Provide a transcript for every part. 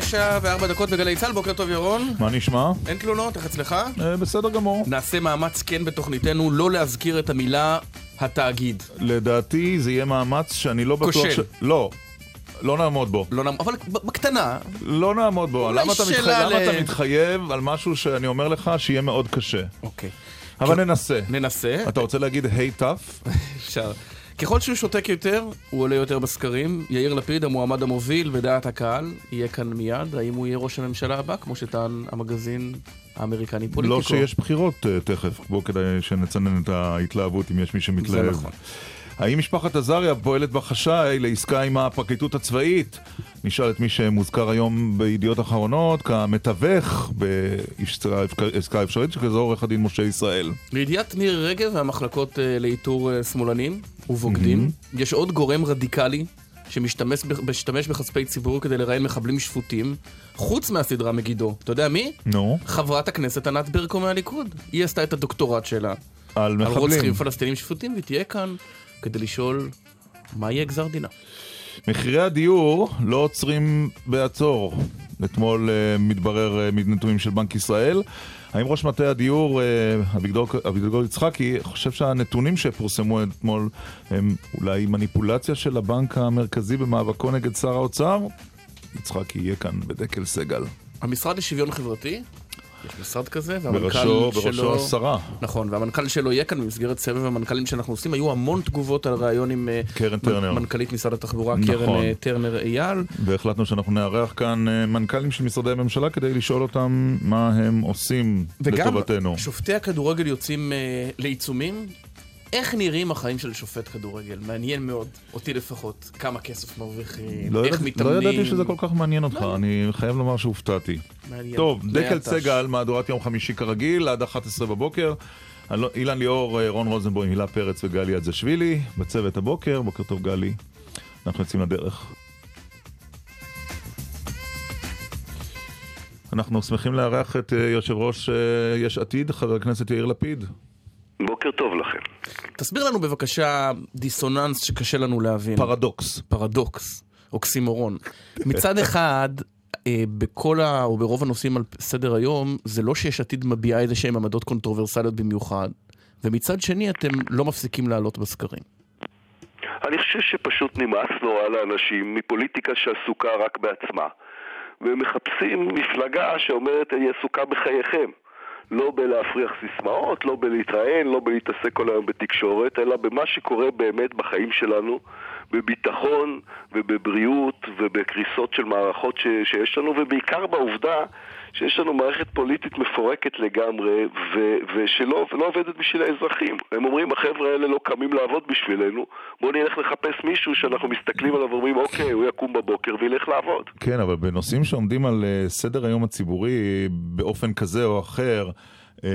תשע וארבע דקות בגלי צה"ל, בוקר טוב ירון. מה נשמע? אין תלונות, איך אצלך? אה, בסדר גמור. נעשה מאמץ כן בתוכניתנו לא להזכיר את המילה התאגיד. לדעתי זה יהיה מאמץ שאני לא בטוח ש... כושל. לא. לא נעמוד בו. לא נעמוד, אבל בקטנה. לא נעמוד בו. למה אתה, מתחייב, שאלה למה ל- אתה מתחייב על משהו שאני אומר לך שיהיה מאוד קשה? אוקיי. אבל ננסה. ננסה. אתה רוצה להגיד היי טאף? אפשר. ככל שהוא שותק יותר, הוא עולה יותר בסקרים. יאיר לפיד, המועמד המוביל בדעת הקהל, יהיה כאן מיד. האם הוא יהיה ראש הממשלה הבא, כמו שטען המגזין האמריקני פוליטיקו? לא שיש בחירות אה, תכף. בואו כדאי שנצנן את ההתלהבות אם יש מי שמתלהב. נכון. האם משפחת עזריה פועלת בחשאי לעסקה עם הפרקליטות הצבאית? נשאל את מי שמוזכר היום בידיעות אחרונות כמתווך בעסקה אפשרית שכזו עורך הדין משה ישראל. לידיעת מירי רגב והמחלקות אה, לאיתור אה, שמאלנים ובוגדים, יש עוד גורם רדיקלי שמשתמש בכספי ציבור כדי לראיין מחבלים שפוטים, חוץ מהסדרה מגידו. אתה יודע מי? נו, חברת הכנסת ענת ברקו מהליכוד. היא עשתה את הדוקטורט שלה על על מחבלים. רוצחים פלסטינים שפוטים, והיא תהיה כאן כדי לשאול מה יהיה גזר דינה. מחירי הדיור לא עוצרים בעצור. אתמול אה, מתברר אה, מנתונים של בנק ישראל. האם ראש מטה הדיור, אה, אביגדור, אביגדור יצחקי, חושב שהנתונים שפורסמו אתמול הם אולי מניפולציה של הבנק המרכזי במאבקו נגד שר האוצר? יצחקי יהיה כאן בדקל סגל. המשרד לשוויון חברתי, יש משרד כזה, והמנכ"ל בראשו, בראשו שלו... השרה. נכון, והמנכ"ל שלו יהיה כאן במסגרת סבב המנכ"לים שאנחנו עושים. היו המון תגובות על ראיון עם אה, קרן טרנר. מנכ"לית משרד התחבורה, נכון. קרן אה, טרנר אייל. והחלטנו שאנחנו נארח כאן אה, מנכ"לים של משרדי הממשלה כדי לשאול אותם מה הם עושים וגם לטובתנו. שופטי הכדורגל יוצאים לעיצומים. איך נראים החיים של שופט כדורגל? מעניין מאוד, אותי לפחות, כמה כסף מרוויחים, לא, איך ידע, מתאמנים. לא ידעתי שזה כל כך מעניין אותך, לא. אני חייב לומר שהופתעתי. מעניין. טוב, דקל הת"ש. סגל, מהדורת יום חמישי כרגיל, עד 11 בבוקר. אלו- אילן ליאור, אה, רון רוזנבוים, הילה פרץ וגלי אדזשווילי, בצוות הבוקר, בוקר טוב גלי. אנחנו יוצאים לדרך. אנחנו שמחים לארח את אה, יושב ראש אה, יש עתיד, חבר הכנסת יאיר לפיד. בוקר טוב לכם. תסביר לנו בבקשה דיסוננס שקשה לנו להבין. פרדוקס. פרדוקס, אוקסימורון. מצד אחד, אה, בכל ה... או ברוב הנושאים על סדר היום, זה לא שיש עתיד מביעה איזה שהן עמדות קונטרוברסליות במיוחד, ומצד שני אתם לא מפסיקים לעלות בסקרים. אני חושב שפשוט נמאס נורא לאנשים מפוליטיקה שעסוקה רק בעצמה. והם מחפשים מפלגה שאומרת היא עסוקה בחייכם. לא בלהפריח סיסמאות, לא בלהתראיין, לא בלהתעסק כל היום בתקשורת, אלא במה שקורה באמת בחיים שלנו, בביטחון ובבריאות ובקריסות של מערכות ש- שיש לנו, ובעיקר בעובדה שיש לנו מערכת פוליטית מפורקת לגמרי ו- ושלא לא עובדת בשביל האזרחים. הם אומרים, החבר'ה האלה לא קמים לעבוד בשבילנו, בואו נלך לחפש מישהו שאנחנו מסתכלים עליו ואומרים, אוקיי, הוא יקום בבוקר וילך לעבוד. כן, אבל בנושאים שעומדים על אה, סדר היום הציבורי באופן כזה או אחר, אה,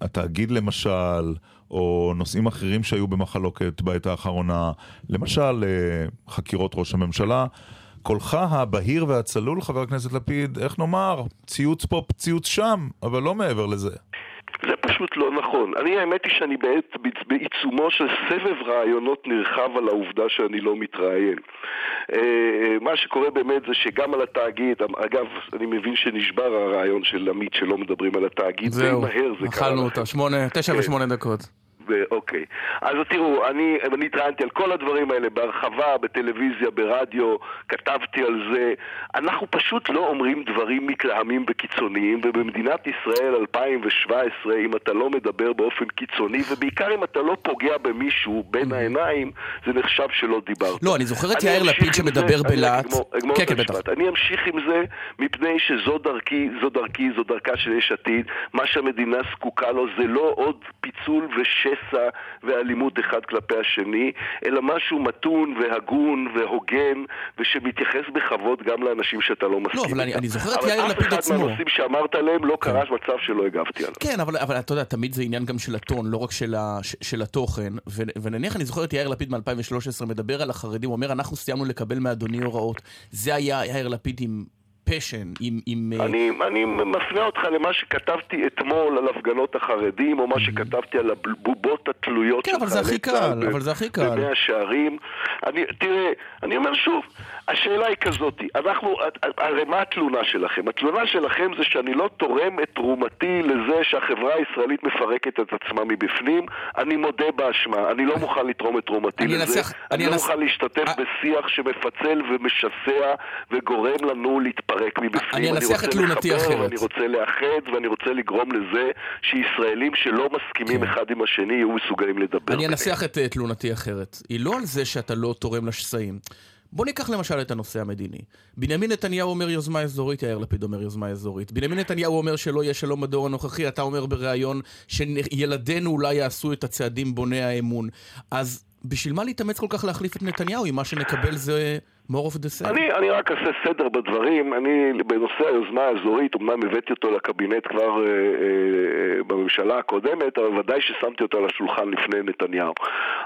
התאגיד למשל, או נושאים אחרים שהיו במחלוקת בעת האחרונה, למשל אה, חקירות ראש הממשלה, קולך הבהיר והצלול, חבר הכנסת לפיד, איך נאמר, ציוץ פה, ציוץ שם, אבל לא מעבר לזה. זה פשוט לא נכון. אני, האמת היא שאני בעת, בעיצומו של סבב רעיונות נרחב על העובדה שאני לא מתראיין. אה, מה שקורה באמת זה שגם על התאגיד, אגב, אני מבין שנשבר הרעיון של עמית שלא מדברים על התאגיד, זהו, מהר זה קרה אכלנו. אותה, שמונה, תשע כן. ושמונה דקות. אוקיי. אז תראו, אני, אני התראיינתי על כל הדברים האלה בהרחבה, בטלוויזיה, ברדיו, כתבתי על זה. אנחנו פשוט לא אומרים דברים מתלהמים וקיצוניים, ובמדינת ישראל 2017, אם אתה לא מדבר באופן קיצוני, ובעיקר אם אתה לא פוגע במישהו בין העיניים, זה נחשב שלא דיברת. לא, אני זוכר את יאיר לפיד שמדבר בלהט. כן, כן, בטח. אני אמשיך עם זה מפני שזו דרכי, זו דרכי, זו דרכה של יש עתיד. מה שהמדינה זקוקה לו זה לא עוד פיצול ושסע ואלימות אחד כלפי השני, אלא משהו מתון והגון והוגן, ושמתייחס בכבוד גם לאנשים שאתה לא מסכים לא, אבל אני-. אני זוכר את אבל יאיר לפיד אף אחד עצמו. מהנושאים שאמרת עליהם לא קרה מצב שלא הגבתי עליו. כן, אבל, אבל אתה יודע, תמיד זה עניין גם של הטון, לא רק של, ה, ש- של התוכן. ו, ונניח, אני זוכר את יאיר לפיד מ-2013 מדבר על החרדים, הוא אומר, אנחנו סיימנו לקבל מאדוני הוראות. זה היה יאיר לפיד עם פשן, עם... עם אה, אני, אני מפנה אותך למה שכתבתי אתמול על הפגנות החרדים, או מה שכתבתי על הבובות התלויות כן, של אבל זה הכי חיילי צה"ל קל, אבל זה הכי קל. במאה שערים. אני, תראה, אני אומר שוב, השאלה היא כזאת, אנחנו, הרי מה התלונה שלכם? התלונה שלכם זה שאני לא תורם את תרומתי לזה שהחברה הישראלית מפרקת את עצמה מבפנים, אני מודה באשמה, אני לא מוכן לתרום את תרומתי לזה, אנסח, אני, אני לא מוכן להשתתף 아... בשיח שמפצל ומשסע וגורם לנו להתפרק מבפנים. אני אנסח את תלונתי אחרת. ואני רוצה לאחד ואני רוצה לגרום לזה שישראלים שלא מסכימים כן. אחד עם השני יהיו מסוגלים לדבר. אני אנסח את uh, תלונתי אחרת. היא לא על זה שאתה לא תורם לשסעים. בוא ניקח למשל את הנושא המדיני. בנימין נתניהו אומר יוזמה אזורית, יאיר לפיד אומר יוזמה אזורית. בנימין נתניהו אומר שלא יהיה שלום בדור הנוכחי, אתה אומר בריאיון שילדינו אולי יעשו את הצעדים בוני האמון. אז בשביל מה להתאמץ כל כך להחליף את נתניהו אם מה שנקבל זה more of the same? אני, אני רק אעשה סדר בדברים. אני, בנושא היוזמה האזורית, אמנם הבאתי אותו לקבינט כבר אה, אה, בממשלה הקודמת, אבל ודאי ששמתי אותו על השולחן לפני נתניהו.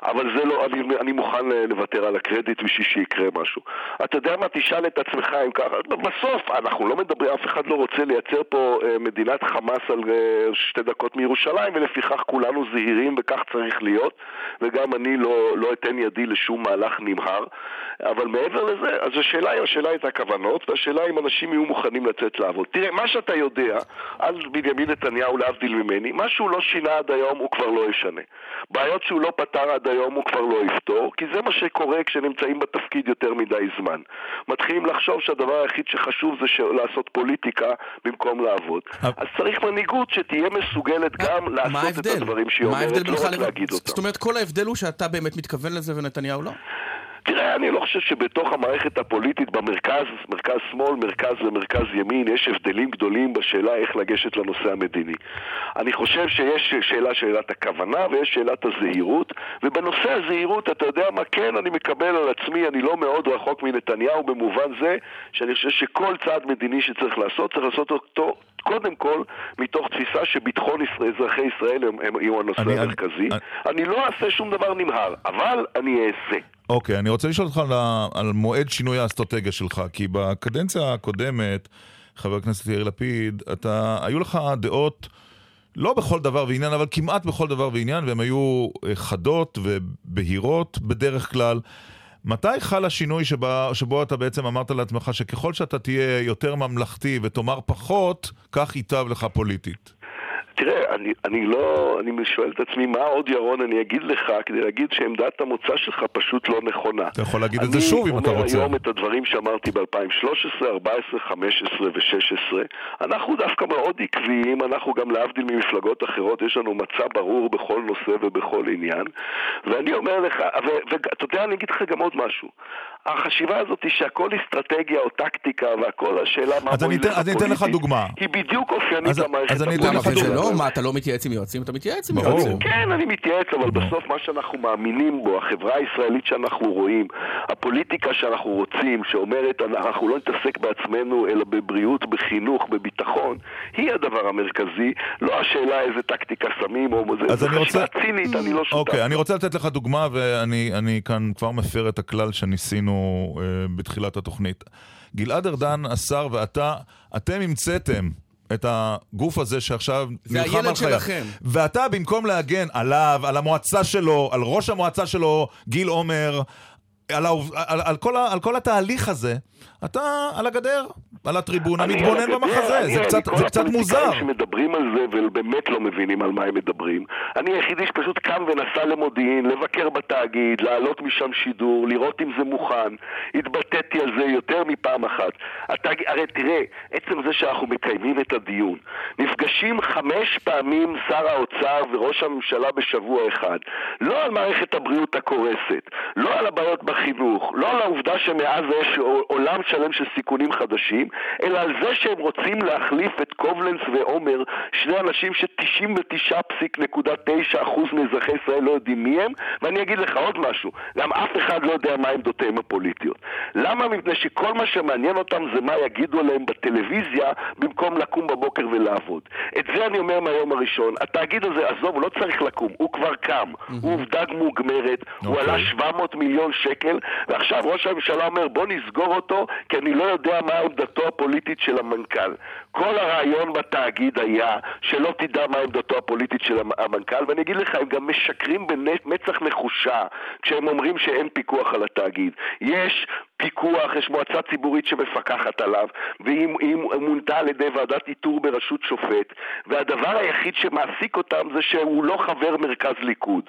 אבל זה לא, אני, אני מוכן לוותר על הקרדיט בשביל שיקרה משהו. אתה יודע מה? תשאל את עצמך אם ככה. בסוף, אנחנו לא מדברים, אף אחד לא רוצה לייצר פה אה, מדינת חמאס על אה, שתי דקות מירושלים, ולפיכך כולנו זהירים וכך צריך להיות, וגם אני לא, לא אתן ידי לשום מהלך נמהר. אבל מעבר לזה, אז השאלה היא, השאלה היא את הכוונות, והשאלה אם אנשים יהיו מוכנים לצאת לעבוד. תראה, מה שאתה יודע על בנימין נתניהו, להבדיל ממני, מה שהוא לא שינה עד היום הוא כבר לא ישנה. בעיות שהוא לא פתר עד היום הוא כבר לא יפתור, כי זה מה שקורה כשנמצאים בתפקיד יותר מדי זמן. מתחילים לחשוב שהדבר היחיד שחשוב זה לעשות פוליטיקה במקום לעבוד. אז צריך מנהיגות שתהיה מסוגלת גם לעשות את הדברים שהיא אומרת, לא רק להגיד אותם. זאת אומרת, כל ההבדל הוא שאתה באמת מתכוון לזה ונתניהו לא? תראה, אני לא חושב שבתוך המערכת הפוליטית במרכז, מרכז שמאל, מרכז ומרכז ימין, יש הבדלים גדולים בשאלה איך לגשת לנושא המדיני. אני חושב שיש שאלה שאלת הכוונה ויש שאלת הזהירות, ובנושא הזהירות, אתה יודע מה, כן, אני מקבל על עצמי, אני לא מאוד רחוק מנתניהו במובן זה שאני חושב שכל צעד מדיני שצריך לעשות, צריך לעשות אותו קודם כל מתוך תפיסה שביטחון ישראל, אזרחי ישראל הם, הם יהיו הנושא אני, המרכזי. אני, אני לא אעשה שום דבר נמהר, אבל אני אעשה. אוקיי, okay, אני רוצה לשאול אותך על, על מועד שינוי האסטרטגיה שלך, כי בקדנציה הקודמת, חבר הכנסת יאיר לפיד, אתה, היו לך דעות... לא בכל דבר ועניין, אבל כמעט בכל דבר ועניין, והן היו אה, חדות ובהירות בדרך כלל. מתי חל השינוי שבה, שבו אתה בעצם אמרת לעצמך שככל שאתה תהיה יותר ממלכתי ותאמר פחות, כך ייטב לך פוליטית? תראה, אני, אני לא, אני שואל את עצמי מה עוד ירון אני אגיד לך כדי להגיד שעמדת המוצא שלך פשוט לא נכונה. אתה יכול להגיד את זה שוב אם אתה רוצה. אני אומר היום את הדברים שאמרתי ב-2013, 2014, 2015 ו-2016. אנחנו דווקא מאוד עקביים, אנחנו גם להבדיל ממפלגות אחרות, יש לנו מצע ברור בכל נושא ובכל עניין. ואני אומר לך, ואתה יודע, אני אגיד לך גם עוד משהו. החשיבה הזאת היא שהכל אסטרטגיה או טקטיקה והכל השאלה מה בואי לך פוליטי, אתן לך דוגמה. היא בדיוק אופיינית למערכת הפוליטית. לא, מה, אתה לא מתייעץ עם יועצים? אתה מתייעץ עם יועצים. כן, אני מתייעץ, אבל בסוף מה שאנחנו מאמינים בו, החברה הישראלית שאנחנו רואים, הפוליטיקה שאנחנו רוצים, שאומרת אנחנו לא נתעסק בעצמנו אלא בבריאות, בחינוך, בביטחון, היא הדבר המרכזי, לא השאלה איזה טקטיקה שמים או... זה חשיבה צינית, אני לא שותף. אוקיי, אני רוצה לתת לך דוגמה, ואני כאן כבר מפר את הכלל שניסינו אה, בתחילת התוכנית. גלעד ארדן, השר ואתה, אתם המצאתם את הגוף הזה שעכשיו נלחם על חייו. זה הילד שלכם. ואתה, במקום להגן עליו, על המועצה שלו, על ראש המועצה שלו, גיל עומר, על, על, על, כל, על כל התהליך הזה, אתה על הגדר, על הטריבונה, מתבונן במחזה, זה קצת, זה קצת מוזר. שמדברים על זה ובאמת לא מבינים על מה הם מדברים. אני היחידי שפשוט קם ונסע למודיעין, לבקר בתאגיד, לעלות משם שידור, לראות אם זה מוכן. התבטאתי על זה יותר מפעם אחת. התאג... הרי תראה, עצם זה שאנחנו מקיימים את הדיון, נפגשים חמש פעמים שר האוצר וראש הממשלה בשבוע אחד. לא על מערכת הבריאות הקורסת, לא על הבעיות בחינוך, לא על העובדה שמאז יש עולם שלם של סיכונים חדשים, אלא על זה שהם רוצים להחליף את קובלנס ועומר, שני אנשים ש-99.9% מאזרחי ישראל לא יודעים מי הם, ואני אגיד לך עוד משהו, גם אף אחד לא יודע מה עמדותיהם הפוליטיות. למה? מפני שכל מה שמעניין אותם זה מה יגידו עליהם בטלוויזיה במקום לקום בבוקר ולעבוד. את זה אני אומר מהיום הראשון. התאגיד הזה, עזוב, הוא לא צריך לקום, הוא כבר קם. הוא עובדה מוגמרת, הוא אוקיי. עלה 700 מיליון שקל, ועכשיו ראש הממשלה אומר בוא נסגור אותו, כי אני לא יודע מה עמדתו הפוליטית של המנכ"ל. כל הרעיון בתאגיד היה שלא תדע מה עמדתו הפוליטית של המנכ"ל, ואני אגיד לך, הם גם משקרים במצח נחושה כשהם אומרים שאין פיקוח על התאגיד. יש פיקוח, יש מועצה ציבורית שמפקחת עליו, והיא מונתה על ידי ועדת איתור בראשות שופט, והדבר היחיד שמעסיק אותם זה שהוא לא חבר מרכז ליכוד.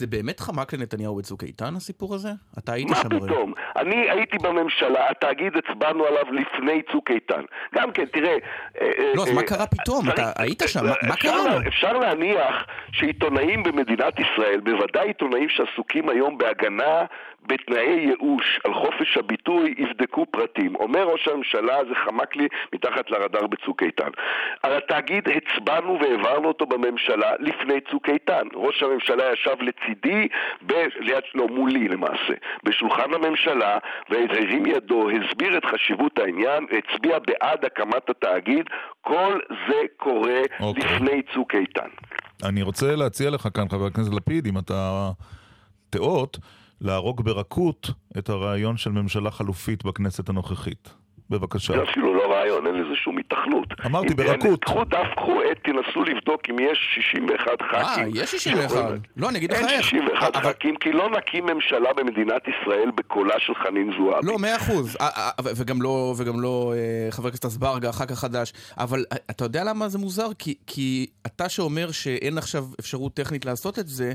זה באמת חמק לנתניהו בצוק איתן הסיפור הזה? אתה היית שם הרי. מה פתאום? אני הייתי בממשלה, התאגיד הצבענו עליו לפני צוק איתן. גם כן, תראה... אה, אה, לא, אז מה אה, קרה פתאום? אתה היית שם, מה קרה? אפשר להניח שעיתונאים במדינת ישראל, בוודאי עיתונאים שעסוקים היום בהגנה בתנאי ייאוש על חופש הביטוי יבדקו פרטים. אומר ראש הממשלה, זה חמק לי מתחת לרדאר בצוק איתן. על התאגיד הצבענו והעברנו אותו בממשלה לפני צוק איתן. ראש הממשלה ישב לצידי, ב... ליד, לא, מולי למעשה, בשולחן הממשלה, והרים ידו, הסביר את חשיבות העניין, הצביע בעד הקמת התאגיד. כל זה קורה okay. אוקיי. לפני צוק איתן. אני רוצה להציע לך כאן, חבר הכנסת לפיד, אם אתה תיאות, להרוג ברכות את הרעיון של ממשלה חלופית בכנסת הנוכחית. בבקשה. זה אפילו לא רעיון, אין לזה שום התכנות. אמרתי, ברכות. קחו דף, קחו עת, תנסו לבדוק אם יש 61 ח"כים. אה, יש 61. לא, אני אגיד לך איך. אין 61 ח"כים, כי לא נקים ממשלה במדינת ישראל בקולה של חנין זועבי. לא, מאה אחוז. אה, אה, וגם לא, וגם לא אה, חבר הכנסת אזברגה, אחר כך חדש. אבל אתה יודע למה זה מוזר? כי אתה שאומר שאין עכשיו אפשרות טכנית לעשות את זה,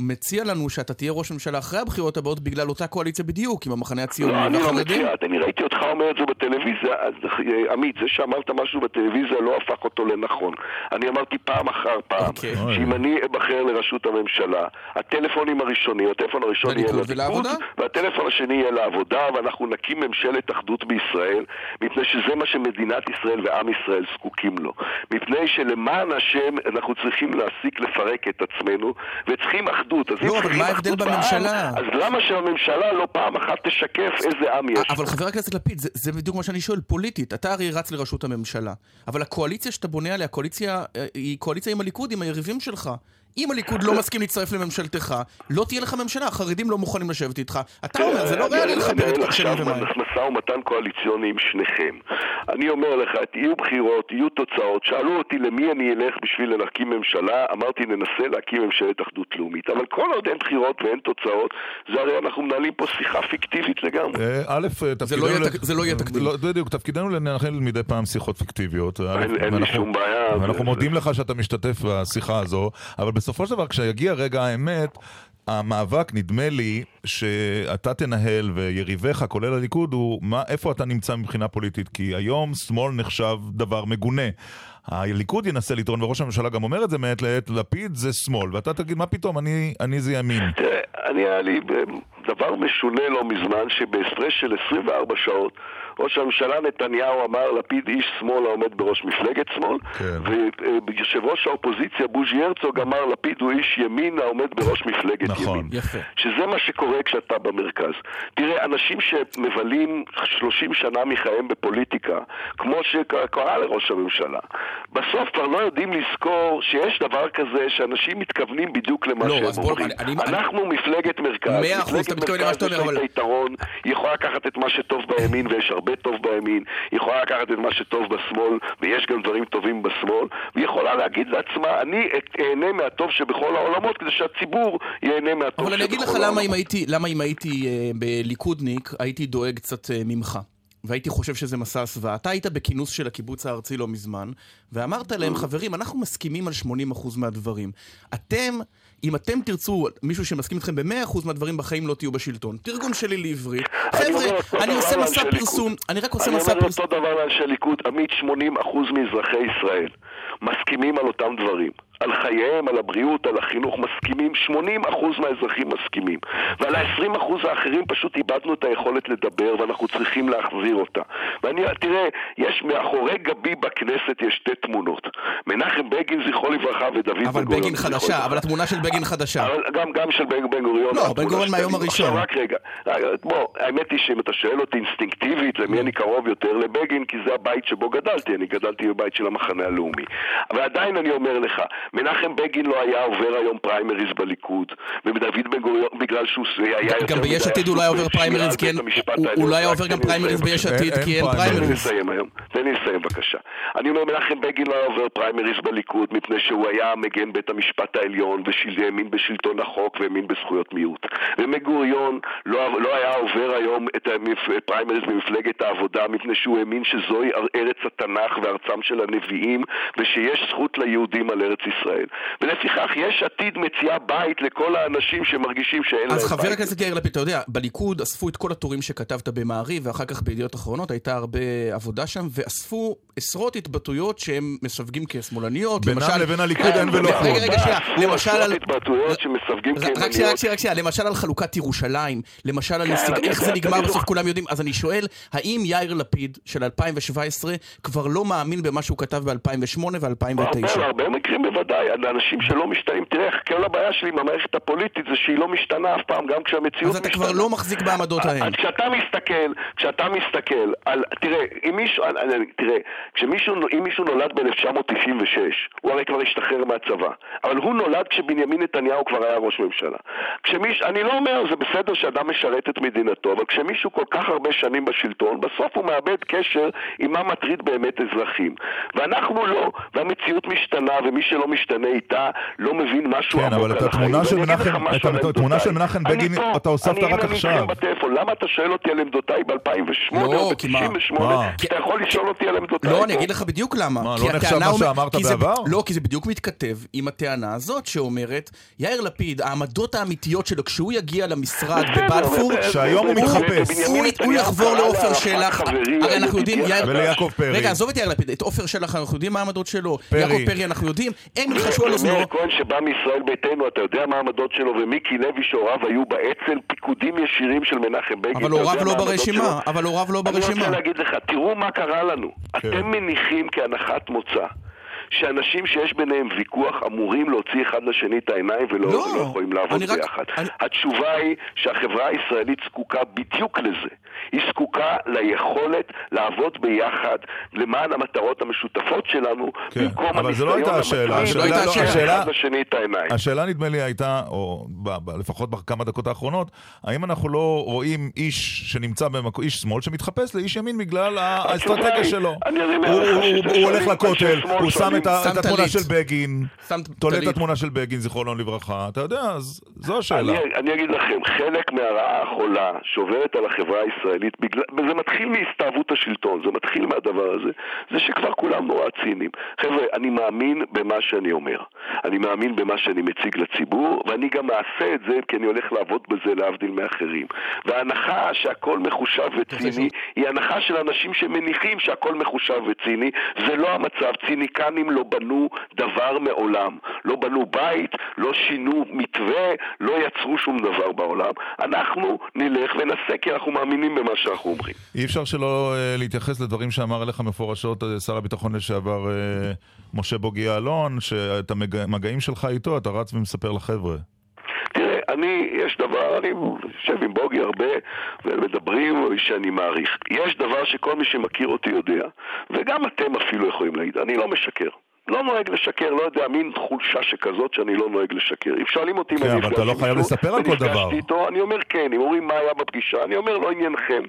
מציע לנו שאתה תהיה ראש ממשלה אחרי הבחירות הבאות בגלל אותה קואליציה בדיוק, עם המחנה הציוני לא, אני לא מציע, אני ראיתי אותך אומר את זה בטלוויזיה, אז אה, עמית, זה שאמרת משהו בטלוויזיה לא הפך אותו לנכון. אני אמרתי פעם אחר פעם, okay. אוקיי. שאם אני אבחר לראשות הממשלה, הטלפונים הראשונים, הטלפון הראשון יהיה לליכוד, והטלפון השני יהיה לעבודה, ואנחנו נקים ממשלת אחדות בישראל, מפני שזה מה שמדינת ישראל ועם ישראל זקוקים לו. מפני שלמען השם אנחנו צריכים להסיק לפרק את עצמנו, וצריכים אחדות. אז לא, אבל מה ההבדל בממשלה? אז למה שהממשלה לא פעם אחת תשקף איזה עם יש? אבל חבר הכנסת לפיד, זה, זה בדיוק מה שאני שואל, פוליטית. אתה הרי רץ לראשות הממשלה, אבל הקואליציה שאתה בונה עליה, קואליציה, אה, היא קואליציה עם הליכוד, עם היריבים שלך. אם הליכוד לא מסכים להצטרף לממשלתך, לא תהיה לך ממשלה, החרדים לא מוכנים לשבת איתך. אתה אומר, זה לא ריאלי לחבר את שני ומים. אני משא ומתן קואליציוני עם שניכם. אני אומר לך, יהיו בחירות, יהיו תוצאות. שאלו אותי למי אני אלך בשביל להקים ממשלה, אמרתי ננסה להקים ממשלת אחדות לאומית. אבל כל עוד אין בחירות ואין תוצאות, זה הרי אנחנו מנהלים פה שיחה פיקטיבית לגמרי. אה, א', תפקידנו... זה לא יהיה תקדים. לא, בדיוק, תפקידנו לנהל מדי פעם שיחות פיקטיביות. אין לי שום בעיה. ואנחנו מודים לך שאתה משתתף בשיחה הזו, אבל בסופו של דבר, כשיגיע רגע האמת, המאבק, נדמה לי, שאתה תנהל ויריביך, כולל הליכוד, הוא מה, איפה אתה נמצא מבחינה פוליטית. כי היום שמאל נחשב דבר מגונה. הליכוד ינסה לטעון, וראש הממשלה גם אומר את זה מעת לעת, לפיד זה שמאל, ואתה תגיד, מה פתאום, אני, אני זה ימין. תראה, אני היה לי דבר משונה לא מזמן, שבהפרש של 24 שעות, ראש הממשלה נתניהו אמר, לפיד איש שמאל העומד בראש מפלגת שמאל, כן. ויושב ראש האופוזיציה בוז'י הרצוג אמר, לפיד הוא איש ימין העומד בראש מפלגת נכון. ימין. יפה. שזה מה שקורה כשאתה במרכז. תראה, אנשים שמבלים 30 שנה מחייהם בפוליטיקה, כמו שקרה לראש הממשלה, בסוף כבר לא יודעים לזכור שיש דבר כזה שאנשים מתכוונים בדיוק למה לא, שהם אומרים. אני, אנחנו אני... מפלגת מרכז. מאה אחוז, מתכוון למה שאתה אומר, אבל... היתרון, היא יכולה לקחת את מה שטוב בימין ויש הרבה טוב בימין, היא יכולה לקחת את מה שטוב בשמאל, ויש גם דברים טובים בשמאל, והיא יכולה להגיד לעצמה, אני אהנה מהטוב שבכל העולמות כדי שהציבור ייהנה מהטוב שבכל העולמות. אבל אני אגיד לך למה אם הייתי, למה אם הייתי אה, בליכודניק, הייתי דואג קצת אה, ממך. והייתי חושב שזה מסע הסוואה. אתה היית בכינוס של הקיבוץ הארצי לא מזמן, ואמרת להם, חברים, אנחנו מסכימים על 80% מהדברים. אתם, אם אתם תרצו מישהו שמסכים איתכם ב-100% מהדברים, בחיים לא תהיו בשלטון. תרגום שלי לעברית. חבר'ה, אני עושה מסע פרסום, אני רק עושה מסע פרסום. אני אומר אותו דבר לאנשי ליכוד, עמית 80% מאזרחי ישראל מסכימים על אותם דברים. על חייהם, על הבריאות, על החינוך, מסכימים, 80% מהאזרחים מסכימים. ועל ה-20% האחרים פשוט איבדנו את היכולת לדבר ואנחנו צריכים להחזיר אותה. ואני, תראה, יש מאחורי גבי בכנסת יש שתי תמונות. מנחם בגין, זכרו לברכה, ודוד בן גוריון. אבל בגין חדשה, אבל התמונה של בגין חדשה. גם, גם של בן גוריון. לא, בן גוריון מהיום הראשון. עכשיו, רק רגע. בוא, האמת היא שאם אתה שואל אותי אינסטינקטיבית למי אני קרוב יותר לבגין, כי זה הבית שבו גדלתי, אני גדלתי בבית של המחנה הלאומי. אבל עדיין אני אומר לך, מנחם בגין לא היה עובר היום פריימריז בליכוד, ודוד בן גוריון, בגלל שהוא היה יותר... גם ביש עתיד היה עובר פריימריז, כי אין... היה עובר גם פריימריז ביש עתיד, כי אין פריימריז. תן לי לסיים בבקשה. אני אומר, מנחם בגין לא היה עובר פריימריז בליכוד, מפני שהוא היה מגן בית המשפט העליון, והאמין בשלטון החוק והאמין בזכויות מיעוט. ובן גוריון לא, לא היה עובר היום את הפריימריז במפלגת העבודה, מפני שהוא האמין שזוהי ארץ התנ"ך וארצם של הנביאים, ושיש זכות ליהודים על ארץ ישראל. ולפיכך יש עתיד מציאה בית לכל האנשים שמרגישים שאין להם בית. אז חבר הכנסת יאיר לפיד, אתה יודע, בליכוד אספו את כל הטורים שכתבת במעריב, ואחר כך בידיעות אחרונות הייתה הרבה עבודה שם, ואספו עשרות התבטאויות שהם מסווגים כשמאלניות. בינם למשל... לבין הליכוד אין ולא כלום. רגע, רגע, שנייה. למשל על... התבטאויות שמסווגים כימניות. רק שנייה, רק שנייה, רק שנייה. למשל על חלוקת ירושלים, למשל על נסיג... איך זה נגמר בסוף כולם יודעים. אז אני שואל, האם יאיר לפיד של 2017 כבר לא מאמין במה שהוא כתב ב-2008 ו-2009? בהרבה מקרים בוודאי. אנשים שלא משתנים. תראה, כל הבעיה שלי עם המערכת הפוליטית זה שהיא לא משתנה אף פעם, גם כשהמציאות משתנה. אז אתה כבר לא מחזיק בעמדות ההן. כשאתה מסתכל, כשאתה מסתכל על... תראה, אם מישהו... תראה, כשמישהו... אם מישהו נולד ב-1996, הוא הרי כבר השתחרר מהצבא. אבל הוא נולד כשבנימין נתניהו כבר היה ראש ממשלה. כשמיש... אני לא אומר, זה בסדר שאדם משרת את מדינתו, אבל כשמישהו כל כך הרבה שנים בשלטון, בסוף הוא מאבד קשר עם מה מטריד באמת אזרחים. ואנחנו לא, והמציאות משתנה, ומי שלא משתנה איתה לא מבין משהו כן, אבל את התמונה של מנחם, את התמונה של מנחם בגין, אתה הוספת רק עכשיו. למה אתה שואל אותי על עמדותיי ב-2008 לא, או ב-98? כי אתה יכול לשאול אותי על עמדותיי. לא, אני אגיד לך בדיוק למה. מה, לא נחשב מה שאמרת בעבר? לא, כי זה בדיוק מתכתב עם הטענה הזאת שאומרת, יאיר לפיד, העמדות האמיתיות שלו, כשהוא יגיע למשרד בבלפור, שהיום הוא מתחפש. הוא יחבור לעופר שלח, הרי אנחנו יודעים, וליעקב פרי. רגע, עזוב את יאיר לפיד, את עופר שלח אנחנו יודעים מה העמדות שלו, יעקב פרי אנחנו יודעים, הם ילחשו על אוזנו. מאיר כהן שבא מישראל ביתנו, אתה יודע מה העמדות שלו, ומיקי לוי שהוריו היו באצ"ל פיקודים ישירים של מנחם בגין. אבל הוריו לא ברשימה, אבל הוריו לא ברשימה. אני רוצה להגיד לך, תראו מה קרה לנו. כן. אתם מניחים כהנחת מוצא. שאנשים שיש ביניהם ויכוח אמורים להוציא אחד לשני את העיניים ולא לא, לא יכולים לעבוד אני רק- ביחד. אני- התשובה היא שהחברה הישראלית זקוקה בדיוק לזה. היא זקוקה ליכולת לעבוד ביחד למען המטרות המשותפות שלנו, כן, במקום אבל זו לא הייתה הניסיון השאלה, השאלה- להוציא השאלה- העיניים. השאלה נדמה לי הייתה, או ב, ב, לפחות בכמה דקות האחרונות, האם אנחנו לא רואים איש שנמצא במקום, איש שמאל שמתחפש לאיש ימין בגלל האסטרטגיה היא- שלו? הוא- הולך לכותל, הוא שם. את התמונה. של בגין, תולה את. התמונה של בגין, זיכרונו לברכה, אתה יודע, אז זו השאלה. אני, אני אגיד לכם, חלק מהרעה החולה שעוברת על החברה הישראלית, בגלל, וזה מתחיל מהסתאבות השלטון, זה מתחיל מהדבר הזה, זה שכבר כולם נורא ציניים. חבר'ה, אני מאמין במה שאני אומר. אני מאמין במה שאני מציג לציבור, ואני גם אעשה את זה כי אני הולך לעבוד בזה להבדיל מאחרים. וההנחה שהכל מחושב וציני, היא הנחה של אנשים שמניחים שהכל מחושב וציני, זה לא המצב. ציניקנים לא בנו דבר מעולם. לא בנו בית, לא שינו מתווה, לא יצרו שום דבר בעולם. אנחנו נלך ונעשה כי אנחנו מאמינים במה שאנחנו אומרים. אי אפשר שלא אה, להתייחס לדברים שאמר עליך מפורשות אה, שר הביטחון לשעבר אה, משה בוגי יעלון, שאת המגעים שלך איתו אתה רץ ומספר לחבר'ה. תראה, אני, יש דבר, אני יושב עם בוגי הרבה ומדברים, שאני מעריך. יש דבר שכל מי שמכיר אותי יודע, וגם אתם אפילו יכולים להעיד, אני לא משקר. לא נוהג לשקר, לא יודע, מין חולשה שכזאת שאני לא נוהג לשקר. אם שואלים אותי אם כן, אני אבל אתה לא חייב לספר על כל דבר. ונפגשתי איתו, אני אומר כן, אם אומרים מה היה בפגישה, אני אומר לא עניינכם.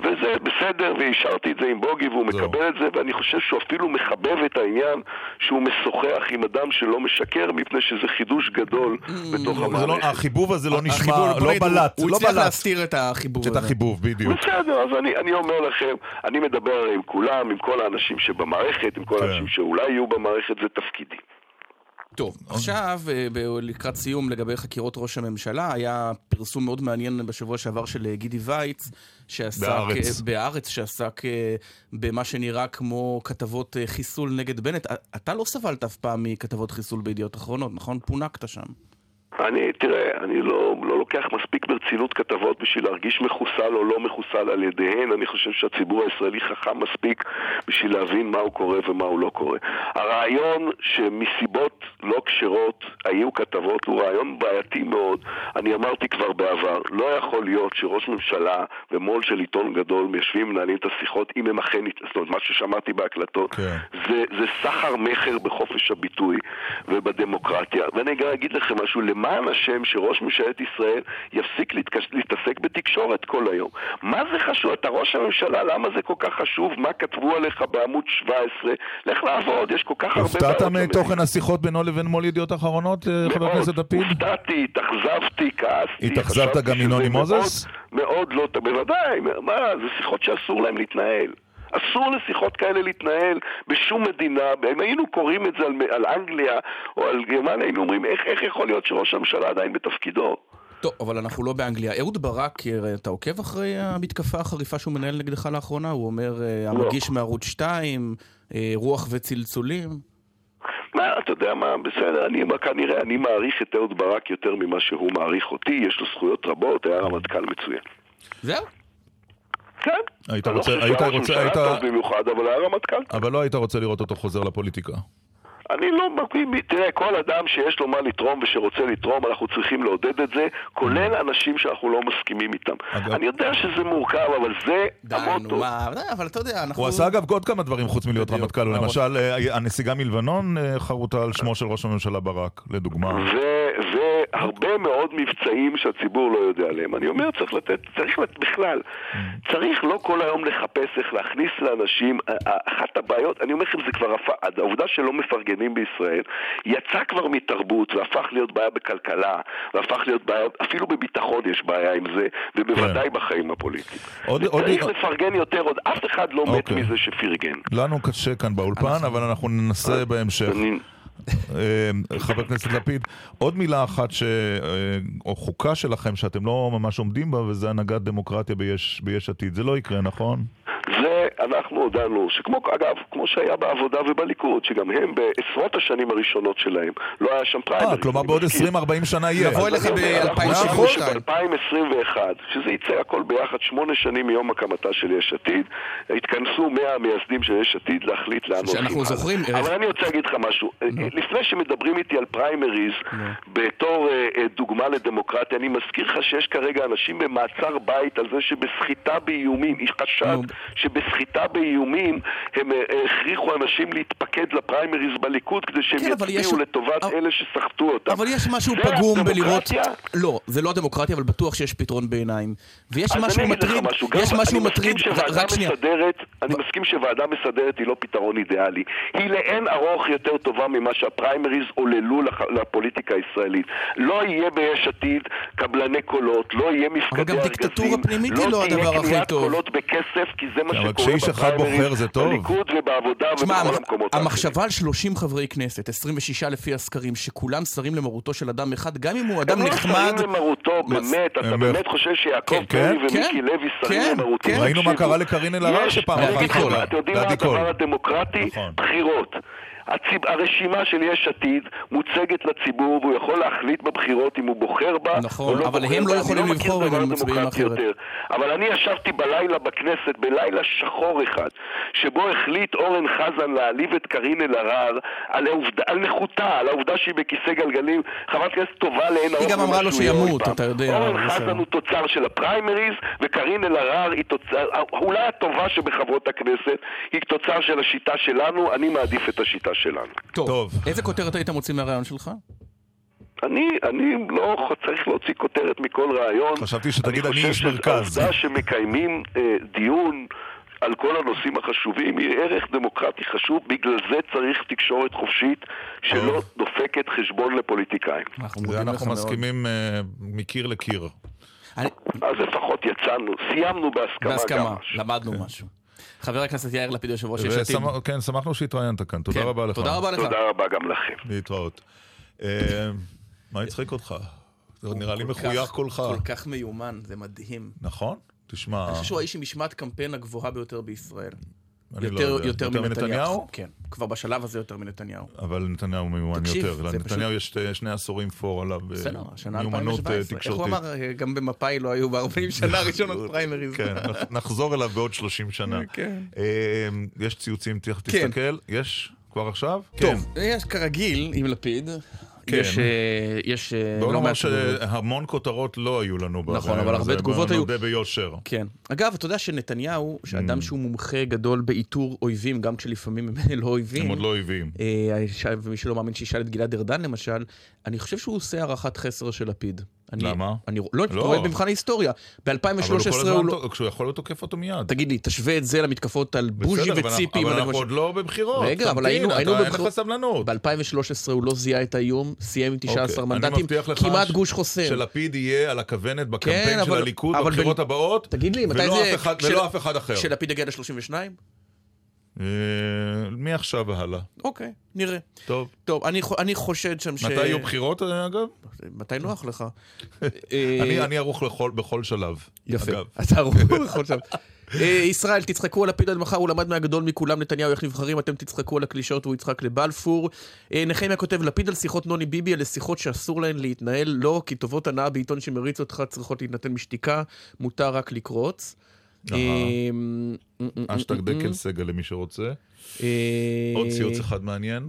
וזה בסדר, והשארתי את זה עם בוגי והוא זהו. מקבל את זה, ואני חושב שהוא אפילו מחבב את העניין שהוא משוחח עם אדם שלא משקר, מפני שזה חידוש גדול בתוך לא, לא, המערכת. החיבוב הזה לא נשמע, לא בלט, הוא לא הצליח להסתיר את החיבור את הזה. החיבוב, בדיוק. בסדר, אז אני, אני אומר לכם, אני מדבר עם כולם, עם כל האנשים שבמערכת, עם כל כן. האנשים שאולי יהיו במערכת, זה תפקידי. טוב, עכשיו, אה, לקראת סיום לגבי חקירות ראש הממשלה, היה פרסום מאוד מעניין בשבוע שעבר של אה, גידי וייץ, שעסק... אה, בהארץ, שעסק אה, במה שנראה כמו כתבות חיסול נגד בנט. אתה לא סבלת אף פעם מכתבות חיסול בידיעות אחרונות, נכון? פונקת שם. אני, תראה, אני לא, לא לוקח מספיק ברצינות כתבות בשביל להרגיש מחוסל או לא מחוסל על ידיהן. אני חושב שהציבור הישראלי חכם מספיק בשביל להבין מה הוא קורא ומה הוא לא קורא. הרעיון שמסיבות לא כשרות, היו כתבות, הוא רעיון בעייתי מאוד. אני אמרתי כבר בעבר, לא יכול להיות שראש ממשלה ומו"ל של עיתון גדול יושבים ומנהלים את השיחות אם הם אכן, זאת אומרת, מה ששמעתי בהקלטות, כן. זה, זה סחר מכר בחופש הביטוי ובדמוקרטיה. ואני גם אגיד לכם משהו, למען השם שראש ממשלת ישראל יפסיק להתקש... להתעסק בתקשורת כל היום. מה זה חשוב? אתה ראש הממשלה, למה זה כל כך חשוב? מה כתבו עליך בעמוד 17? לך לעבוד, יש כל כך הרבה הופתעת מתוכן. השיחות בינו לבין מו"ל ידיעות אחרונות, אה, חבר. הכנסת לפיד? הופתעתי, התאכזבתי, כעסתי. התאכזבת גם מנוני מוזס? מאוד לא, בוודאי, מה, זה שיחות שאסור להם להתנהל. אסור לשיחות כאלה להתנהל בשום מדינה, אם היינו קוראים את זה על, על אנגליה או על גרמניה, היינו אומרים איך, איך יכול להיות שראש הממשלה עדיין בתפקידו? טוב, אבל אנחנו לא באנגליה. אהוד ברק, אה, אתה עוקב אחרי המתקפה החריפה שהוא מנהל נגדך לאחרונה? הוא אומר, אה, המגיש מערוץ 2, אה, רוח וצלצולים. מה, אתה יודע מה, בסדר, אני כנראה, אני מעריך את אהוד ברק יותר ממה שהוא מעריך אותי, יש לו זכויות רבות, היה רמטכ"ל מצוין. זהו. כן. היית לא רוצה- היית רוצה- היית- במיוחד, אבל היה רמטכ"ל. אבל לא היית רוצה לראות אותו חוזר לפוליטיקה. אני לא מבין, תראה, כל אדם שיש לו מה לתרום ושרוצה לתרום, אנחנו צריכים לעודד את זה, כולל אנשים שאנחנו לא מסכימים איתם. אגב- אני יודע שזה מורכב, אבל זה די, נו, המוטו. אבל אתה יודע, אנחנו... הוא עשה אגב עוד כמה דברים חוץ מלהיות. רמטכ"ל, מה, למשל אה, הנסיגה מלבנון אה, חרוטה על שמו של ראש הממשלה ברק, לדוגמה. והרבה מאוד מבצעים שהציבור לא יודע עליהם. אני אומר, צריך לתת, צריך לתת בכלל. צריך לא כל היום לחפש איך להכניס לאנשים. ה- ה- אחת הבעיות, אני אומר לכם, זה כבר העובדה שלא מפרגנים בישראל, יצא כבר מתרבות והפך להיות בעיה בכלכלה, והפך להיות בעיה, אפילו בביטחון יש בעיה עם זה, ובוודאי בחיים הפוליטיים. עוד- עוד- צריך לפרגן יותר, עוד אף אחד לא מת אוקיי. מזה שפרגן. לנו קשה כאן באולפן, אבל אנחנו ננסה בהמשך. אה, חבר הכנסת לפיד, עוד מילה אחת, ש... אה, או חוקה שלכם שאתם לא ממש עומדים בה, וזה הנהגת דמוקרטיה ביש, ביש עתיד. זה לא יקרה, נכון? אנחנו הודענו, שכמו, אגב, כמו שהיה בעבודה ובליכוד, שגם הם בעשרות השנים הראשונות שלהם, לא היה שם פריימריז. אה, כלומר בעוד מזכיר. 20-40 שנה יהיה. נבוא אליך ב-2072. ב-2021, שזה יצא הכל ביחד שמונה שנים מיום הקמתה של יש עתיד, התכנסו 100 המייסדים של יש עתיד להחליט לאן הולכים. שאנחנו. זוכרים, אה, אבל אני רוצה להגיד לך משהו. לפני שמדברים איתי על פריימריז בתור אה, אה, דוגמה לדמוקרטיה, אני מזכיר לך שיש כרגע אנשים במעצר בית על זה שבסחיטה באיומים, יש חשד נו. שבסחיטה באיומים הם אה, אה, הכריחו אנשים להתפקד לפריימריז בליכוד כדי שהם כן, אבל יש- יצביעו לטובת אבל- אלה שסחטו אותם. אבל יש משהו פגום בלראות... הדמוקרטיה? לא, זה לא הדמוקרטיה, אבל בטוח שיש פתרון ביניים. ויש משהו מטריד, משהו, גם יש משהו אני מטריד, רק שנייה. מסדרת, אני מסכים שוועדה מסדרת היא לא פתרון אידיאלי. היא לאין ארוך יותר טובה ממה שהפריימריז עוללו לח- לפוליטיקה הישראלית. לא יהיה ביש עתיד קבלני קולות, לא יהיה מפקדי גם ארגזים. דיקטטורה פנימית היא לא הדבר הכי תהיה קניית. קולות בכסף, כי זה מה שקורה כשאיש אחד בוחר זה טוב. בליכוד ובעבודה ובכל המח- המקומות האחרים. המחשבה על 30 חברי כנסת, 26 לפי הסקרים, שכולם שרים למרותו של אדם אחד, גם אם הוא אדם הם לא נחמד... שרים למרותו, באמת, אתה באמת חושב שיעקב כן, פרי כן, ומיקי לוי שרים כן, למרותו? כן. ראינו מה קרה לקארין אלהרר שפעם אחת קרה. אתם יודעים מה. הדבר הדמוקרטי? נכון. בחירות. הציב... הרשימה של יש עתיד מוצגת לציבור והוא יכול להחליט בבחירות אם הוא בוחר בה נכון, או לא אבל בוחר הם לא בה. יכולים אני מכיר לבחור דבר הם מצביעים אחרת. יותר. אבל אני ישבתי בלילה בכנסת, בלילה שחור אחד, שבו החליט אורן חזן להעליב את קארין אלהרר על, על נכותה, על העובדה שהיא בכיסא גלגלים, חברת כנסת טובה לאין ארוך. גם אמרה לו שימות. אתה יודע, אורן. חזן הוא תוצר של הפריימריז, וקארין אלהרר היא תוצר, אולי הטובה שבחברות הכנסת, היא תוצר של השיטה שלנו, אני מעדיף את השיטה שלנו. טוב. טוב. איזה כותרת היית מוציא מהרעיון שלך? אני, אני לא צריך להוציא כותרת מכל רעיון. חשבתי שתגיד, אני איש חושב מרכז. שהעובדה שמקיימים אה, דיון על כל הנושאים החשובים היא ערך דמוקרטי חשוב, בגלל זה צריך תקשורת חופשית שלא טוב. דופקת חשבון לפוליטיקאים. אנחנו אנחנו. מסכימים אה, מקיר לקיר. אני- אז לפחות יצאנו, סיימנו בהסכמה, בהסכמה, גם. למדנו משהו. חבר הכנסת יאיר לפיד, יושב ראש יש עתיד. כן, שמחנו שהתראיינת כאן, תודה כן, רבה לך. תודה רבה לך. תודה רבה גם לכם. להתראות. אה, מה הצחיק אותך? זה נראה לי מחוייך קולך. כל כך מיומן, זה מדהים. נכון? תשמע, אני חושב שהוא האיש עם משמעת קמפיין הגבוהה ביותר בישראל. אני לא יותר. יותר מנתניהו. מנתניהו? כן, כבר בשלב הזה יותר מנתניהו. אבל נתניהו מיומן תקשיב, יותר. זה לנתניהו יש שתי- שני עשורים פור עליו אה, בסדר, השנה מיומנות אה, 2017. איך הוא תקשורתית. אמר, אה, גם במפא"י לא היו ב-40 שנה הראשונות פריימריז. כן, נח- נחזור אליו בעוד 30 שנה. כן. יש ציוצים, תכף כן. תסתכל. יש? כבר עכשיו? טוב, יש כרגיל עם לפיד. כן. יש, אה, יש אה, בוא לא נאמר מעט תגובות. שהמון כותרות לא היו לנו. נכון, אבל הרבה תגובות היו. נודה ביושר. כן. אגב, אתה יודע שנתניהו, Mm. שאדם שהוא מומחה גדול באיתור אויבים, גם כשלפעמים הם לא אויבים, הם עוד לא אויבים. אה, ומי שלא מאמין שישאל את גלעד ארדן למשל, אני חושב שהוא עושה הערכת חסר של לפיד. אני, למה? אני לא, לא. רואה במבחן ההיסטוריה. אבל הוא כל ב-2013 הזמן, הוא לא... תוק- כשהוא יכול הוא תוקף אותו מיד. תגיד לי, תשווה את זה למתקפות על בוז'י בסדר, אבל וציפי. אבל אנחנו עוד לא בבחירות. רגע, אבל היינו- היינו אין לך בבחירות. סבלנות. ב-2013 הוא לא זיהה את האיום, סיים עם 19 אוקיי, אני מנדטים, כמעט ש- גוש חוסם. שלפיד יהיה על הכוונת בקמפיין כן, של אבל- הליכוד אבל בבחירות הבאות, תגיד לי, מתי זה... ולא אף אחד אחר. שלפיד יגיע ל-32? אה, מעכשיו והלאה. אוקיי, נראה. טוב. טוב, אני, אני חושד שם ש... מתי יהיו בחירות, אגב? מתי נוח לך? אני אה, אני ערוך לכל- בכל שלב. יפה, אגב. אתה ערוך בכל שלב. אה, ישראל, תצחקו על לפיד עד מחר, הוא למד מהגדול מכולם, נתניהו איך נבחרים, אתם תצחקו על הקלישאות והוא יצחק לבלפור. נחמיה כותב, לפיד על שיחות נוני ביבי, אלה שיחות שאסור להן להתנהל, לא, כי טובות הנאה בעיתון שמריץ אותך צריכות להתנתן משתיקה, מותר רק לקרוץ. אה, אשטג דקל סגל למי שרוצה. אה, עוד ציוץ אחד מעניין.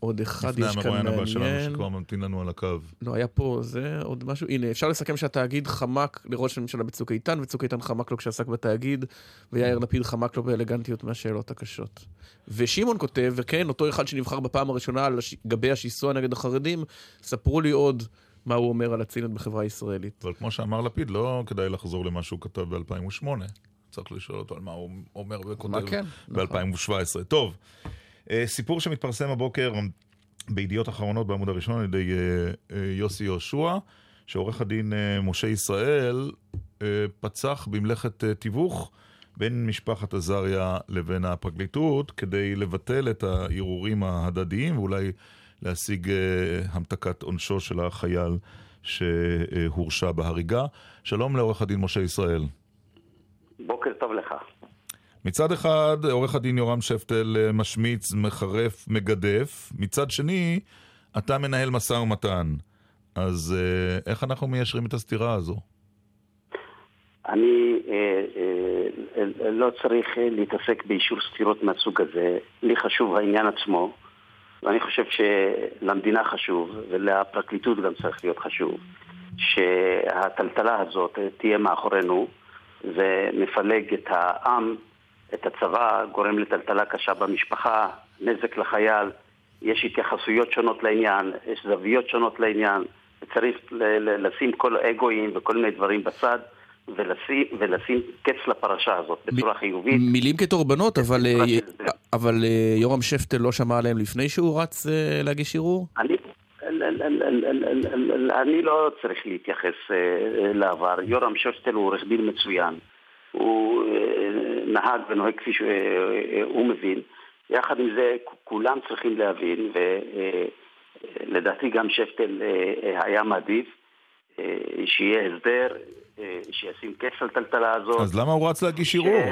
עוד אחד לפני יש כאן המרואיין הבא שלנו מעניין. שכבר ממתין לנו על הקו. לא, היה פה זה, עוד משהו. הנה, אפשר לסכם שהתאגיד חמק לראש הממשלה בצוק איתן, וצוק איתן חמק לו כשעסק בתאגיד, ויאיר לפיד חמק לו באלגנטיות מהשאלות הקשות. ושמעון כותב, וכן, אותו אחד שנבחר בפעם הראשונה על הש... גבי השיסוע נגד החרדים, ספרו לי עוד מה הוא אומר על הציניות בחברה הישראלית. אבל כמו שאמר לפיד, לא כדאי לחזור למה שהוא כתב ב-2008. צריך לשאול אותו על מה הוא אומר וכותב כן? ב-2017. טוב, אה, סיפור שמתפרסם הבוקר בידיעות אחרונות בעמוד הראשון על ידי אה, אה, יוסי יהושע, שעורך הדין משה ישראל פצח במלאכת תיווך בין משפחת עזריה לבין הפרקליטות כדי לבטל את הערעורים ההדדיים ואולי להשיג אה, המתקת עונשו של החייל שהורשע בהריגה. שלום לעורך הדין משה ישראל. בוקר טוב לך. מצד אחד, עורך הדין יורם שפטל אה, משמיץ, מחרף, מגדף. מצד שני, אתה מנהל משא ומתן. אז אה, איך אנחנו מיישרים את הסתירה הזו? אני אה, אה, לא צריך אה, להתעסק באישור סתירות מהסוג הזה. לי חשוב העניין עצמו, ואני חושב שלמדינה חשוב, ולפרקליטות גם צריך להיות חשוב, שהטלטלה הזאת אה, תהיה מאחורינו, ומפלג את העם, את הצבא, גורם לטלטלה קשה במשפחה, נזק לחייל. יש התייחסויות שונות לעניין, יש זוויות שונות לעניין, ל- לשים כל האגואים וכל מיני דברים בצד, ולשים, ולשים קץ לפרשה הזאת בצורה חיובית. מילים כתורבנות, אבל, אה, הסדר. אבל אה, יורם שפטל לא שמע עליהם לפני שהוא רץ אה, להגיש ערעור? אני, אני לא צריך להתייחס אה, לעבר. יורם שוסטל הוא עורך דין מצוין. הוא אה, נהג ונוהג כפי שהוא מבין. יחד עם זה, כולם צריכים להבין, ולדעתי גם שפטל אה, היה מעדיף שיהיה הסדר, אה, שישים קץ לטלטלה הזאת. אז למה הוא רץ להגיש ערעור?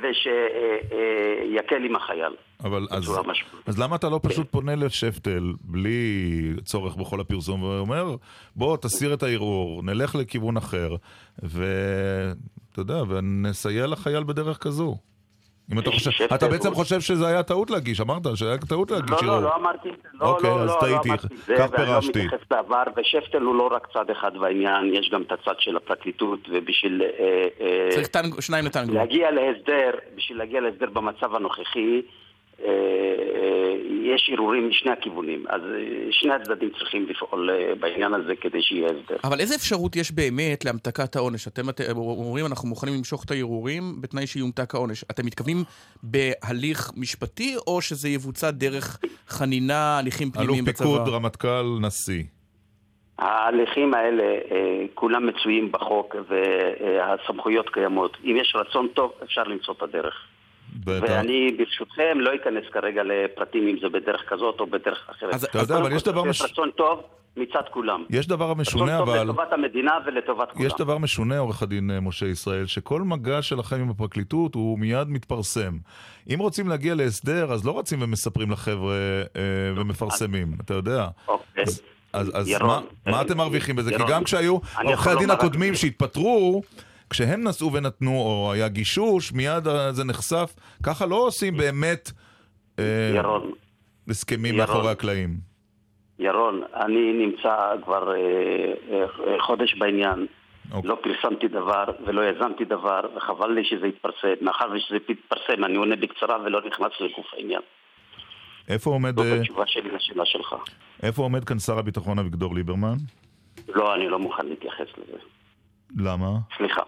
ושיקל עם החייל. אבל אז. אז למה אתה לא פשוט פונה לשפטל בלי צורך בכל הפרסום ואומר, בוא תסיר את הערעור, נלך לכיוון אחר, ואתה יודע, ונסייע לחייל בדרך כזו. אם אתה חושב, אתה בעצם חושב שזה היה טעות להגיש, אמרת שהיה טעות להגיש לא, ערעור. לא, לא אמרתי, לא, אוקיי, לא, אז לא, טעיתי. לא אמרתי את זה, כך ואני לא פירשתי. מתייחס לעבר, ושפטל הוא לא רק צד אחד בעניין, יש גם את הצד של הפרקליטות, ובשביל אה, אה, צריך שניים לטנגו. להגיע להסדר, בשביל להגיע להסדר במצב הנוכחי, אה, יש ערעורים משני הכיוונים, אז אה, שני הצדדים צריכים לפעול אה, בעניין הזה כדי שיהיה הסדר. אבל איזה אפשרות יש באמת להמתקת העונש? אתם אתם אומרים, אנחנו מוכנים למשוך את הערעורים בתנאי שיומתק העונש. אתם מתכוונים בהליך משפטי, או שזה יבוצע דרך חנינה, הליכים אלוף פנימיים בצבא? פיקוד, רמטכ"ל, נשיא. ההליכים האלה אה, כולם מצויים בחוק והסמכויות קיימות. אם יש רצון טוב, אפשר למצוא את הדרך. ואתה- ואני ברשותכם לא אכנס כרגע לפרטים אם זה בדרך כזאת או בדרך אחרת. אז- אתה יודע, אבל יש דבר להיות רצון טוב מצד כולם. יש דבר רצון משונה, טוב אבל... לטובת המדינה ולטובת כולם. יש דבר משונה, עורך הדין אה, משה ישראל, שכל מגע שלכם עם הפרקליטות הוא מיד מתפרסם. אם רוצים להגיע להסדר, אז לא רצים ומספרים לחבר'ה אה, ומפרסמים, אתה יודע. אוקיי. אז, אז, ירון, מה, מה אה, אתם מרוויחים בזה? כי ירון, גם כשהיו עורכי הדין הקודמים שהתפטרו, כשהם נשאו ונתנו, או היה גישוש, מיד זה נחשף. ככה לא עושים באמת... אה, ירון, הסכמים ירון. מאחורי הקלעים. ירון, אני נמצא כבר אה, אה, חודש בעניין. אוקיי. לא פרסמתי דבר ולא יזמתי דבר, וחבל לי שזה יתפרסם. מאחר ושזה יתפרסם, אני עונה בקצרה ולא נכנס לגוף העניין. איפה עומד, זאת אה, התשובה שלי לשאלה שלך. איפה עומד כאן שר הביטחון אביגדור ליברמן? לא, אני לא מוכן להתייחס לזה. למה? סליחה.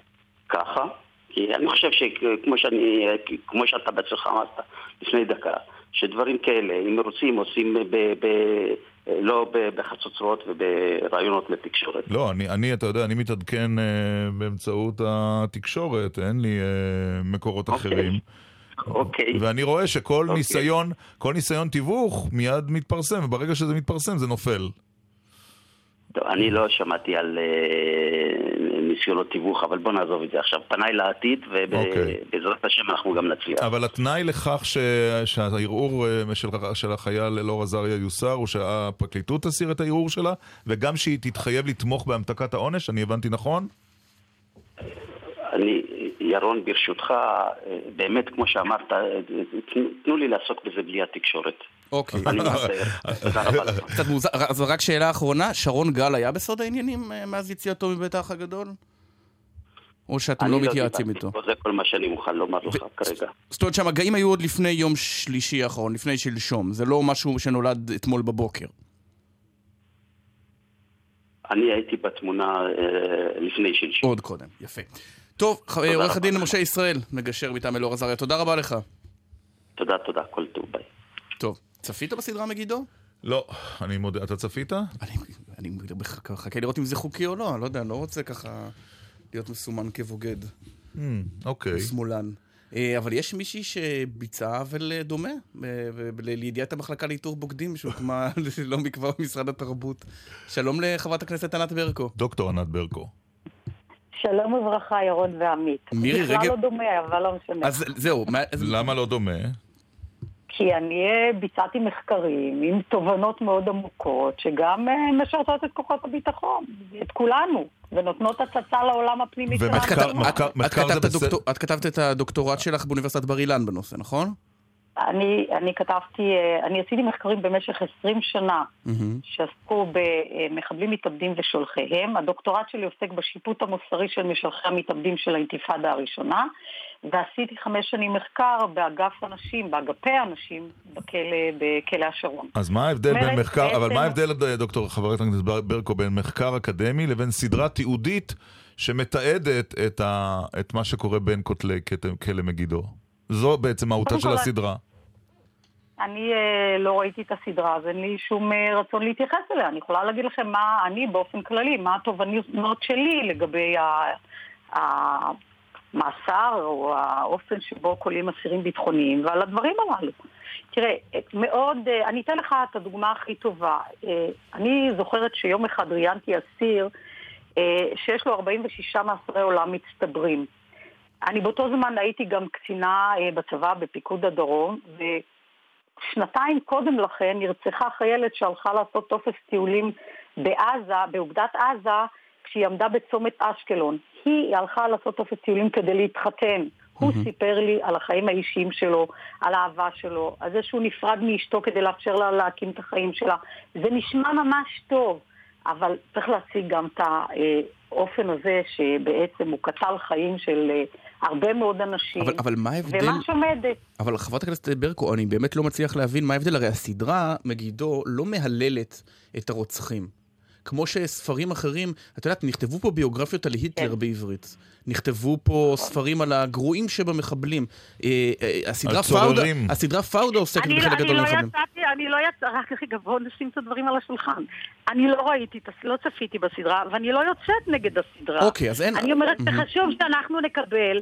ככה? כי אני חושב שכמו שאני, כמו שאתה בעצמך אמרת לפני דקה, שדברים כאלה, אם רוצים, עושים ב, ב, לא בחצוצרות וברעיונות לתקשורת. לא, אני, אני, אתה יודע, אני מתעדכן אה, באמצעות התקשורת, אין לי אה, מקורות אוקיי. אחרים. אוקיי. ואני רואה שכל אוקיי. ניסיון, כל ניסיון תיווך מיד מתפרסם, וברגע שזה מתפרסם זה נופל. טוב, אני לא שמעתי על אה, ניסיונות תיווך, אבל בוא נעזוב את זה עכשיו. פניי לעתיד. ובעזרת השם אנחנו גם נצליח. אבל התנאי לכך ש... שהערעור אה, של, של החייל אלאור עזריה יוסר, הוא שהפרקליטות תסיר את הערעור שלה, וגם שהיא תתחייב לתמוך בהמתקת העונש, אני הבנתי נכון? אני, ירון, ברשותך, אה, באמת, כמו שאמרת, אה, תנו לי לעסוק בזה בלי התקשורת. אוקיי. אני מצטער. תודה רבה לך. קצת מוזר, אז רק שאלה אחרונה, שרון גל היה בסוד העניינים אה, מאז יציאתו מבית האח הגדול? או שאתם אני לא מתייעצים איתו? זה כל מה שאני מוכן לומר לך כרגע. זאת אומרת שהמגעים היו עוד לפני יום שלישי האחרון, לפני שלשום, זה לא משהו שנולד אתמול בבוקר. אני הייתי בתמונה אה, לפני שלשום. עוד קודם, יפה. טוב, עורך. הדין משה ישראל, מגשר מטעם אלאור עזריה, תודה רבה לך. תודה, תודה, כל טוב, ביי. צפית בסדרה מגידו? לא, אני מודה. אתה צפית? אני, אני מחכה לראות אם זה חוקי או לא, אני לא יודע, אני לא רוצה ככה להיות מסומן כבוגד, Hmm, אוקיי. שמאלן. אה, אבל יש מישהי שביצעה עוול אה, דומה, אה, לידיעת המחלקה לאיתור בוגדים, שהוקמה לא מכבר במשרד התרבות. שלום לחברת הכנסת ענת ברקו. דוקטור ענת ברקו. שלום וברכה, ירון ועמית. מירי בכלל רגב- לא דומה, אבל לא משנה. אז זהו, מה- למה לא דומה? כי אני אה, ביצעתי מחקרים עם תובנות מאוד עמוקות, שגם אה, משרתות את כוחות הביטחון, את כולנו, ונותנות הצצה לעולם הפנימי שלנו. את כתבת את הדוקטורט שלך באוניברסיטת בר אילן בנושא, נכון? אני, אני כתבתי, אה, אני עשיתי מחקרים במשך 20 שנה מהמם. שעסקו במחבלים מתאבדים ושולחיהם. הדוקטורט שלי עוסק בשיפוט המוסרי של משלחי המתאבדים של האינתיפאדה הראשונה, ועשיתי חמש שנים מחקר באגף הנשים, באגפי הנשים, בכלא, בכלא השרון. אז מה ההבדל בין מחקר, אבל בעצם- מה ההבדל, דוקטור חברת הכנסת בר- ברקו, בין מחקר אקדמי לבין סדרה תיעודית שמתעדת את, ה, את מה שקורה בין כותלי כלא מגידו? זו בעצם מהותה של הסדרה. אני אה, לא ראיתי את הסדרה, אז אין לי שום אה, רצון להתייחס אליה. אני יכולה להגיד לכם מה אני באופן כללי, מה התובנות שלי לגבי המאסר או האופן שבו כולאים אסירים ביטחוניים ועל הדברים הללו. תראה, מאוד, אה, אני אתן לך את הדוגמה הכי טובה. אה, אני זוכרת שיום אחד ראיינתי אסיר אה, שיש לו 46 מאסרי עולם מצטברים. אני באותו זמן הייתי גם קצינה אה, בצבא בפיקוד הדרום, ושנתיים קודם לכן נרצחה חיילת שהלכה לעשות טופס טיולים בעזה, באוגדת עזה, כשהיא עמדה בצומת אשקלון. היא הלכה לעשות טופס טיולים כדי להתחתן. הוא סיפר לי על החיים האישיים שלו, על האהבה שלו, על זה שהוא נפרד מאשתו כדי לאפשר לה להקים את החיים שלה. זה נשמע ממש טוב, אבל צריך להציג גם את האופן הזה שבעצם הוא קטל חיים של אה, הרבה מאוד אנשים. אבל, אבל מה ההבדל... ומה שעומד... אבל חברת הכנסת ברקו, אני באמת לא מצליח להבין מה ההבדל, הרי הסדרה, מגידו, לא מהללת את הרוצחים. כמו שספרים אחרים, את יודעת, נכתבו פה ביוגרפיות על היטלר כן. בעברית. נכתבו פה ספרים על הגרועים שבמחבלים. אה, אה, הסדרה פאודה, צוררים. הסדרה פאודה עוסקת אני, בחלק אני גדול לא מהמחבלים. יצאתי, אני לא יצאתי, רק רגע, בואו נשים את הדברים על השולחן. אני לא ראיתי, לא צפיתי בסדרה, ואני לא יוצאת נגד הסדרה. אוקיי, אז אין... אני אומרת מהמם. שחשוב שאנחנו נקבל,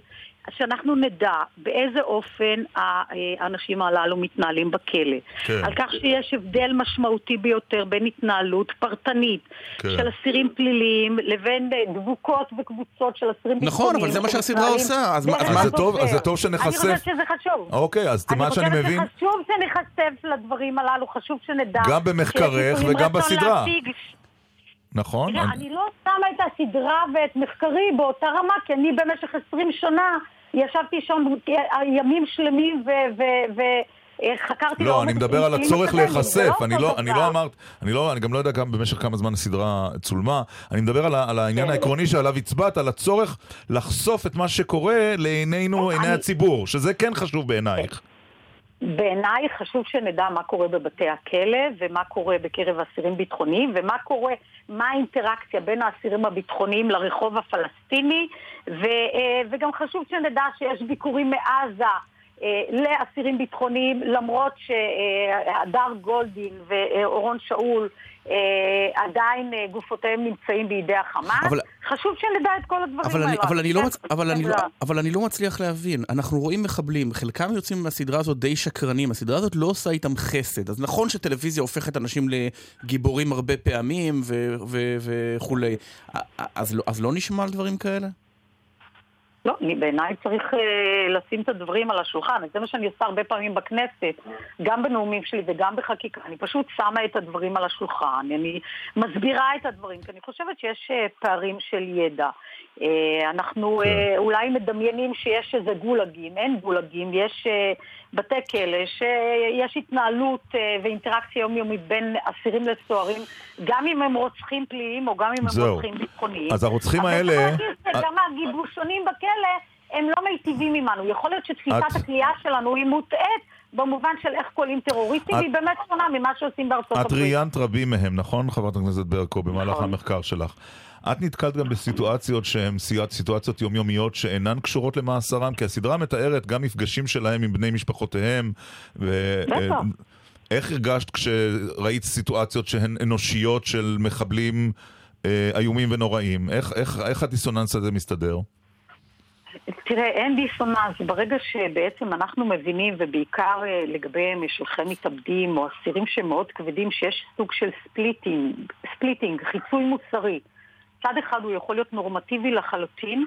שאנחנו נדע באיזה אופן ה- האנשים הללו מתנהלים בכלא. כן. על כך שיש הבדל משמעותי ביותר בין התנהלות פרטנית כן. של אסירים פליליים לבין אה, דבוקות וקבוצות של אסירים נכון, ביטחוניים. אבל זה מה שהסדרה עושה, אז מה- דרך אז מה- זה טוב- אז זה טוב הדובר. אני שנחשף. חושבת שזה חשוב. אוקיי, אז מה שאני מבין, אני חושבת שחשוב שנחשף לדברים הללו, חשוב שנדע. גם במחקרך וגם בסדרה. נכון? תראה, אני לא שמה את הסדרה ואת מחקרי באותה רמה, כי אני במשך 20 שנה ישבתי שם ימים שלמים ו- ו- ו- חקרתי... לא, אני מדבר על הצורך להיחשף, אני לא, אני לא אמרת, אני לא, אני גם לא יודע גם במשך כמה זמן הסדרה צולמה, אני מדבר על, על העניין כן. העקרוני שעליו הצבעת, על הצורך לחשוף את מה שקורה לעינינו, עיני הציבור, שזה כן חשוב בעינייך. בעיניי חשוב שנדע מה קורה בבתי הכלא ומה קורה בקרב אסירים ביטחוניים ומה קורה, מה האינטראקציה בין האסירים הביטחוניים לרחוב הפלסטיני ו, אה, וגם חשוב שנדע שיש ביקורים מעזה אה, לאסירים ביטחוניים למרות שהדר גולדין ואורון שאול אה, עדיין אה, גופותיהם נמצאים בידי החמאס. אבל... חשוב שנדע את כל הדברים אבל האלה. אני, אבל, אני לא מצ... אבל, אני לא... אבל אני לא מצליח להבין. אנחנו רואים מחבלים, חלקם יוצאים מהסדרה הזאת די שקרנים. הסדרה הזאת לא עושה איתם חסד. אז נכון שטלוויזיה הופכת אנשים לגיבורים הרבה פעמים וכולי. אז, לא, אז לא נשמע על דברים כאלה? לא, בעיניי צריך uh, לשים את הדברים על השולחן, זה מה שאני עושה הרבה פעמים בכנסת, גם בנאומים שלי וגם בחקיקה, אני פשוט שמה את הדברים על השולחן, אני מסבירה את הדברים, כי אני חושבת שיש uh, פערים של ידע. Uh, אנחנו כן. uh, אולי מדמיינים שיש איזה גולגים, אין גולגים, יש uh, בתי כלא שיש התנהלות ואינטראקציה יומיומית בין אסירים לסוהרים, גם אם הם רוצחים פליליים או גם אם הם זהו. רוצחים ביטחוניים. אז הרוצחים האלה... אבל גם הגיבושונים בכלא הם לא מיטיבים עמנו. יכול להיות שתפיסת את... הכלייה שלנו היא מוטעית. במובן של איך קולים טרוריסטים, את... היא באמת שונה ממה שעושים בארצות הברית. את ראיינת רבים מהם, נכון, חברת הכנסת ברקו, במהלך נכון. המחקר שלך? את נתקלת גם בסיטואציות שהן סיטואציות יומיומיות שאינן קשורות למאסרם? כי הסדרה מתארת גם מפגשים שלהם עם בני משפחותיהם. ו... איך הרגשת כשראית סיטואציות שהן אנושיות של מחבלים אה, איומים ונוראים? איך, איך, איך הדיסוננס הזה מסתדר? תראה, אין דיסוננס. ברגע שבעצם אנחנו מבינים, ובעיקר אה, לגבי משלחי מתאבדים או אסירים שמאוד כבדים, שיש סוג של splitting, splitting, חיצוי מוסרי. צד אחד הוא יכול להיות נורמטיבי לחלוטין,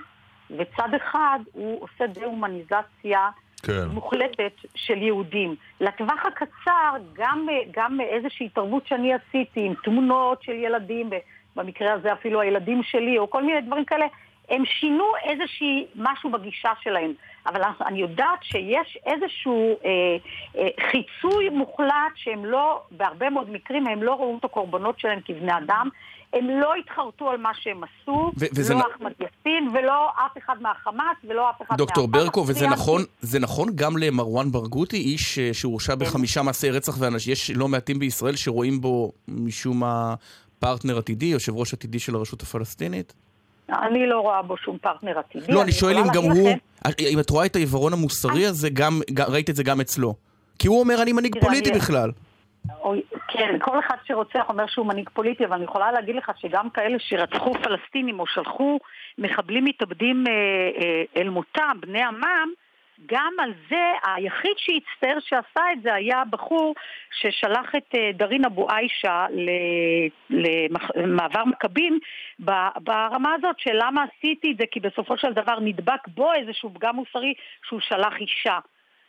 וצד אחד הוא עושה דה-הומניזציה כן. מוחלטת של יהודים. לטווח הקצר, גם, גם איזושהי התערבות שאני עשיתי עם תמונות של ילדים, במקרה הזה אפילו הילדים שלי, או כל מיני דברים כאלה, הם שינו איזושהי משהו בגישה שלהם. אבל אני יודעת שיש איזשהו אה, אה, חיצוי מוחלט שהם לא, בהרבה מאוד מקרים, הם לא ראו את הקורבנות שלהם כבני אדם, הם לא התחרטו על מה שהם עשו, לא נ... אחמד יאסין ולא אף אחד מהחמאס ולא אף אחד דוקטור ברקו, וזה נכון, זה נכון גם למרואן ברגותי, איש אה, שהורשע כן. בחמישה מעשי רצח ואנשים, יש לא מעטים בישראל שרואים בו משום מה פרטנר עתידי, יושב ראש עתידי של הרשות הפלסטינית? אני לא רואה בו שום פרטנר עתידי. לא, אני שואל אם גם הוא, אם את רואה את העיוורון המוסרי הזה, ראית את זה גם אצלו. כי הוא אומר, אני מנהיג פוליטי בכלל. כן, כל אחד שרוצח אומר שהוא מנהיג פוליטי, אבל אני יכולה להגיד לך שגם כאלה שרצחו פלסטינים או שלחו מחבלים מתאבדים אה, אה, אל מותם, בני עמם, גם על זה, היחיד שהצטער שעשה את זה היה בחור ששלח את אה, דרין אבו עיישה למעבר מכבים ברמה הזאת של למה עשיתי את זה, כי בסופו של דבר נדבק בו איזשהו פגם מוסרי שהוא שלח אישה.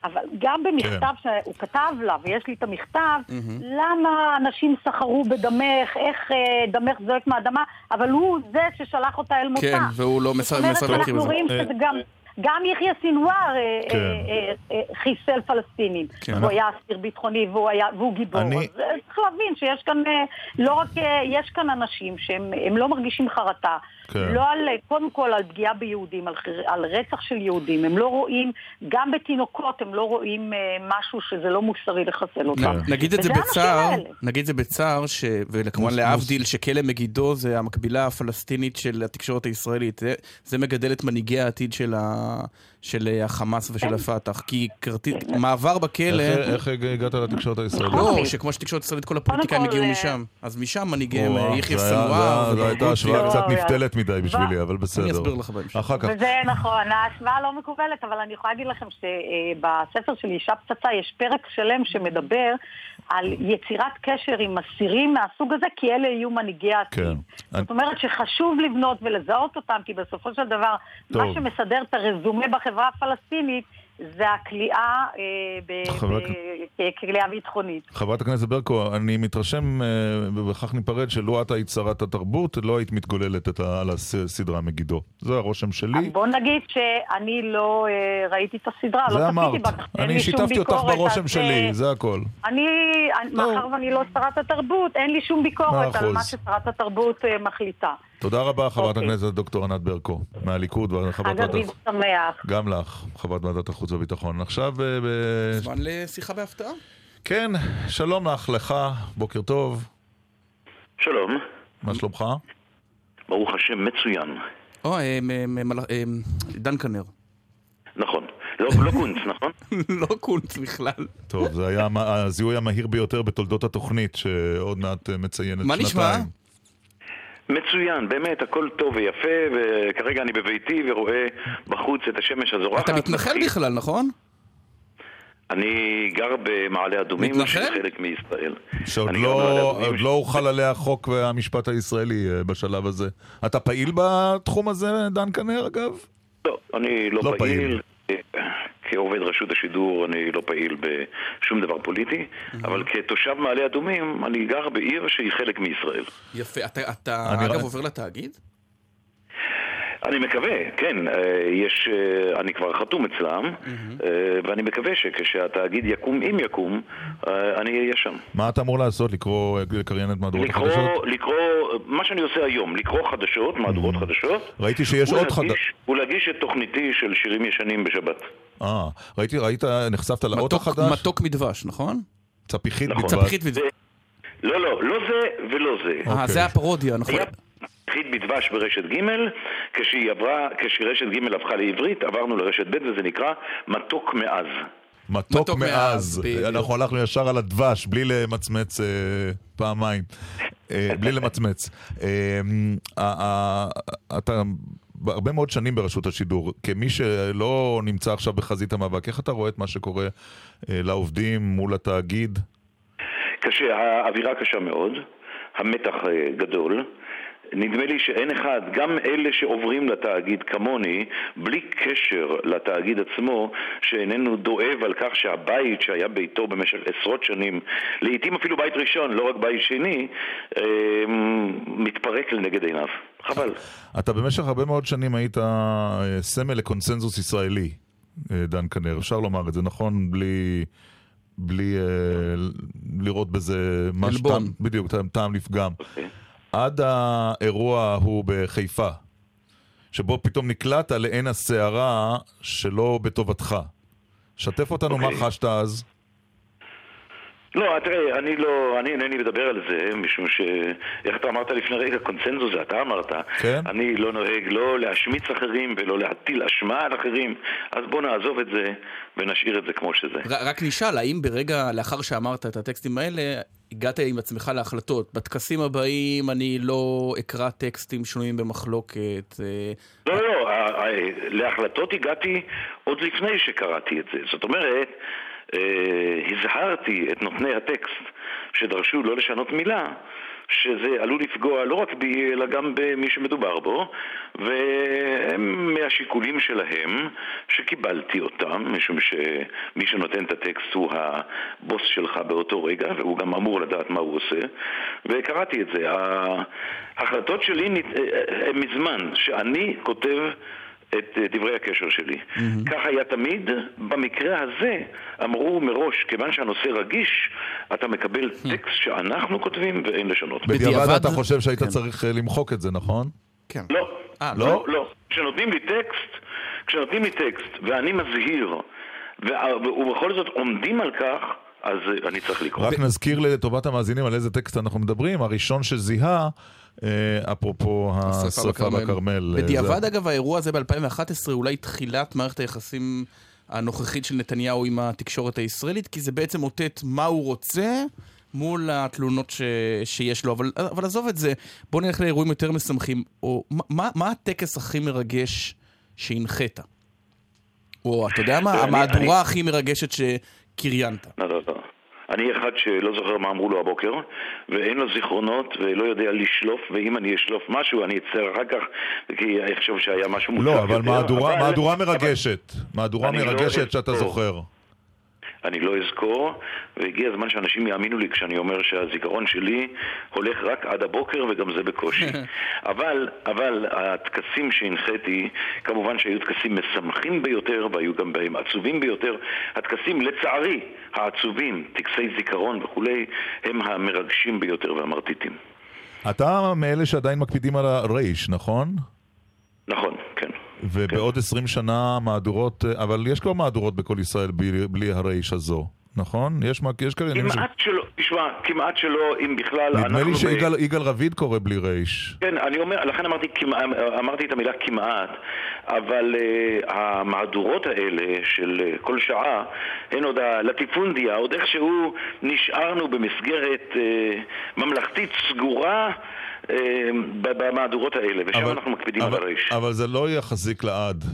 אבל גם במכתב כן. שהוא כתב לה, ויש לי את המכתב, mm-hmm. למה אנשים סחרו בדמך, איך אה, דמך זועק מהאדמה, אבל הוא זה ששלח אותה אל מותה. כן, והוא לא מסר מכיר בזה. זאת אומרת, אנחנו רואים שזה אה, גם... גם יחיא סינואר אה, כן. חיסל פלסטינים. כן. הוא היה אסיר ביטחוני והוא גיבור. אני... אז צריך להבין שיש כאן, לא רק, יש כאן אנשים שהם לא מרגישים חרטה. כן. לא על, קודם כל על פגיעה ביהודים, על, על רצח של יהודים. הם לא רואים, גם בתינוקות הם לא רואים אה, משהו שזה לא מוסרי לחסל אותם. כן. נגיד את זה בצער, נגיד את זה בצער, ש... וכמובן להבדיל שכלא מגידו זה המקבילה הפלסטינית של התקשורת הישראלית. זה, זה מגדל את מנהיגי העתיד של ה... של אה, החמאס ושל כן. הפת"ח, כי מעבר בכלא... איך הגעת לתקשורת הישראלית? לא, שכמו שתקשורת הישראלית כל הפוליטיקאים הגיעו אה, משם. אז משם מנהיגיהם, יחיא סנוואר. זו הייתה השוואה קצת נפתלת מדי בשבילי, אבל בסדר. אני אסביר לך בהמשך. אחר כך. וזה נכון, ההשוואה לא מקובלת, אבל אני יכולה להגיד לכם שבספר של אישה פצצה יש פרק שלם שמדבר על יצירת קשר עם אסירים מהסוג הזה, כי אלה יהיו מנהיגי העתיד. כן. זאת אומרת שחשוב לבנות ולזהות אותם, כי בסופו של דבר, מה שמסדר את הרזומה בחברה הפלסטינית, זה הכליאה אה, חברת- ככליאה ביטחונית. חברת הכנסת ברקו, אני מתרשם, אה, ובכך ניפרד, שלו את היית שרת התרבות, לא היית מתגוללת את ה- על הסדרה מגידו. זה הרושם שלי. בוא נגיד שאני לא אה, ראיתי את הסדרה, לא. צפיתי בה, אני שיתפתי אותך ברושם שלי, אה, זה הכל. אני, מאחר ואני לא שרת התרבות, אין לי שום ביקורת על. מה ששרת התרבות מחליטה. תודה רבה, חברת אוקיי. הכנסת דוקטור ענת ברקו, מהליכוד ועדת... אביב שמח. גם לך, חברת ועדת החוץ והביטחון. עכשיו, אה, ב- זמן לשיחה בהפתעה. כן, שלום לך, לך, בוקר טוב, שלום, מה שלומך? ברוך השם, מצוין. או, אה, אה, דן כנר. נכון. לא, לא קונץ, נכון? לא קונץ בכלל. טוב, זה היה הזיהוי המהיר ביותר בתולדות התוכנית, שעוד מעט מציינת מה שנתיים. נשמע? מצוין, באמת, הכל טוב ויפה, וכרגע אני בביתי ורואה בחוץ את השמש הזורחת. אתה מתנחל בכלל, נכון? אני גר במעלה אדומים, מתנחל? שזה חלק מישראל. שעוד לא, אדומים, עוד לא הוחל עליה החוק והמשפט הישראלי אה, בשלב הזה. אתה פעיל בתחום הזה, דן כנר, אגב? לא, אני לא, לא פעיל. פעיל. כעובד רשות השידור אני לא פעיל בשום דבר פוליטי, אבל כתושב מעלה אדומים אני גר בעיר שהיא חלק מישראל. יפה. אתה- אתה, אגב, רק- עובר לתאגיד? אני מקווה, כן, אה, יש, אה, אני כבר חתום אצלם, אה, ואני מקווה שכשהתאגיד יקום, אם יקום, אני אהיה שם. מה אתה אמור לעשות? לקרוא, לקריין את מהדורות לקרוא, החדשות? לקרוא, מה שאני עושה היום, לקרוא חדשות, מהדורות חדשות, ראיתי שיש עוד חדשות. ולהגיש- את תוכניתי של שירים ישנים בשבת. אה, ראיתי, ראית, נחשפת לאות החדש? מתוק מדבש, נכון? צפיחית נכון. בלבד. צפחית ודבש. זה- לא, לא, לא זה ולא זה. אה, אוקיי. זה הפרודיה, נכון? היה פחית בדבש ברשת ג', כשהיא עברה, כשרשת ג' הפכה לעברית, עברנו לרשת ב' וזה נקרא מתוק מאז. מתוק מתוק מאז, מאז. אנחנו הלכנו ישר על הדבש, בלי למצמץ אה, פעמיים. אה, בלי למצמץ. אה, אה, אה, אתה הרבה מאוד שנים ברשות השידור. כמי שלא נמצא עכשיו בחזית המאבק, איך אתה רואה את מה שקורה אה, לעובדים מול התאגיד? קשה, האווירה קשה מאוד, המתח גדול. נדמה לי שאין אחד, גם אלה שעוברים לתאגיד כמוני, בלי קשר לתאגיד עצמו, שאיננו דואב על כך שהבית שהיה ביתו במשך עשרות שנים, לעיתים אפילו בית ראשון, לא רק בית שני, אה, מתפרק לנגד עיניו. חבל. אתה במשך הרבה מאוד שנים היית אה, סמל לקונסנזוס ישראלי, אה, דן כנר. אפשר לומר את זה, נכון? בלי... בלי אה, לראות בזה משהו, בדיוק, טעם- לפגם. אוקיי. עד האירוע ההוא בחיפה, שבו פתאום נקלעת לעין הסערה שלא בטובתך. שתף אותנו מה אוקיי. חשת אז. לא, תראה, אני לא, אני אינני מדבר על זה, משום ש... איך אתה אמרת לפני רגע, קונצנזוס זה אתה אמרת. כן. אני לא נוהג לא להשמיץ אחרים ולא להטיל אשמה על אחרים, אז בוא נעזוב את זה ונשאיר את זה כמו שזה. ר- רק נשאל, האם ברגע לאחר שאמרת את הטקסטים האלה, הגעת עם עצמך להחלטות? בטקסים הבאים אני לא אקרא טקסטים שנויים במחלוקת. אה, לא, לא, לא, להחלטות הגעתי עוד לפני שקראתי את זה. זאת אומרת, הזהרתי את נותני הטקסט שדרשו לא לשנות מילה, שזה עלול לפגוע לא רק בי, אלא גם במי שמדובר בו, והם מהשיקולים שלהם, שקיבלתי אותם, משום שמי שנותן את הטקסט הוא הבוס שלך באותו רגע, והוא גם אמור לדעת מה הוא עושה, וקראתי את זה. ההחלטות שלי הן מזמן, שאני כותב את אה, דברי הקשר שלי. כך היה תמיד, במקרה הזה אמרו מראש, כיוון שהנושא רגיש, אתה מקבל טקסט שאנחנו כותבים ואין לשנות. בדיעבד בדיעבד- אתה חושב שהיית כן. צריך אה, למחוק את זה, נכון? כן. לא, אה, לא? לא, לא. כשנותנים לי טקסט, כשנותנים לי טקסט ואני מזהיר, ובכל זאת עומדים על כך, אז אני צריך לקרוא. רק נזכיר לטובת המאזינים על איזה טקסט אנחנו מדברים. הראשון שזיהה, אפרופו השרפה בכרמל. אה, בדיעבד, זה- אגב, האירוע הזה ב-2011, אולי תחילת מערכת היחסים הנוכחית של נתניהו עם התקשורת הישראלית, כי זה בעצם אותת מה הוא רוצה מול התלונות ש... שיש לו. אבל, אבל עזוב את זה, בוא נלך לאירועים יותר משמחים. או, מה- מה, הטקס הכי מרגש שהנחית? או, אתה יודע מה? המהדורה אני- הכי מרגשת שקריינת. לא, לא, לא. אני אחד שלא זוכר מה אמרו לו הבוקר, ואין לו זיכרונות ולא יודע לשלוף, ואם אני אשלוף משהו אני אצטער אחר כך, כי אני חושב שהיה משהו מוצלח לא, אבל מהדורה, מרגשת. מהדורה לא מרגשת שאתה. זוכר. אני לא אזכור, והגיע הזמן שאנשים יאמינו לי כשאני אומר שהזיכרון שלי הולך רק עד הבוקר וגם זה בקושי. אבל, אבל הטקסים שהנחיתי, כמובן שהיו טקסים משמחים ביותר והיו גם בהם עצובים ביותר. הטקסים, לצערי, העצובים, טקסי זיכרון וכולי, הם המרגשים ביותר והמרטיטים. אתה מאלה שעדיין מקפידים על הרייש, נכון? נכון, כן. ובעוד 20 שנה מהדורות, אבל יש כבר מהדורות בכל ישראל בלי, בלי הרייש הזו, נכון? יש, מה- יש כאלה... כמעט שלא, תשמע, כמעט שלא, אם בכלל, נדמה לי ב- שיגאל יגאל רביד קורא בלי רייש. כן, אני אומר, לכן אמרתי, כמעט, אמרתי את המילה כמעט, אבל uh, המהדורות האלה של uh, כל שעה הן עוד הלטיפונדיה, עוד איכשהו נשארנו במסגרת uh, ממלכתית סגורה ב- במהדורות האלה, ושם אנחנו מקפידים על אבל, הרייש. אבל זה לא יחזיק לעד.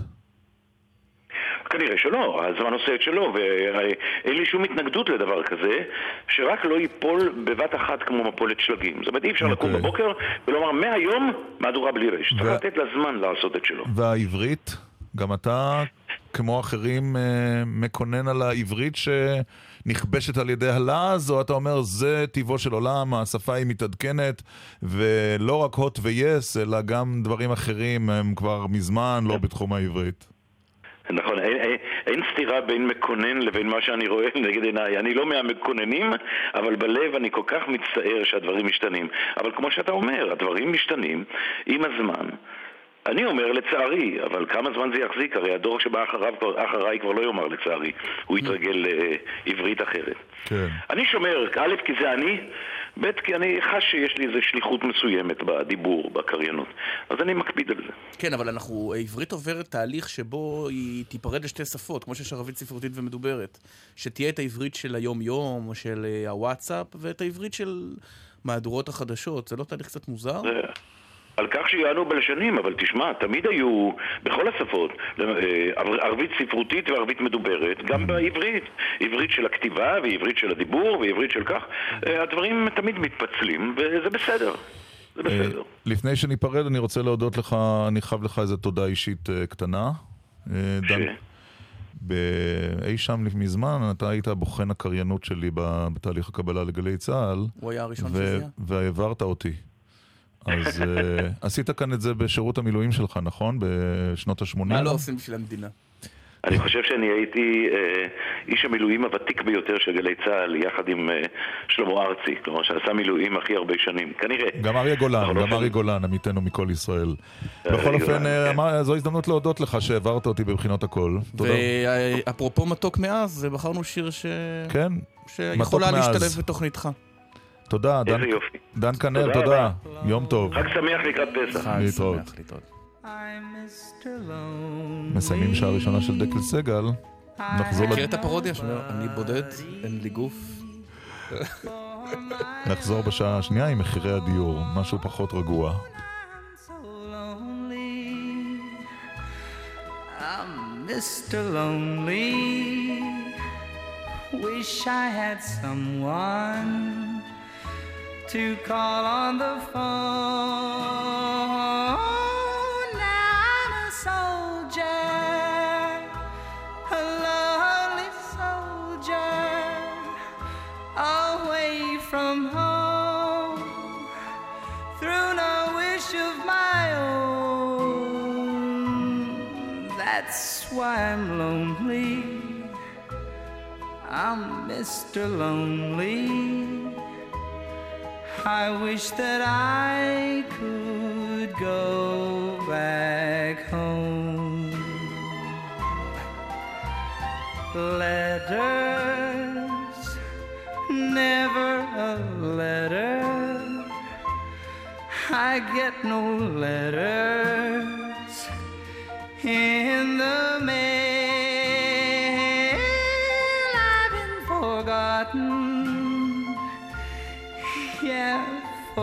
כנראה שלא, הזמן עושה את שלו, ואין לי שום התנגדות לדבר כזה, שרק לא ייפול בבת אחת כמו מפולת שלגים. זאת אומרת, אי אפשר לקום אוקיי. בבוקר ולומר, מהיום מהדורה בלי רייש. צריך לתת לה זמן לעשות את שלו. והעברית, גם אתה, כמו אחרים, אה, מקונן על העברית שנכבשת על ידי הלעז, או אתה אומר, זה טיבו של עולם, השפה היא מתעדכנת, ולא רק הוט ויס, אלא גם דברים אחרים הם כבר מזמן לא בתחום העברית. נכון, אין, אין, אין סתירה בין מקונן לבין מה שאני רואה נגד עיניי. אני לא מהמקוננים, אבל בלב אני כל כך מצטער שהדברים משתנים. אבל כמו שאתה אומר, הדברים משתנים עם הזמן. אני אומר לצערי, אבל כמה זמן זה יחזיק? הרי הדור שבא אחריו, אחריי כבר לא יאמר לצערי. הוא יתרגל לעברית אחרת. כן. אני שומר, א', כי זה אני, ב', כי אני חש שיש לי איזו שליחות מסוימת בדיבור, בקריינות. אז אני מקפיד על זה. כן, אבל אנחנו, העברית עוברת תהליך שבו היא תיפרד לשתי שפות, כמו שיש ערבית ספרותית ומדוברת. שתהיה את העברית של היום-יום, או של אה, הוואטסאפ, ואת העברית של מהדורות החדשות. זה לא תהליך קצת מוזר? זה- על כך שיענו בלשנים, אבל תשמע, תמיד היו, בכל השפות, אה, ער- ערבית ספרותית וערבית מדוברת, גם בעברית. עברית של הכתיבה, ועברית של הדיבור, ועברית של כך. אה, הדברים תמיד מתפצלים, וזה בסדר. זה בסדר. אה, לפני שניפרד, אני רוצה להודות לך, אני חייב לך איזו תודה אישית קטנה. דן, ש- ב- אי שם מזמן, אתה היית בוחן הקריינות שלי ב- בתהליך הקבלה לגלי צה"ל. הוא היה הראשון ו- שהזיע? והעברת אותי. אז אה, עשית כאן את זה בשירות המילואים שלך, נכון? בשנות ה-80? מה לא עושים בשביל המדינה? אני חושב שאני הייתי אה, איש המילואים הוותיק ביותר של גלי צה"ל, יחד עם אה, שלמה ארצי, כלומר שעשה מילואים הכי הרבה שנים, כנראה. גם אריה גולן, גם אופן- אריה גולן, עמיתנו מכל ישראל. אריה בכל אופן, אה, כן. זו הזדמנות להודות לך שהעברת אותי בבחינות הכל. תודה. ואפרופו מתוק מאז, בחרנו שיר ש... כן, שיכולה מאז. להשתלב בתוכניתך. תודה, דן-. דן כנר, תודה תודה. יום טוב. חג שמח לקראת פסח. חג להתראות. שמח, להתראות. מסיימים שעה ראשונה של דקל סגל. נחזור מכיר את הפרודיה שאומר, אני בודד, אין לי גוף? נחזור בשעה השנייה עם מחירי הדיור, משהו פחות רגוע. Mr. Lonely. Wish I had someone to call on the phone. Now I'm a soldier, a lonely soldier, away from home through no wish of my own. That's why I'm lonely. I'm Mr. Lonely. I wish that I could go back home. Letters, never a letter. I get no letters in the mail.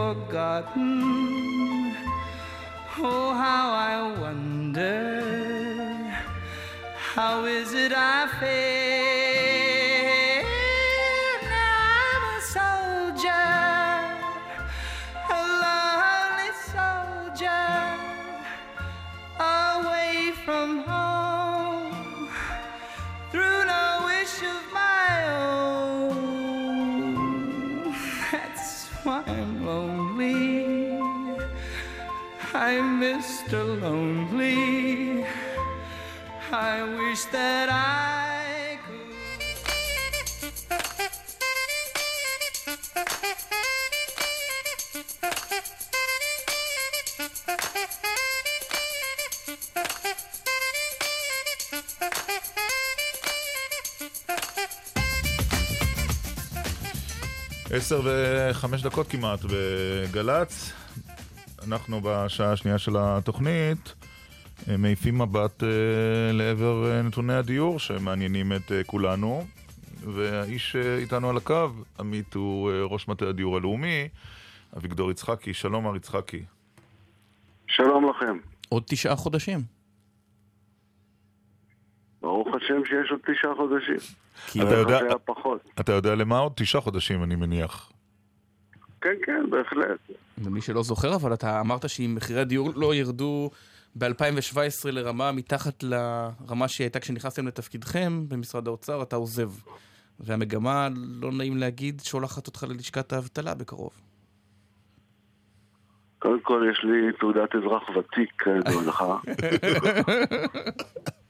Forgotten. Oh, how I wonder, how is it I feel Mr. Lonely. I wish that I. עשר וחמש דקות כמעט בגל"צ. אנחנו בשעה השנייה של התוכנית אה, מעיפים מבט אה, לעבר אה, נתוני הדיור שמעניינים את אה, כולנו. והאיש אה, איתנו על הקו, עמית הוא אה, ראש מטה הדיור הלאומי, אביגדור יצחקי. שלום מר יצחקי. שלום לכם. עוד תשעה חודשים. ברוך השם שיש עוד תשעה חודשים. כי אתה יודע- פחות. אתה יודע למה עוד? תשעה חודשים אני מניח. כן, כן, בהחלט. למי שלא זוכר, אבל אתה אמרת שאם מחירי הדיור לא ירדו ב-2017 לרמה מתחת לרמה שהייתה כשנכנסתם לתפקידכם במשרד האוצר, אתה עוזב. והמגמה, לא נעים להגיד, שולחת אותך ללשכת האבטלה בקרוב. קודם כל יש לי תעודת אזרח ותיק, כידוע לך.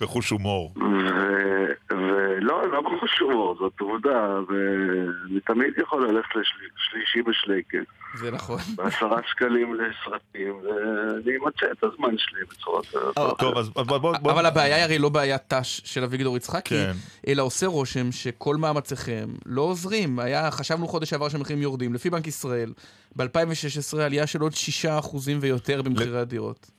בחוש הומור. ו- ולא, לא בחוש הומור, זאת עובדה, ואני תמיד יכול ללכת לשלישי בשלייקס, זה נכון. בעשרה שקלים לסרטים, ואני אמצא את הזמן שלי בצורה כזאת. או טוב. אז בוא... אבל הבעיה היא הרי לא בעיית ת"ש של אביגדור יצחקי, כן. אלא עושה רושם שכל מאמציכם לא עוזרים. היה, חשבנו חודש שעבר שהמחירים יורדים. לפי בנק ישראל, ב-2016 עלייה של עוד 6% ויותר במחירי הדירות.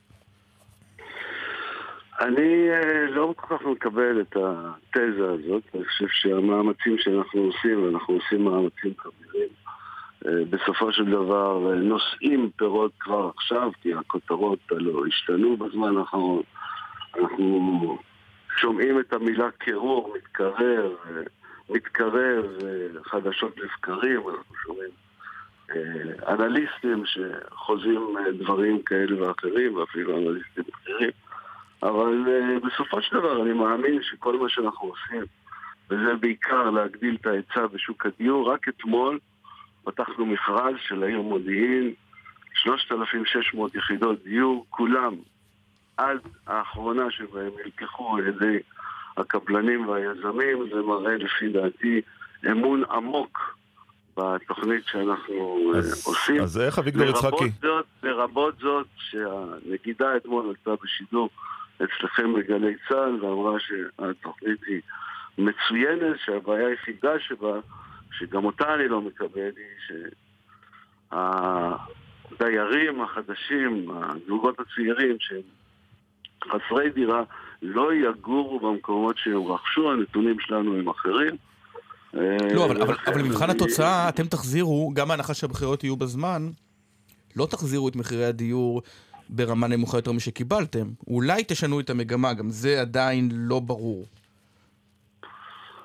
אני אה, לא כל כך מקבל את התזה הזאת, אני חושב שהמאמצים שאנחנו עושים, ואנחנו עושים מאמצים כבירים, אה, בסופו של דבר אה, נושאים פירות כבר עכשיו, כי הכותרות הלוא השתנו בזמן האחרון. אנחנו שומעים את המילה קירור מתקרר, מתקרר חדשות לבקרים, אנחנו שומעים אנליסטים שחוזים דברים כאלה ואחרים, ואפילו אנליסטים בכירים. אבל uh, בסופו של דבר אני מאמין שכל מה שאנחנו עושים, וזה בעיקר להגדיל את ההיצע בשוק הדיור, רק אתמול פתחנו מכרז של העיר מודיעין, 3,600 יחידות דיור, כולם עד האחרונה שבהם נלקחו על ידי הקבלנים והיזמים, זה מראה לפי דעתי אמון עמוק בתוכנית שאנחנו אה, אז- עושים. אז איך אביגדור יצחקי? לרבות זאת, לרבות זאת שהנגידה אתמול עלתה בשידור אצלכם בגלי צה"ל ואמרה שהתוכנית היא מצוינת, שהבעיה היחידה שבה, שגם אותה אני לא מקבל, היא שהדיירים החדשים, הזוגות הצעירים שהם חסרי דירה, לא יגורו במקומות שהם רכשו, הנתונים שלנו הם אחרים. לא, אבל, אבל, אבל במבחן התוצאה, אתם תחזירו, גם בהנחה שהבחירות יהיו בזמן, לא תחזירו את מחירי הדיור ברמה נמוכה יותר משקיבלתם. אולי תשנו את המגמה, גם זה עדיין לא ברור.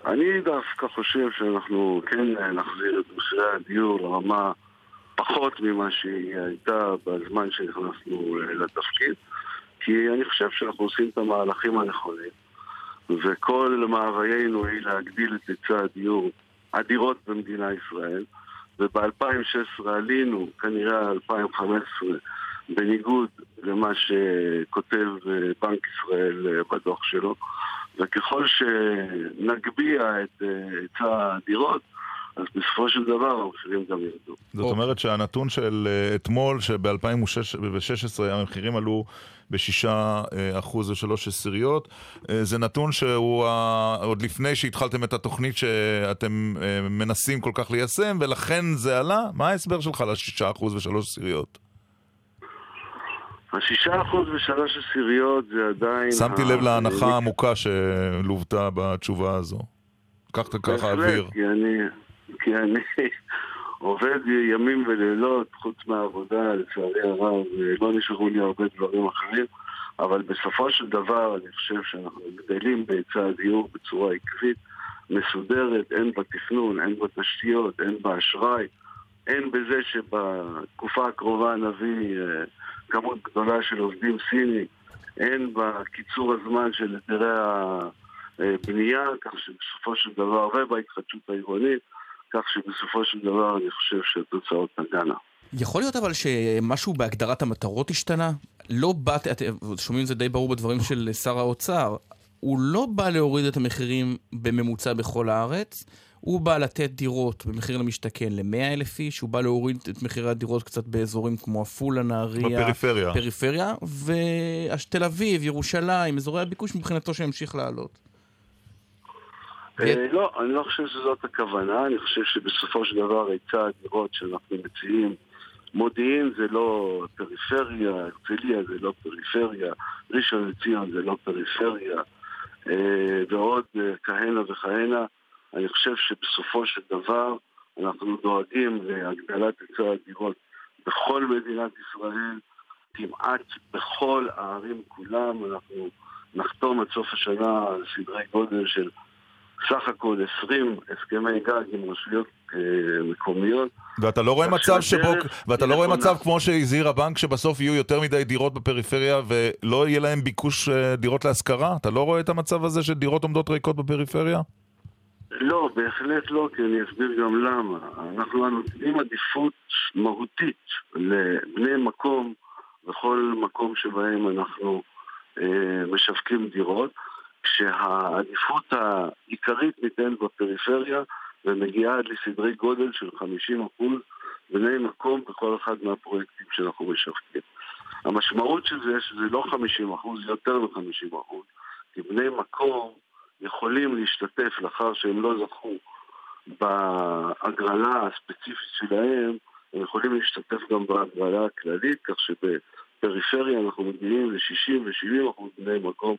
אני דווקא חושב שאנחנו כן נחזיר את מחירי הדיור לרמה פחות ממה שהיא הייתה בזמן שנכנסנו אה, לתפקיד, כי אני חושב שאנחנו עושים את המהלכים הנכונים, וכל מאוויינו היא להגדיל את היצע הדיור, הדירות במדינת ישראל, וב-2016 עלינו, כנראה 2015, בניגוד למה שכותב אה, בנק ישראל אה, בדוח שלו. וככל שנגביה את אה, היצע הדירות, אז בסופו של דבר המחירים גם ירדו. זאת אומרת שהנתון של אה, אתמול, שב-2016 המחירים עלו בשישה אה, אחוז ושלוש עשיריות, אה, זה נתון שהוא עוד לפני שהתחלתם את התוכנית שאתם אה, מנסים כל כך ליישם, ולכן זה עלה? מה ההסבר שלך לשישה אחוז ושלוש עשיריות? השישה אחוז ושלוש עשיריות זה עדיין... שמתי לב להנחה העמוקה שלוותה בתשובה הזו. קחת ככה אוויר. כי אני, כי אני עובד ימים ולילות, חוץ מהעבודה, לצערי הרב, לא נשארו לי הרבה דברים אחרים, אבל בסופו של דבר אני חושב שאנחנו גדלים בהיצע הדיור בצורה עקבית, מסודרת, הן בתכנון, הן בתשתיות, הן באשראי, הן בזה שבתקופה הקרובה נביא אה, כמות גדולה של עובדים סינים, הן בקיצור הזמן של היתרי הבנייה, כך שבסופו של דבר, ובהתחדשות העירונית, כך שבסופו של דבר אני חושב שהתוצאות תגענה. יכול להיות אבל שמשהו בהגדרת המטרות השתנה? לא בא, אתם שומעים את זה די ברור בדברים של שר האוצר, הוא לא בא להוריד את המחירים בממוצע בכל הארץ, הוא בא לתת דירות במחיר למשתכן ל-100 אלף איש, הוא בא להוריד את מחירי הדירות קצת באזורים כמו עפולה, נהריה, בפריפריה. פריפריה, ותל אביב, ירושלים, אזורי הביקוש מבחינתו שימשיך לעלות. אה, לא, אני לא חושב שזאת הכוונה, אני חושב שבסופו של דבר היצע הדירות שאנחנו מציעים, מודיעין זה לא פריפריה, הרצליה זה לא פריפריה, ראשון לציון זה לא פריפריה, אה, ועוד אה, כהנה וכהנה. אני חושב שבסופו של דבר אנחנו דואגים להגדלת היצע הדירות בכל מדינת ישראל, כמעט בכל הערים כולם, אנחנו נחתום עד סוף השנה על סדרי גודל של סך הכל 20 הסכמי גג עם רשויות אה, מקומיות. ואתה לא רואה מצב שבו, ואתה לא רואה. מצב כמו שהזהיר הבנק שבסוף יהיו יותר מדי דירות בפריפריה ולא יהיה להם ביקוש אה, דירות להשכרה? אתה לא רואה את המצב הזה של דירות עומדות ריקות בפריפריה? לא, בהחלט לא, כי אני אסביר גם למה. אנחנו נותנים עדיפות מהותית לבני מקום בכל מקום שבהם אנחנו אה, משווקים דירות, כשהעדיפות העיקרית ניתנת בפריפריה ומגיעה עד לסדרי גודל של 50% בני מקום בכל אחד מהפרויקטים שאנחנו משווקים. המשמעות של זה שזה לא 50%, זה יותר מ-50%, כי בני מקום יכולים להשתתף לאחר שהם לא זכו בהגרלה הספציפית שלהם, הם יכולים להשתתף גם בהגרלה הכללית, כך שבפריפריה אנחנו מגיעים ל-60 ו-70 אחוז בני מקום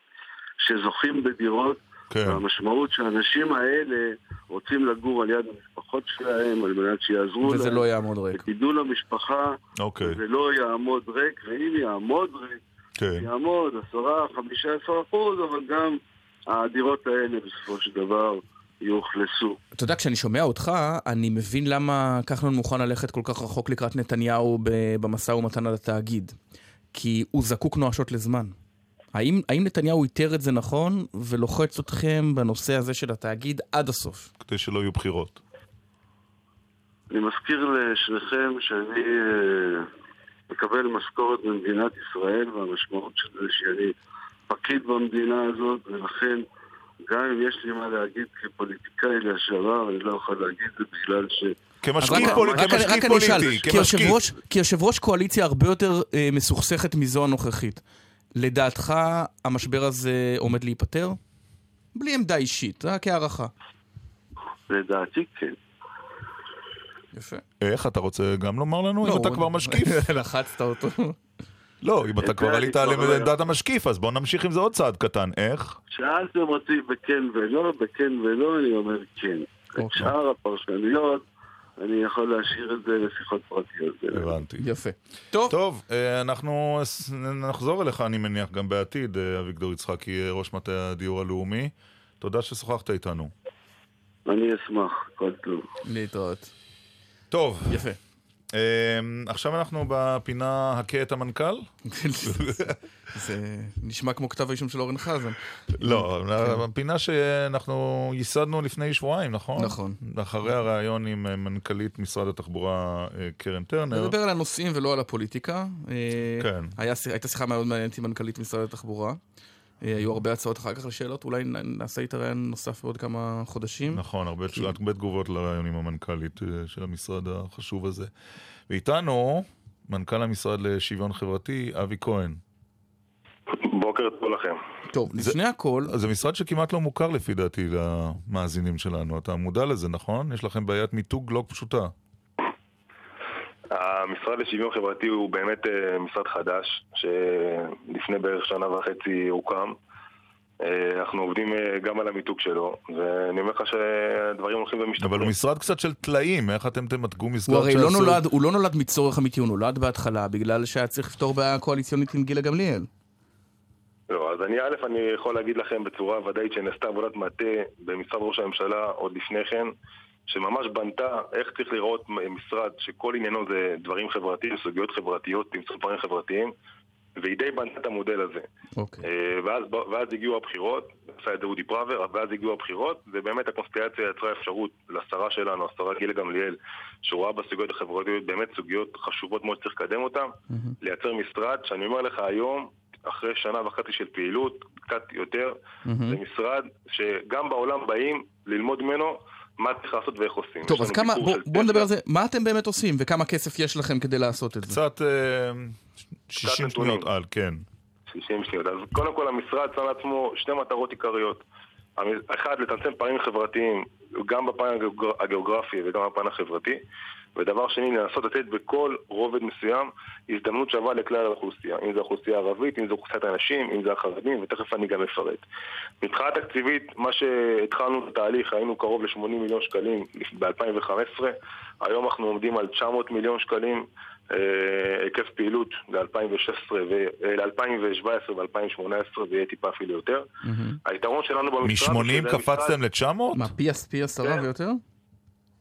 שזוכים בדירות, כן. והמשמעות שהאנשים האלה רוצים לגור על יד המשפחות שלהם על מנת שיעזרו וזה להם. לא יעמוד ריק. וגידול המשפחה, אוקיי, זה לא יעמוד ריק, ואם יעמוד ריק, כן. יעמוד 10-15 אחוז, אבל גם הדירות האלה בסופו של דבר יאוכלסו. אתה יודע, כשאני שומע אותך, אני מבין למה כחלון מוכן ללכת כל כך רחוק לקראת נתניהו ב- במשא ומתן על התאגיד. כי הוא זקוק נואשות לזמן. האם, האם נתניהו איתר את זה נכון ולוחץ אתכם בנושא הזה של התאגיד עד הסוף? כדי שלא יהיו בחירות. אני מזכיר לשניכם שאני אה, מקבל משכורת במדינת ישראל, והמשמעות של זה שאני פקיד במדינה הזאת, ולכן גם אם יש לי מה להגיד כפוליטיקאי לשעבר, אני לא יכול להגיד את זה בגלל ש... כמשקיף רק- פול- רק- רק כמשקיף אני אשאל, פוליטי. ראש- כיושב ראש קואליציה הרבה יותר אה, מסוכסכת מזו הנוכחית, לדעתך המשבר הזה עומד להיפתר? בלי עמדה אישית, רק הערכה. לדעתי כן. יפה. איך אתה רוצה גם לומר לנו אם לא, אתה הוא- כבר משקיף? לחצת אותו. לא, אם אתה כבר עלית על לא עמדת המשקיף, אז בוא נמשיך עם זה עוד צעד קטן. איך? שאלתם אותי בכן ולא, בכן ולא, אני אומר כן. את אוקיי. שאר הפרשנויות, אני יכול להשאיר את זה לשיחות פרטיות. הבנתי. יפה. טוב, טוב, אה, אנחנו נחזור אליך, אני מניח, גם בעתיד, אה, אביגדור יצחקי, אה, ראש מטה הדיור הלאומי. תודה ששוחחת איתנו. אני אשמח, כל טוב. להתראות. טוב, יפה. אה, עכשיו אנחנו בפינה הכה את המנכ"ל? זה נשמע כמו כתב האישום של אורן חזן. לא, הפינה שאנחנו ייסדנו לפני שבועיים, נכון? נכון. אחרי הריאיון עם אה, מנכ"לית משרד התחבורה אה, קרן טרנר. נדבר על הנושאים ולא על הפוליטיקה. אה, כן. הייתה שיחה מאוד מעניינת עם מנכ"לית משרד התחבורה. אה, היו הרבה הצעות אחר כך לשאלות, אולי נעשה איתה ראיון נוסף בעוד כמה חודשים. נכון, הרבה, כי- הרבה תגובות לרעיון עם המנכ"לית אה, של המשרד החשוב הזה. ואיתנו, מנכ"ל המשרד לשוויון חברתי, אבי כהן. בוקר טוב לכם. טוב, זה- לפני הכל, זה משרד שכמעט לא מוכר לפי דעתי למאזינים שלנו. אתה מודע לזה, נכון? יש לכם בעיית מיתוג לא פשוטה. המשרד לשוויון חברתי הוא באמת אה, משרד חדש, שלפני בערך שנה וחצי הוקם. אה, אנחנו עובדים אה, גם על המיתוג שלו, ואני אומר לך שהדברים הולכים ומשתפרים. אבל הוא משרד קצת של טלאים, איך אתם תמתגו משרד הוא הרי לא שעשוי- נולד, הוא לא נולד מצורך אמיתי, הוא נולד בהתחלה בגלל שהיה צריך לפתור בעיה קואליציונית עם גילה גמליאל. לא, אז אני א', אני יכול להגיד לכם בצורה ודאית שנעשתה עבודת מטה במשרד ראש הממשלה עוד לפני כן, שממש בנתה איך צריך לראות משרד שכל עניינו זה דברים חברתיים, סוגיות חברתיות, צמצום פערים חברתיים, והיא די בנתה את המודל הזה. אוקיי. אה, ואז, ואז הגיעו הבחירות, עשה את זה אודי פראבר, ואז הגיעו הבחירות, ובאמת הקונספירציה יצרה אפשרות לשרה שלנו, השרה גילה גמליאל, שרואה בסוגיות החברתיות באמת סוגיות חשובות מאוד שצריך לקדם אותן, לייצר משרד, שאני אומר לך היום, אחרי שנה וחצי של פעילות, קצת יותר, זה משרד שגם בעולם באים ללמוד ממנו מה צריך לעשות ואיך עושים. טוב, אז כמה, בוא, בוא נדבר. על זה, מה אתם באמת עושים וכמה כסף יש לכם כדי לעשות את זה? קצת אה, 60 נתונים. שניות על, כן. 60 שניות. אז קודם כל המשרד שם לעצמו שתי מטרות עיקריות. אחד, לצמצם פערים חברתיים, גם בפן הגיאוגר- הגיאוגרפי וגם בפן החברתי. ודבר שני, לנסות לתת בכל רובד מסוים הזדמנות שווה לכלל האוכלוסייה. אם זו האוכלוסייה הערבית, אם זו אוכלוסיית הנשים, אם זה החרדים, ותכף אני גם אפרט. מבחינה תקציבית, מה שהתחלנו את התהליך, היינו קרוב ל-80 מיליון שקלים ב-2015, היום אנחנו עומדים על 900 מיליון שקלים אה, היקף פעילות ל-2016 ל-2017 ו-2018 ויהיה טיפה אפילו יותר. היתרון שלנו במשרד... הוא מ-80 שזה קפצתם המשרד- ל-900? מה, פי, פי עשרה כן. ויותר?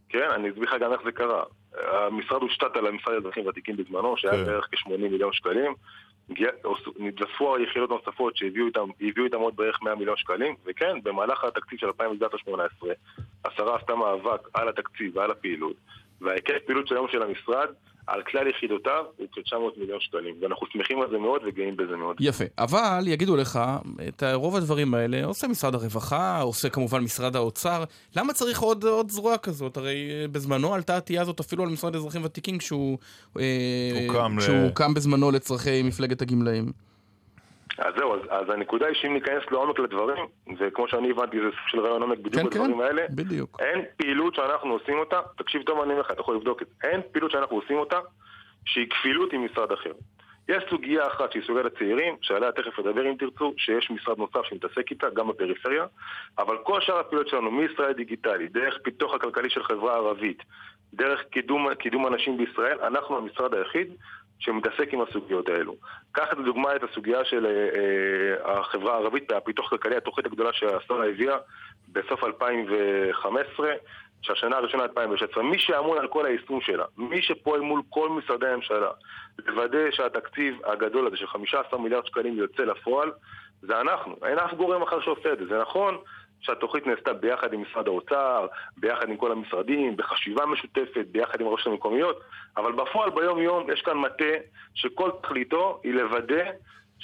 כן, אני אסביר לך גם איך זה קרה. המשרד הושתת על המשרד לאזרחים ותיקים בזמנו, שהיה כן. בערך כ-80 מיליון שקלים. נתווספו היחידות הנוספות שהביאו איתם, איתם עוד בערך 100 מיליון שקלים, וכן, במהלך התקציב של 2018, השרה עשתה מאבק על התקציב ועל הפעילות, וההיקף פעילות של היום של המשרד, על כלל יחידותיו, הוא כ-900 מיליון שקלים, ואנחנו שמחים על זה מאוד וגאים בזה מאוד. יפה, אבל יגידו לך, את רוב הדברים האלה עושה משרד הרווחה, עושה כמובן משרד האוצר, למה צריך עוד, עוד זרוע כזאת? הרי אה, בזמנו עלתה התהייה הזאת אפילו על משרד האזרחים ותיקים כשהוא, אה, הוקם ל- כשהוא הוקם בזמנו לצרכי מפלגת הגמלאים. אז זהו, אז, אז הנקודה היא שאם ניכנס לעומק לדברים, וכמו שאני הבנתי, זה סוג של רעיון עומק בדיוק כן, בדברים כן, האלה, בדיוק. אין פעילות שאנחנו עושים אותה, תקשיב טוב, אני אומר לך, אתה יכול לבדוק את זה, אין פעילות שאנחנו עושים אותה שהיא כפילות עם משרד אחר. יש סוגיה אחת שהיא סוגיית הצעירים, שעליה תכף אדבר אם תרצו, שיש משרד נוסף שמתעסק איתה, גם בפריפריה, אבל כל שאר הפעילות שלנו, מישראל דיגיטלי, דרך פיתוח הכלכלי של חברה ערבית, דרך קידום, קידום אנשים בישראל, אנחנו המשרד היחיד שמתעסק עם הסוגיות האלו. קח לדוגמה את הסוגיה של אה, החברה הערבית והפיתוח הכלכלי, התוכנית הגדולה שהשרה הביאה בסוף 2015, שהשנה הראשונה 2016. מי שאמון על כל היישום שלה, מי שפועל מול כל משרדי הממשלה, לוודא שהתקציב הגדול הזה של 15 מיליארד שקלים יוצא לפועל, זה אנחנו. אין אף גורם אחר שעושה את זה. זה נכון שהתוכנית נעשתה ביחד עם משרד האוצר, ביחד עם כל המשרדים, בחשיבה משותפת, ביחד עם הרשויות המקומיות, אבל בפועל ביום-יום יש כאן מטה שכל תכליתו היא לוודא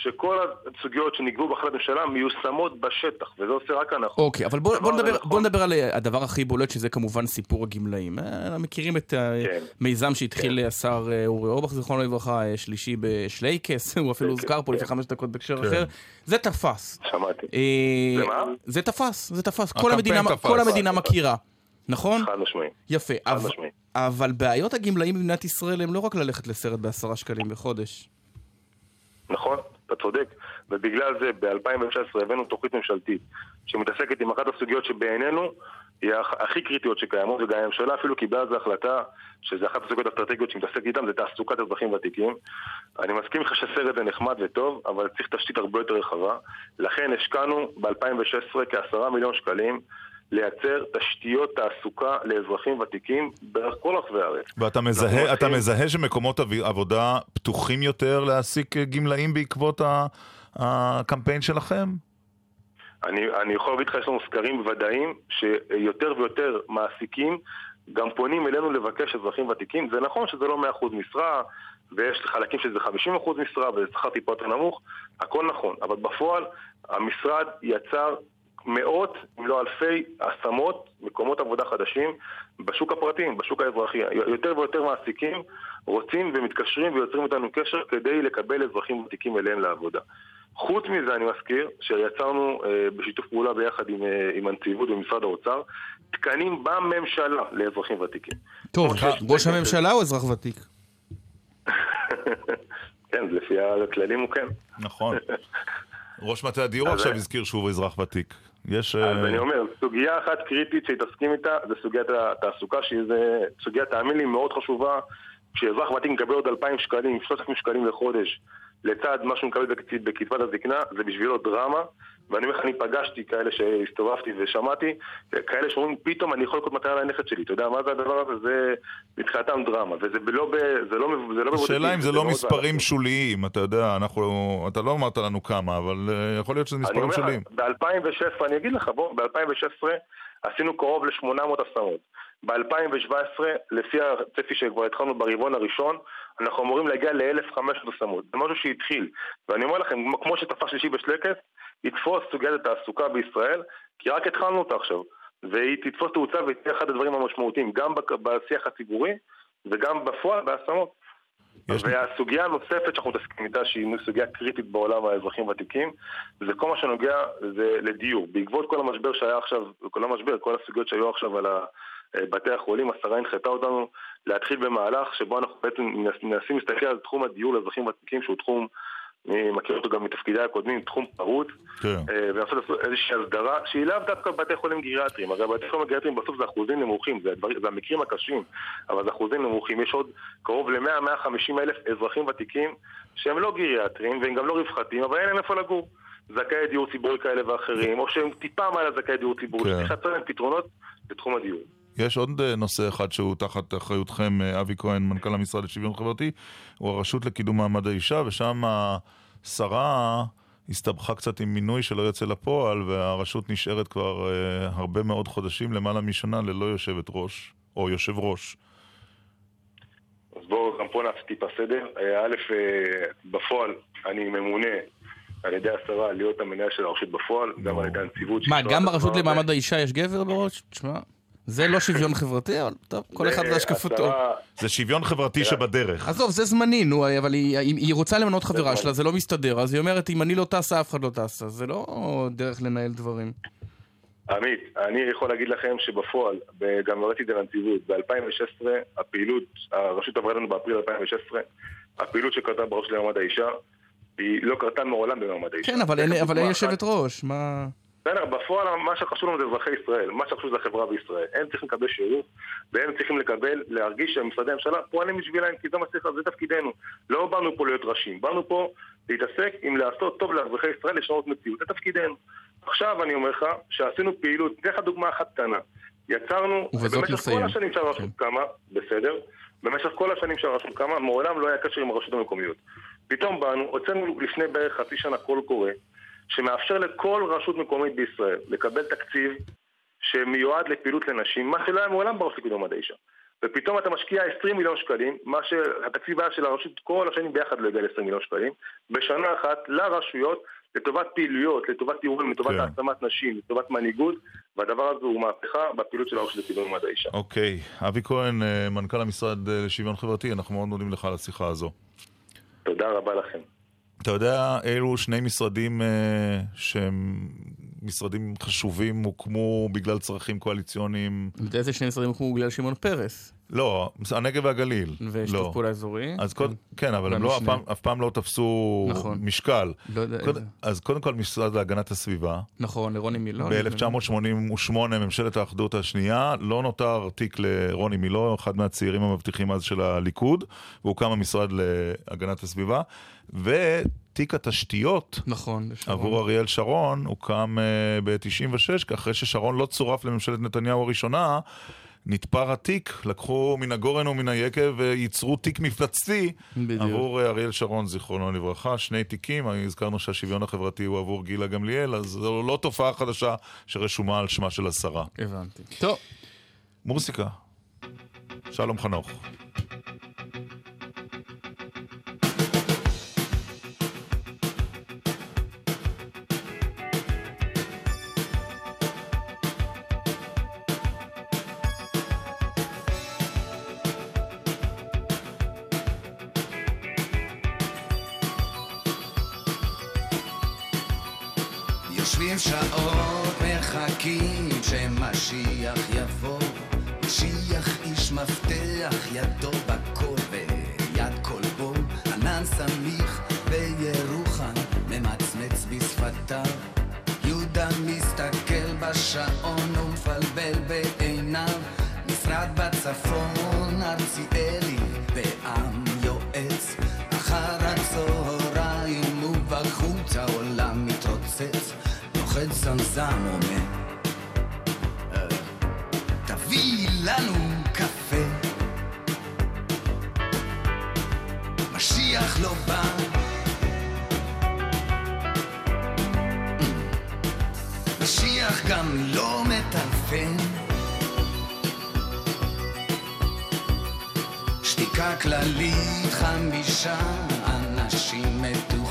שכל הסוגיות שנקבעו בהחלטת ממשלה מיושמות בשטח, וזה עושה רק אנחנו. אוקיי, אבל בוא, בוא, נדבר, נכון. בוא נדבר על אה, הדבר הכי בולט, שזה כמובן סיפור הגמלאים. אה, מכירים את כן. המיזם שהתחיל השר אה, אורי אורבך, זיכרונו לברכה, אה, שלישי בשלייקס, הוא אפילו שלייקס, הוזכר פה כן. לפני חמש דקות בהקשר כן. אחר. זה תפס. שמעתי. אה, זה מה? זה תפס, זה תפס. כל המדינה, תפס. כל המדינה מכירה, נכון? חד משמעי. יפה. חד אבל- משמעי. אבל בעיות הגמלאים במדינת ישראל הם לא רק ללכת לסרט בעשרה שקלים בחודש. נכון, אתה צודק. ובגלל זה ב-2019 הבאנו תוכנית ממשלתית שמתעסקת עם אחת הסוגיות שבעינינו היא הכ- הכי קריטיות שקיימות, וגם הממשלה אפילו קיבלה על זה החלטה שזה אחת הסוגיות האסטרטגיות שמתעסקת איתן, זה תעסוקת אזרחים ותיקים. אני מסכים איתך שסרט זה נחמד וטוב, אבל צריך תשתית הרבה יותר רחבה. לכן השקענו ב-2016 כעשרה מיליון שקלים לייצר תשתיות תעסוקה לאזרחים ותיקים בכל רחבי הארץ. ואתה מזהה, אתה מזהה שמקומות עב- עבודה פתוחים יותר להעסיק אה, גמלאים בעקבות הקמפיין שלכם? אני, אני יכול להגיד לך, יש לנו סקרים ודאיים שיותר ויותר מעסיקים גם פונים אלינו לבקש אזרחים ותיקים. זה נכון שזה לא 100% משרה, ויש חלקים שזה 50% משרה וזה שכר טיפה יותר נמוך, הכל נכון. אבל בפועל המשרד יצר מאות, אם לא אלפי, השמות, מקומות עבודה חדשים בשוק הפרטי, בשוק האזרחי. יותר ויותר מעסיקים רוצים ומתקשרים ויוצרים איתנו קשר כדי לקבל אזרחים ותיקים אליהם לעבודה. חוץ מזה אני מזכיר שיצרנו אה, בשיתוף פעולה ביחד עם, אה, עם הנציבות ומשרד האוצר תקנים בממשלה לאזרחים ותיקים. טוב, שיש ראש הממשלה הוא אזרח ותיק. כן, לפי הכללים הוא כן. נכון. ראש מטה הדיור עכשיו הזכיר שהוא אזרח ותיק. יש... אה, אז אני אומר, סוגיה אחת קריטית שמתעסקים איתה זה סוגיית התעסוקה, שהיא סוגיה, תאמין לי, מאוד חשובה. כשאזרח ותיק מקבל עוד 2,000 שקלים, 3,000 שקלים לחודש, לצד מה שהוא מקבל בקצ- בקצבת הזקנה, זה בשבילו דרמה, ואני אומר לך, אני פגשתי כאלה שהסתובבתי ושמעתי, כאלה שאומרים, פתאום אני יכול לקנות מתנה לנכד שלי. אתה יודע מה זה הדבר הזה? זה מבחינתם דרמה, וזה לא ב... זה לא, לא השאלה אם זה לא מאוד מספרים. שוליים, אתה יודע, אנחנו... אתה לא אמרת לנו כמה, אבל אה, יכול להיות שזה מספרים שוליים. ב-2016, אני אגיד לך, בוא, ב-2016 עשינו קרוב ל-800 השמות. ב-2017, לפי הצפי שכבר התחלנו ברבעון הראשון, אנחנו אמורים להגיע ל-1,500 השמות. זה משהו שהתחיל. ואני אומר לכם, כמו שתפס שלישי בשלקס, יתפוס סוגיית התעסוקה בישראל, כי רק התחלנו אותה עכשיו. והיא תתפוס תאוצה ותהיה אחד הדברים המשמעותיים, גם בשיח הציבורי וגם בפועל בהשמות. יש והסוגיה הנוספת שאנחנו מתעסקים איתה, שהיא סוגיה קריטית בעולם האזרחים הוותיקים, זה כל מה שנוגע זה לדיור. בעקבות כל המשבר שהיה עכשיו, כל המשבר, כל הסוגיות שהיו עכשיו על ה- בתי החולים, השרה הנחתה אותנו להתחיל במהלך שבו אנחנו בעצם מנס- מנסים להסתכל על תחום הדיור לאזרחים ותיקים, שהוא תחום, אני מכיר אותו גם מתפקידיי הקודמים, תחום פרוץ, כן. אה, ולעשות לעשות איזושהי הסדרה שהיא לאו דווקא בבתי חולים גריאטריים, הרי בתי חולים גריאטריים בסוף זה אחוזים נמוכים, זה, הדבר, זה המקרים הקשים, אבל זה אחוזים נמוכים, יש עוד קרוב ל-100-150 אלף אזרחים ותיקים שהם לא גריאטריים והם גם לא רווחתיים, אבל אין להם איפה לגור. זכאי דיור ציבורי כאלה ואחרים, או שהם טיפה מעל הזכאי דיור ציבורי, כן. צריך למצוא להם פתרונות לתחום הדיור. יש עוד אה, נושא אחד שהוא תחת אחריותכם, אה, אבי כהן, מנכ"ל המשרד לשוויון חברתי, הוא הרשות לקידום מעמד האישה, ושם השרה הסתבכה קצת עם מינוי שלא יוצא לפועל, והרשות נשארת כבר אה, הרבה מאוד חודשים, למעלה משנה, ללא יושבת ראש, או יושב ראש. אז בואו גם פה נעשה טיפה סדר. א', בפועל אני ממונה על ידי השרה להיות המנהל של הרשות בפועל, גם על ידי הנציבות. מה, גם ברשות. למעמד האישה יש גבר בראש? תשמע, זה לא שוויון חברתי, אבל טוב, כל אחד זה והשקפתו. השרה- זה שוויון חברתי שבדרך. עזוב, זה זמני, נו, אבל היא, היא, היא רוצה למנות חברה. שלה, זה לא מסתדר, אז היא אומרת, אם אני לא טסה, אף אחד לא טסה. זה לא דרך לנהל דברים. עמית, אני יכול להגיד לכם שבפועל, גם ראיתי את זה לנציבות, ב-2016 הפעילות, הרשות עברה לנו באפריל 2016, הפעילות שקרתה ברשות למעמד האישה, היא לא קרתה מעולם במעמד האישה. כן, אבל אין, יושבת. ראש, מה... בסדר, בפועל מה שחשוב לנו זה אזרחי ישראל, מה שחשוב זה החברה בישראל. הם צריכים לקבל שירות, והם צריכים לקבל, להרגיש שמשרדי הממשלה פועלים בשבילם, כי זה מה שצריך, זה תפקידנו. לא באנו פה להיות ראשים, באנו פה להתעסק עם לעשות טוב לאזרחי ישראל, לשנות מציאות, זה תפקידנו. עכשיו אני אומר לך שעשינו פעילות, אתן לך דוגמה אחת קטנה. יצרנו, במשך. כל השנים שהרשות קמה, בסדר, במשך כל השנים שהרשות קמה, מעולם לא היה קשר עם הרשויות המקומיות. פתאום באנו, הוצאנו לפני בערך חצי שנה קול קורא, שמאפשר לכל רשות מקומית בישראל לקבל תקציב שמיועד לפעילות לנשים, מה שלא היה מעולם ברשות לקידום מעמד האישה. ופתאום אתה משקיע 20 מיליון שקלים, מה שהתקציב היה של הרשות כל השנים ביחד לא הגיע ל-20 מיליון שקלים, בשנה אחת לרשויות, לטובת פעילויות, לטובת תיאורים, לטובת כן. העצמת נשים, לטובת מנהיגות, והדבר הזה הוא מהפכה בפעילות של הרשות לקידום מעמד האישה. אוקיי. אבי כהן, אה, מנכ"ל המשרד אה, לשוויון חברתי, אנחנו מאוד מודים לך על השיחה הזו. תודה רבה לכם. אתה יודע, אלו שני משרדים אה, שהם משרדים חשובים, הוקמו בגלל צרכים קואליציוניים. איזה שני משרדים הוקמו בגלל שמעון פרס, לא, הנגב והגליל. ושיתוף לא. פעולה אזורי. אז קוד, כן, אבל הם לא, אף. פעם, אף פעם לא תפסו נכון. משקל. לא יודע קוד, איזה. אז קודם כל משרד להגנת הסביבה. נכון, לרוני מילון. ב-1988, ממשלת האחדות השנייה, לא נותר תיק לרוני מילו, אחד מהצעירים המבטיחים אז של הליכוד, והוקם המשרד להגנת הסביבה, ותיק התשתיות נכון. עבור אריאל שרון הוקם uh, ב-96, אחרי ששרון לא צורף לממשלת נתניהו הראשונה, נתפר התיק, לקחו מן הגורן ומן היקב וייצרו תיק מפלצתי בדיוק. עבור אה, אריאל שרון, זיכרונו לברכה. שני תיקים, הזכרנו שהשוויון החברתי הוא עבור גילה גמליאל, אז זו לא תופעה חדשה שרשומה על שמה של השרה. הבנתי. טוב, מורסיקה, שלום חנוך. לא מצמצם אומר אה, תביא לנו קפה. משיח לא בא. משיח גם לא מטלפן. שתיקה כללית חמישה אנשים הדלת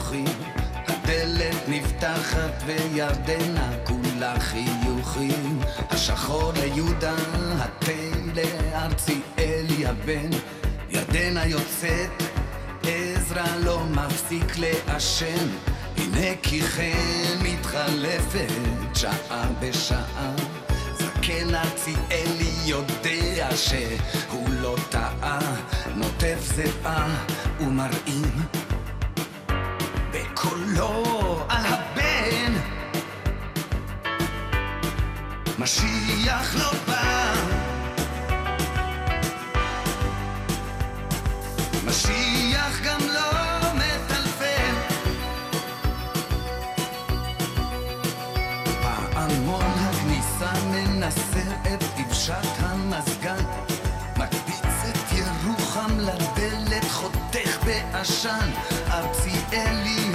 נפתחת וירדנה כולה חיוכים. השחור ליהודה, התה לארציאלי הבן ירדנה יוצאת, עזרא לא מפסיק לעשן. הנה כי כן מתחלפת שעה בשעה. זקן ארציאלי יודע שהוא לא טעה. נוטף זיעה ומרעים בקולו על הבן. משיח לא בא. משיח גם לא מטלפן. פעמון הכניסה מנסר את דבשת המזגן. מקפיץ את ירוחם לדלת חותך בעשן. ארציאלי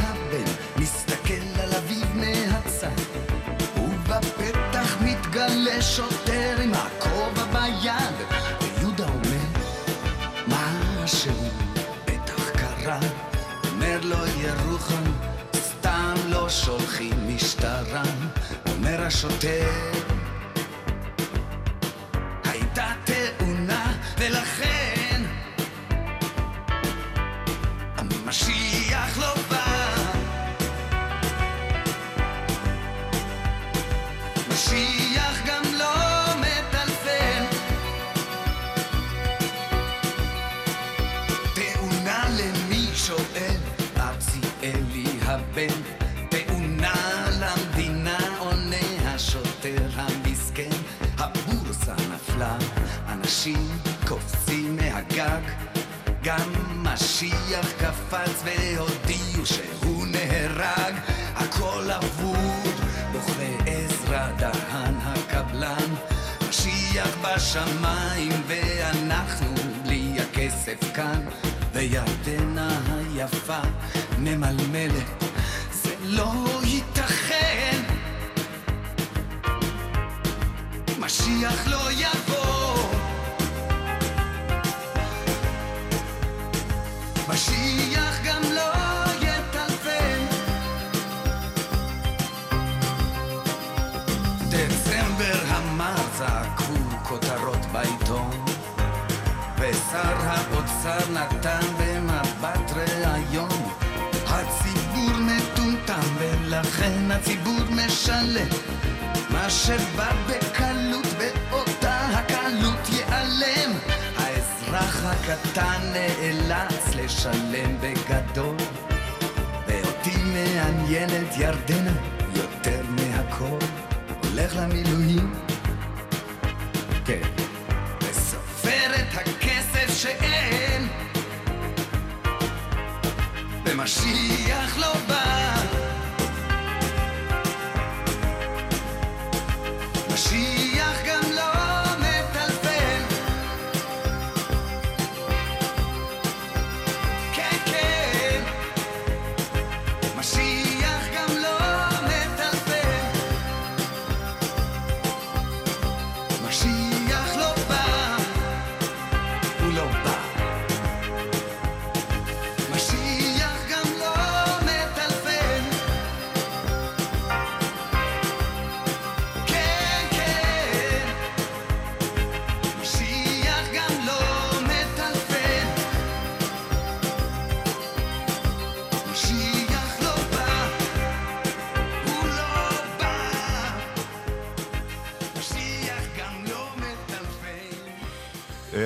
שוטר עם הכובע ביד ויהודה אומר משהו בטח קרה? אומר לו ירוחם סתם לא שולחים משטרה. אומר השוטר אנשים קופצים מהגג. גם משיח קפץ והודיעו שהוא נהרג. הכל אבוד בוכה עזרא דהן הקבלן. משיח בשמיים ואנחנו בלי הכסף כאן. וירדנה היפה ממלמלת זה לא ייתכן. משיח לא יבוא האוצר הציבור משלם. מה שבא הקטן נאלץ לשלם בגדול ואותי מעניינת ירדנה יותר מהכל. הולך למילואים כן וסופר את הכסף שאין. ומשיח לא בא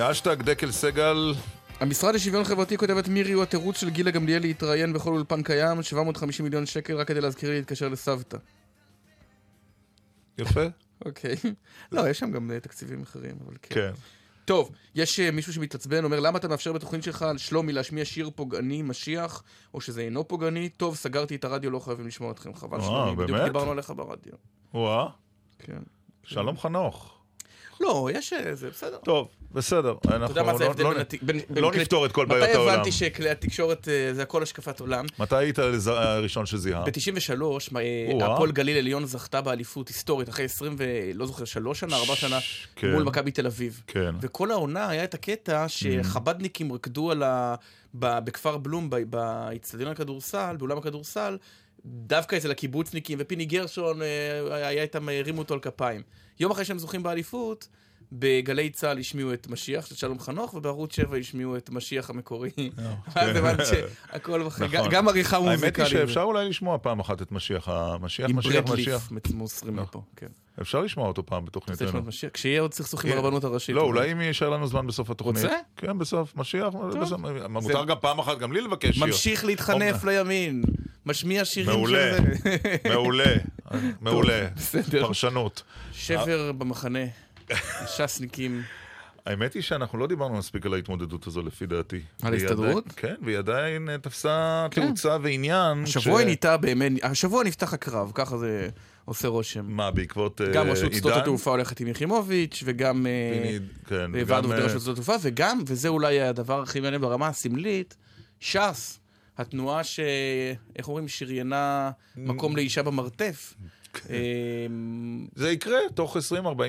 אה, אשטג דקל סגל, המשרד לשוויון חברתי כותבת מירי הוא התירוץ של גילה גמליאל להתראיין בכל אולפן קיים, 750 מיליון שקל רק כדי להזכיר לי להתקשר לסבתא. יפה. אוקיי. לא, יש שם גם אה, תקציבים אחרים, אבל כן. כן. טוב, יש אה, מישהו שמתעצבן, אומר, למה אתה מאפשר בתוכנית שלך על שלומי להשמיע שיר פוגעני, משיח, או שזה אינו פוגעני? טוב, סגרתי את הרדיו, לא חייבים לשמוע אתכם. חבל אה, שלומי, בדיוק? דיברנו עליך ברדיו. וואה, כן. שלום חנוך. לא, יש... אה, זה בסדר. טוב, בסדר. אתה יודע אנחנו מה זה לא- ההבדל לא- בין... בין- בין לא נפתור את כל בעיות מתי העולם. הבנתי שכלי התקשורת אה, זה הכל השקפת עולם? מתי היית הראשון שזיהה? ב-93, או-אה. הפועל גליל עליון זכתה באליפות היסטורית אחרי 20 ולא זוכר, שלוש שנה, ארבע שנה, כן. מול מכבי תל אביב. כן. וכל העונה היה את הקטע שחבדניקים רקדו על ה... ב... בכפר בלום, ב- באיצטדיון הכדורסל, באולם הכדורסל, דווקא אצל הקיבוצניקים, ופיני גרשון אה, היה איתם, הרימו אותו על כפיים. יום אחרי שהם זוכים באליפות, בגלי צה"ל השמיעו את משיח של שלום חנוך, ובערוץ 7 השמיעו את משיח המקורי. אז הבנתי שהכל, נכון. גם עריכה האמת מוזיקלית. היא שאפשר אולי לשמוע פעם אחת את משיח, המשיח, עם משיח, ברדליף משיח. מוסרים לא. לפה, כן. אפשר לשמוע אותו פעם בתוכניתנו. משיח? כשיהיה עוד סכסוכים יהיה. ברבנות הראשית. לא, אולי אם יישאר לנו זמן בסוף התוכנית. רוצה? כן, בסוף. משיח. מותר גם פעם אחת גם לי לבקש שיר. ממשיך להתחנף לימין, משמיע שירים מעולה. של. מעולה, מעולה. בסדר. פרשנות. שבר במחנה, הש"סניקים. האמת היא שאנחנו לא דיברנו מספיק על ההתמודדות הזו לפי דעתי. על ההסתדרות? כן, והיא עדיין אה, תפסה כן. תאוצה ועניין. השבוע ש- היא נהייתה באמת, השבוע נפתח הקרב, ככה זה עושה רושם. מה, בעקבות אה, גם רשות שדות עידן? התעופה הולכת עם יחימוביץ', וגם אה, כן, ועד עובדי רשות שדות התעופה, וגם, וזה אולי הדבר הכי מעניין ברמה הסמלית, ש"ס, התנועה ש... איך אומרים? שריינה מקום לאישה במרתף. אה, זה יקרה תוך 20-40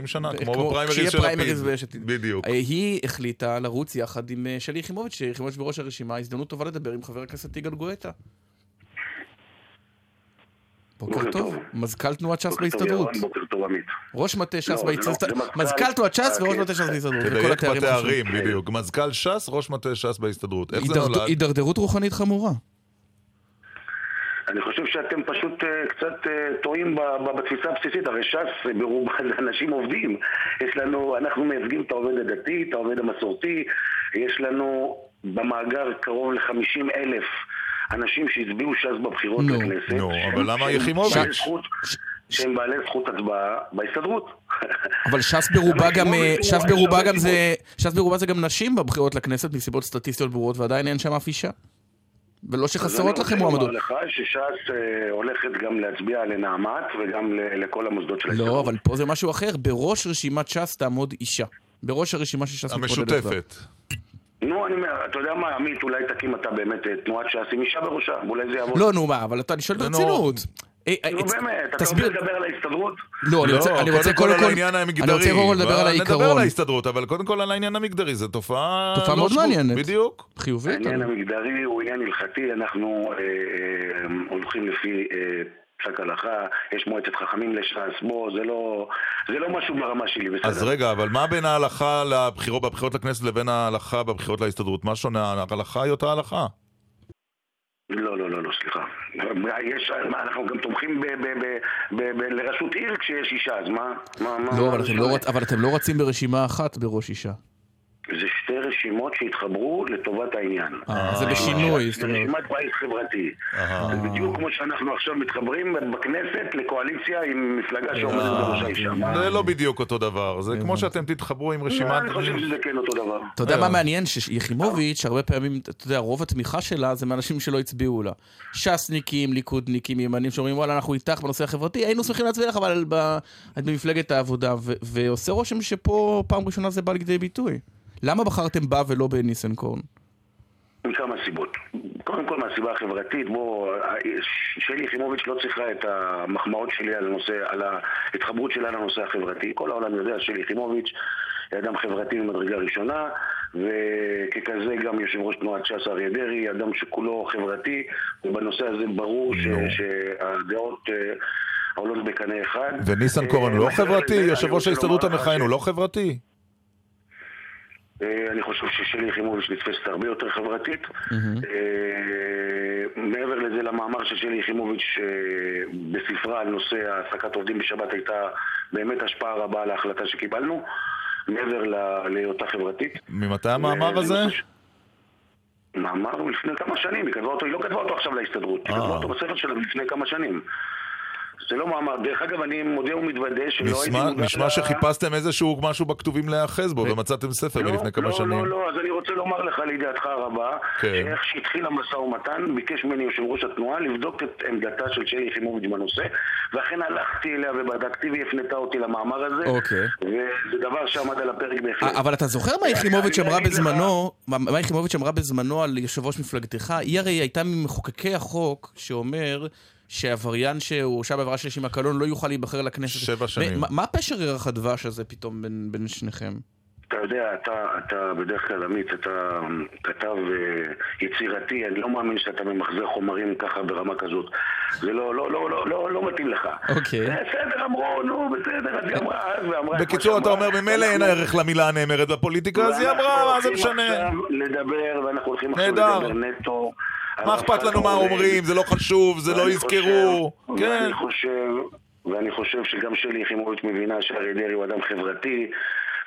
שנה, כמו בפריימריז של לפיד. פריימריז ביש עתיד. בדיוק. אה, היא החליטה לרוץ יחד עם אה, שלי יחימוביץ', שיחימוביץ' בראש הרשימה, הזדמנות טובה לדבר עם חבר הכנסת יגאל גואטה. בוקר טוב. מזכ"ל תנועת ש"ס בוקר טוב, בהסתדרות. ירון, בוקר טוב עמית. ראש מטה ש"ס לא, לא- בהסתדרות. מזכ"ל- מזכ"ל תנועת ש"ס וראש כן. מטה ש"ס בהסתדרות. תדייק בתארים. בדיוק. מזכ"ל ש"ס, ראש מטה ש"ס בהסתדרות. איך זה נולד? הידרדרות רוחנית חמורה. אני חושב שאתם פשוט אה, קצת אה, טועים בתפיסה הבסיסית, הרי ש"ס אה, ברובם זה אנשים עובדים. יש לנו, אנחנו מייצגים את העובד הדתי, את העובד המסורתי, יש לנו במאגר קרוב ל-50 אלף אנשים שהצביעו ש"ס בבחירות נו, לכנסת. נו, שהם- אבל למה יחימוביץ'? שהם בעלי זכות הצבעה בהסתדרות. אבל ש"ס ברובה גם, ש"ס הוא- ברובה גם זה, ש"ס ברובה זה גם נשים בבחירות לכנסת מסיבות סטטיסטיות ברורות, ועדיין אין שם אף אישה. ולא שחסרות לכם מועמדות. אז אני רוצה לומר לך שש"ס אה, הולכת גם להצביע לנעמת וגם ל- לכל המוסדות של לא, אבל פה זה משהו אחר. בראש רשימת ש"ס תעמוד אישה. בראש הרשימה שש"ס מתמודדת. המשותפת. נו, אני אומר, אתה יודע מה, עמית, אולי תקים אתה באמת אה, תנועת ש"ס עם אישה בראשה, ואולי זה יעבוד. לא, נו מה, אבל אתה, אני שואל נו. ברצינות. אה, אה, נו הצ- באמת, אתה תסביר. רוצה לדבר על ההסתדרות? לא, אני רוצה, אני רוצה קודם כל על כל, העניין אני המגדרי. רוצה קודם כל לדבר על נדבר העיקרון. על ההסתדרות, אבל קודם כל על העניין המגדרי, זו תופעה... תופעה לא מאוד מעניינת. בדיוק. חיובית. העניין המגדרי הוא עניין הלכתי, אנחנו אה, אה, הולכים לפי אה, פסק הלכה, יש מועצת חכמים לש"ס, בוא, זה לא, זה לא משהו ברמה שלי, בסדר. אז רגע, אבל מה בין ההלכה לבחירות, בבחירות לכנסת לבין ההלכה בבחירות להסתדרות? מה שונה? ההלכה היא אותה הלכה. לא, לא, לא, לא, סליחה. יש, מה, אנחנו גם תומכים ב, ב, ב, ב, ב, לראשות עיר כשיש אישה, אז מה? מה, לא, מה אבל אתם לא? רצ- אבל אתם לא רצים ברשימה אחת בראש אישה. זה שתי רשימות שהתחברו לטובת העניין. אה, זה בשינוי, זאת זה אומרת. רשימת בית חברתי. זה בדיוק כמו שאנחנו עכשיו מתחברים בכנסת לקואליציה עם מפלגה שעומדת בראשה אישה. זה לא בדיוק אותו דבר, זה כמו שאתם תתחברו עם רשימת... אני חושב שזה כן אותו דבר. אתה יודע אה. מה מעניין? שיחימוביץ', הרבה פעמים, אתה יודע, רוב התמיכה שלה זה מאנשים שלא הצביעו לה. ש"סניקים, ליכודניקים, ימנים שאומרים, וואלה, אנחנו איתך בנושא החברתי, היינו שמחים להצביע לך, אבל ב- את במפלגת העבודה. ו- ועושה רושם שפה פעם ראשונה זה בא לידי ביטוי. למה בחרתם בה ולא בניסנקורן? מכמה סיבות. קודם כל מהסיבה החברתית, בוא, שלי יחימוביץ' לא צריכה את המחמאות שלי על הנושא, על ההתחברות שלה לנושא החברתי. כל העולם יודע שלי יחימוביץ' היא אדם חברתי ממדרגה ראשונה, וככזה גם יושב ראש תנועת ש"ס אריה דרעי, אדם שכולו חברתי, ובנושא הזה ברור ש. שהדעות אה, עולות בקנה אחד. וניסנקורן אה, לא חברתי? יושב ראש ההסתדרות המכהן הוא לא חברתי? אה, אני חושב ששלי יחימוביץ' נתפסת הרבה יותר חברתית. אה, מעבר לזה, למאמר של שלי יחימוביץ' אה, בספרה על נושא העסקת עובדים בשבת הייתה באמת השפעה רבה על ההחלטה שקיבלנו, מעבר להיותה חברתית. ממתי המאמר הזה? מאמר לפני כמה שנים, היא כתבה אותו, היא לא כתבה אותו עכשיו להסתדרות, היא. כתבה אותו בספר שלה לפני כמה שנים. זה לא מאמר. דרך אגב, אני מודה ומתוודה שלא הייתי נשמע- מודע נשמע ל- שחיפשתם איזשהו משהו בכתובים להיאחז בו, ומצאתם ספר לא, מלפני כמה לא, שנים. לא, לא, אז אני רוצה לומר לך לידיעתך הרבה, כן. שאיך שהתחיל המשא ומתן, ביקש ממני יושב ראש התנועה לבדוק את עמדתה של שלי יחימוביץ' בנושא, ואכן הלכתי אליה ובדקתי והיא הפנתה אותי למאמר הזה, אוקיי. וזה דבר שעמד על הפרק בהחלט. אבל אתה זוכר מה יחימוביץ' אני אמרה בזמנו, מה יחימוביץ' אמרה בזמנו על יושב ראש מפלגתך? היא הרי הייתה ממחוקקי החוק שאומר שעבריין שהורשע בעבירה של שמעון קלון לא יוכל להיבחר לכנסת. שבע שנים. מה- מה פשר ירח הדבש הזה פתאום בין- בין שניכם? אתה יודע, אתה, אתה בדרך כלל, עמית, אתה כתב אה, יצירתי, אני לא מאמין שאתה ממחזר חומרים ככה ברמה כזאת. זה לא, לא, לא, לא, לא, לא מתאים לך. אוקיי. בסדר, אמרו, נו, בסדר, אז היא אמרה אז ואמרה... בקיצור, אתה. אומר, ממילא אין ערך למילה הנאמרת בפוליטיקה, אז היא אמרה, מה זה הולכים משנה? עכשיו לדבר, ואנחנו הולכים עכשיו. לדבר נטו. מה אכפת לנו מה. אומרים, זה לא חשוב, זה לא יזכרו. חושב- כן. ואני חושב, ואני חושב שגם שלי יחימוביץ' מבינה שאריה דרעי הוא אדם חברתי,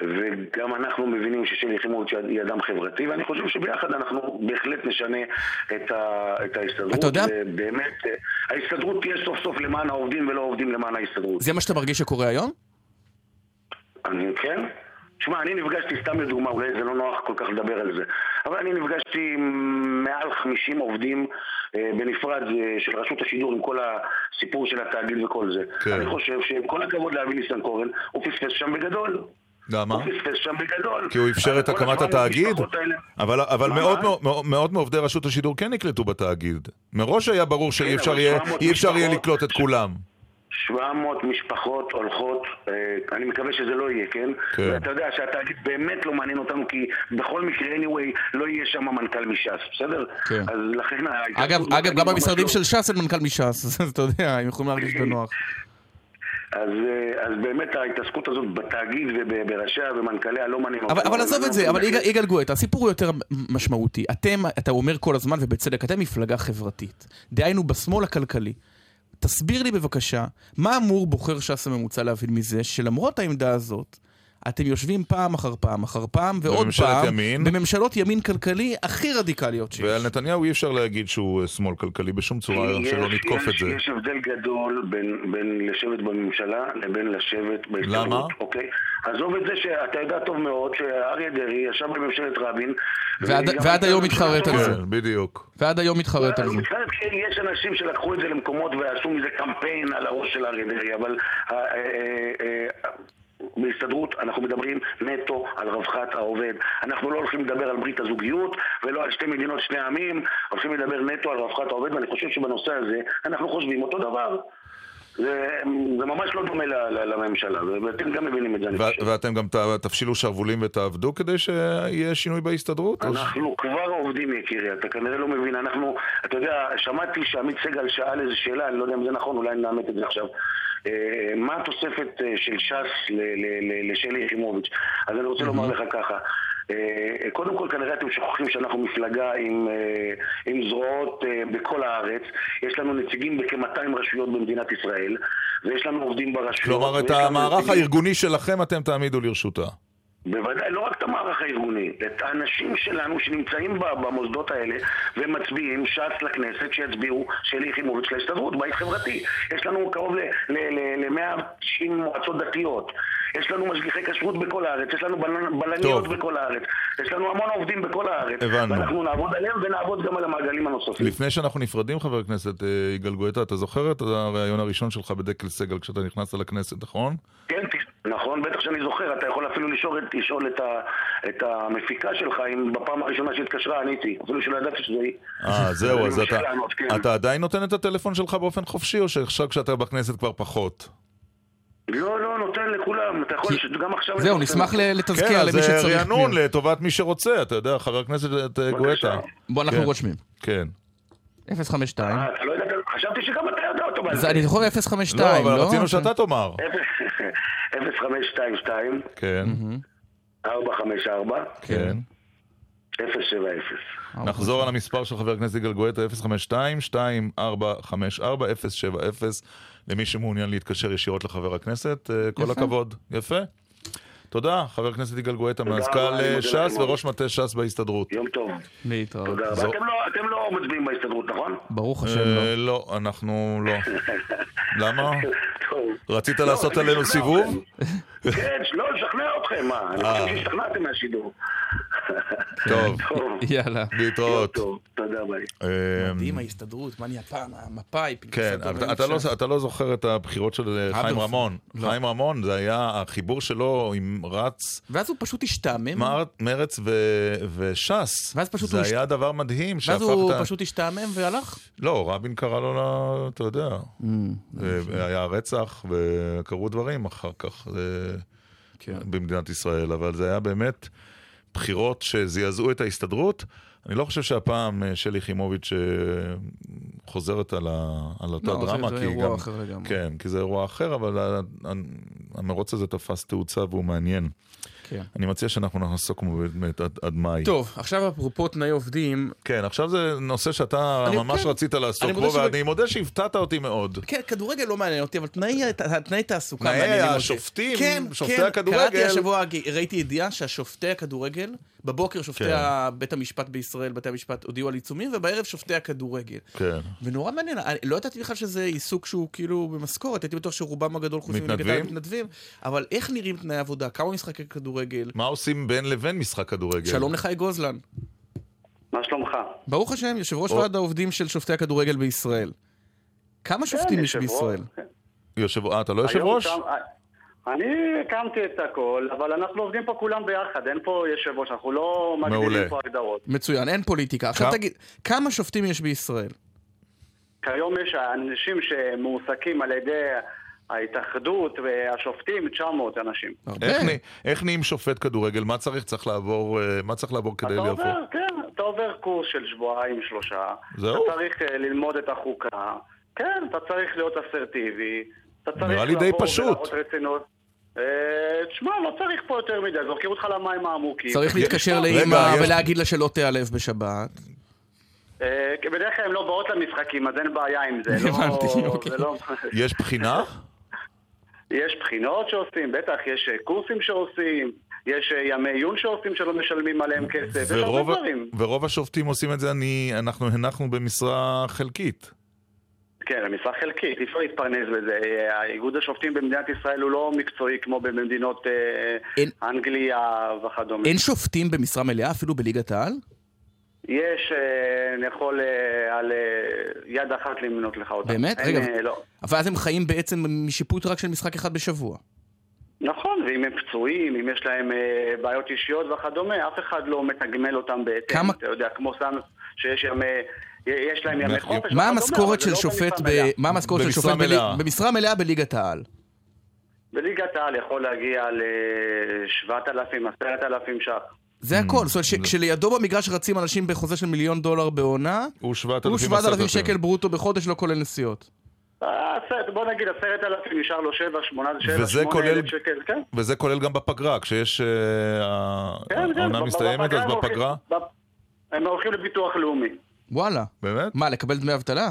וגם אנחנו מבינים ששלי יחימוביץ' היא אדם חברתי, ואני חושב שביחד אנחנו בהחלט נשנה את, ה, את ההסתדרות. אתה יודע- ובאמת, אה, ההסתדרות תהיה סוף סוף למען העובדים ולא העובדים למען ההסתדרות. זה מה שאתה מרגיש שקורה היום? אני כן? תשמע, אני נפגשתי, סתם לדוגמה, אולי זה לא נוח כל כך לדבר על זה, אבל אני נפגשתי עם מעל 50 עובדים אה, בנפרד אה, של רשות השידור עם כל הסיפור של התאגיד וכל זה. כן. אני חושב שעם כל הכבוד לאבי ניסנקורן, הוא פספס שם בגדול. למה? הוא פספס שם בגדול. כי הוא אפשר את הקמת התאגיד? אבל, אבל מאות? מאות, מאות מעובדי רשות השידור כן נקלטו בתאגיד. מראש היה ברור שאי כן, אפשר אבל יהיה, 700 אי אפשר יהיה לקלוט את כולם. 700 משפחות הולכות, אה, אני מקווה שזה לא יהיה, כן? כן. ואתה יודע שהתאגיד באמת לא מעניין אותנו, כי בכל מקרה, anyway, לא יהיה שם מנכ"ל מש"ס, בסדר? כן. אז לכן... אגב, אגב, גם במשרדים לא- של ש"ס אין מנכ"ל מש"ס, אז אתה יודע, הם יכולים להרגיש בנוח. אז, אה, אז באמת ההתעסקות הזאת בתאגיד ובראשיה ומנכ"ליה לא מעניין אותנו. אבל עזוב את זה, אבל יגאל- יגאל גואטה, הסיפור הוא יותר משמעותי. אתם, אתה אומר כל הזמן, ובצדק, אתם מפלגה חברתית. דהיינו, בשמאל הכלכלי. תסביר לי בבקשה, מה אמור בוחר ש"ס הממוצע להבין מזה, שלמרות העמדה הזאת, אתם יושבים פעם אחר פעם אחר פעם, ועוד בממשלת פעם, ימין. בממשלות ימין כלכלי הכי רדיקליות שיש. ועל נתניהו אי אפשר להגיד שהוא אה, שמאל כלכלי בשום צורה, יש- שלא נתקוף את יש- זה. יש הבדל גדול בין, בין לשבת בממשלה לבין לשבת בהסתדרות. למה? אוקיי? עזוב את זה שאתה יודע טוב מאוד שאריה דרעי ישב בממשלת רבין. ועד- ועד היום מתחרט על. זה. כן, בדיוק. ועד היום מתחרט על זה. כן, יש אנשים שלקחו את זה למקומות ועשו מזה קמפיין על הראש של אריה דרעי, אבל אה, אה, בהסתדרות אנחנו מדברים נטו על רווחת העובד. אנחנו לא הולכים לדבר על ברית הזוגיות ולא על שתי מדינות, שני עמים, הולכים לדבר נטו על רווחת העובד, ואני חושב שבנושא הזה אנחנו חושבים אותו דבר. זה, זה ממש לא דומה לממשלה, ואתם גם מבינים את זה, אני ו- חושב. ואתם גם תפשילו שרוולים ותעבדו כדי שיהיה שינוי בהסתדרות? אנחנו כבר עובדים יקירי, אתה כנראה לא מבין, אנחנו, אתה יודע, שמעתי שעמית סגל שאל איזה שאלה, אני לא יודע אם זה נכון, אולי נאמת את זה עכשיו. אה, מה התוספת אה, של ש"ס לשלי יחימוביץ'? אז אני רוצה לומר לך ככה, אה, קודם כל כנראה אתם שוכחים שאנחנו מפלגה עם, עם זרועות בכל הארץ, יש לנו נציגים בכ-200 רשויות במדינת ישראל, ויש לנו עובדים ברשויות. כלומר, את המערך נציגים- הארגוני שלכם אתם תעמידו לרשותה. בוודאי, לא רק את המערך הארגוני, את האנשים שלנו שנמצאים במוסדות האלה ומצביעים ש"ס לכנסת שיצביעו שלי יחימוביץ' להסתדרות, בית חברתי. יש לנו קרוב ל-190 מועצות דתיות. יש לנו משגיחי כשרות בכל הארץ, יש לנו בל- בלניות טוב. בכל הארץ, יש לנו המון עובדים בכל הארץ. הבנו. ואנחנו נעבוד עליהם ונעבוד גם על המעגלים הנוספים. לפני שאנחנו נפרדים, חבר הכנסת אה, יגאל גואטה, אתה זוכר את הריאיון הראשון שלך בדקל סגל כשאתה נכנסת לכנסת, נכון? כן, נכון, בטח שאני זוכר, אתה יכול אפילו לשאול, לשאול את, ה, את המפיקה שלך אם בפעם הראשונה שהתקשרה עניתי, אפילו שלא ידעתי שזה היא. אה, זהו, אז אתה, לענות, כן. אתה עדיין נותן את הטלפון שלך באופן חופשי, או שעכשיו כשאתה בכנסת כבר פחות? לא, לא, נותן לכולם, אתה יכול, גם עכשיו... זהו, אתה נשמח נותן. ל- לתזכיר כן, למי אז זה שצריך. רענון כן. לטובת מי שרוצה, אתה יודע, חבר הכנסת אה, גואטה. בוא, אנחנו כן. רושמים. כן. 052. אה, אתה לא יודע, חשבתי שגם אתה יודע אותו. זה- פה. אני זוכר לא, 052, אבל לא? רצינו שאתה תאמר. 0522 כן, 454 כן. 070. נחזור על המספר של חבר הכנסת יגאל גואטה, 052-2454-070, למי שמעוניין להתקשר ישירות לחבר הכנסת, אה, כל יפה. הכבוד. יפה. תודה, חבר הכנסת יגאל גואטה, מזכ"ל אה, ש"ס. וראש מטה ש"ס בהסתדרות. יום טוב. להתראות. תודה רבה. זו- אתם לא- אתם לא מצביעים בהסתדרות, נכון? ברוך השם, לא. אה, לא, אנחנו לא. למה? טוב. רצית לא, לעשות עלינו סיבוב? כן, לא, לשכנע אתכם, מה? אני. חושב שהשתכנעתם מהשידור. טוב. יאללה. להתראות. תודה, ביי. אה, מדהים ההסתדרות, מה נהיה פעם, המפא"י, כן, אתה, לא, אתה לא זוכר את הבחירות של אה, חיים. רמון. לא. חיים רמון, זה היה החיבור שלו עם רץ, ואז הוא פשוט השתעמם, מר, מרץ ו, וש"ס. ואז פשוט זה הוא היה דבר מדהים שהפך ואז הוא את ה... פשוט השתעמם והלך. לא, רבין קרא לו, אתה יודע, Mm, היה רצח וקרו דברים אחר כך אה, כן. במדינת ישראל, אבל זה היה באמת בחירות שזעזעו את ההסתדרות. אני לא חושב שהפעם אה, שלי יחימוביץ' אה, חוזרת על, ה, על אותה לא, זה- דרמה. זה כי אירוע גם- אחר לגמרי. כן, כי זה אירוע אחר, אבל המרוץ הזה תפס תאוצה והוא מעניין. כן. אני מציע שאנחנו נעסוק בו באמת עד, עד מאי. טוב, עכשיו אפרופו תנאי עובדים, כן, עכשיו זה נושא שאתה אני- ממש כן. רצית לעסוק בו, שב- ואני מודה שהפתעת אותי מאוד. כן, כדורגל לא מעניין אותי, אבל תנאי, תנאי תעסוקה תנאי מעניינים אותי. השופטים, כן, שופטי כן, הכדורגל. קראתי השבוע, ראיתי ידיעה שהשופטי הכדורגל, בבוקר שופטי כן. בית המשפט בישראל, בתי המשפט הודיעו על עיצומים, ובערב שופטי הכדורגל. כן. ונורא מעניין, אני לא ידעתי בכלל שזה עיסוק שהוא כאילו במשכורת, הייתי בטוח שרובם הגדול חוץ העל מתנדבים, אבל איך נראים תנאי עבודה, כמה משחקי כדורגל, מה עושים בין לבין משחק כדורגל? שלום לחי גוזלן. מה שלומך? ברוך השם, יושב ראש. ועד העובדים של שופטי הכדורגל בישראל. כמה שופטים יש. בישראל? יושב... אה, אתה לא יושב ראש? שם- אני הקמתי את הכל, אבל אנחנו עובדים פה כולם ביחד, אין פה יושב ראש, אנחנו לא מעולה. מגדילים פה הגדרות. מצוין, אין פוליטיקה. עכשיו תגיד, כמה שופטים יש בישראל? כיום יש אנשים שמועסקים על ידי ההתאחדות והשופטים, 900 אנשים. איך, נהיים שופט כדורגל? מה צריך? צריך לעבור, אה, מה צריך לעבור כדי אתה להפוך? עובר, כן, אתה עובר קורס של שבועיים, שלושה. זהו? אתה צריך אה, ללמוד את החוקה. כן, אתה צריך להיות אסרטיבי. אתה צריך נראה לי די פשוט. אה, תשמע, לא צריך פה יותר מדי, זורקים אותך למים העמוקים. צריך להתקשר לאימא ולהגיד לה שלא תיעלב בשבת. כי בדרך כלל הן לא באות למשחקים, אז אין בעיה עם זה. לא- הבנתי, אוקיי. זה לא- יש בחינה? יש בחינות שעושים, בטח, יש אה, קורסים שעושים, יש אה, ימי עיון שעושים שלא משלמים עליהם כסף, יש הרבה ורוב, דברים. ורוב השופטים עושים את זה, אני, אנחנו הנחנו במשרה חלקית. כן, המשרה חלקית, אי אפשר להתפרנס בזה. אה, איגוד השופטים במדינת ישראל הוא לא מקצועי כמו במדינות אין- אנגליה וכדומה. אין שופטים במשרה מלאה, אפילו בליגת העל? יש, אה, אני יכול אה, על אה, יד אחת למנות לך אותם. באמת? אין, רגע, לא. אבל אז הם חיים בעצם משיפוט רק של משחק אחד בשבוע. נכון, ואם הם פצועים, אם יש להם אה, בעיות אישיות וכדומה, אף אחד לא מתגמל אותם בהתאם. כמה- אתה יודע, כמו סתם שיש ימי... יש להם ימי חופש. מה וכדומה, המשכורת של לא שופט. מה המשכורת של שופט. במשרה מלאה בליגת העל? בליגת העל יכול להגיע ל-7,000, 10,000 ש"ח. זה הכל. זאת אומרת שכשלידו במגרש רצים אנשים בחוזה של מיליון דולר בעונה, הוא 7,000 הוא 7,000 שקל ברוטו בחודש, לא כולל נסיעות. אה, בוא נגיד עשרת אלפים, נשאר לו שבע, שמונה, שבע, וזה שמונה כולל- אלף שקל, כן. וזה כולל גם בפגרה, כשיש... אה, כן, כן, העונה מסתיימת, בפגרה אז בפגרה? הם הולכים לביטוח לאומי. וואלה. באמת? מה, לקבל דמי אבטלה?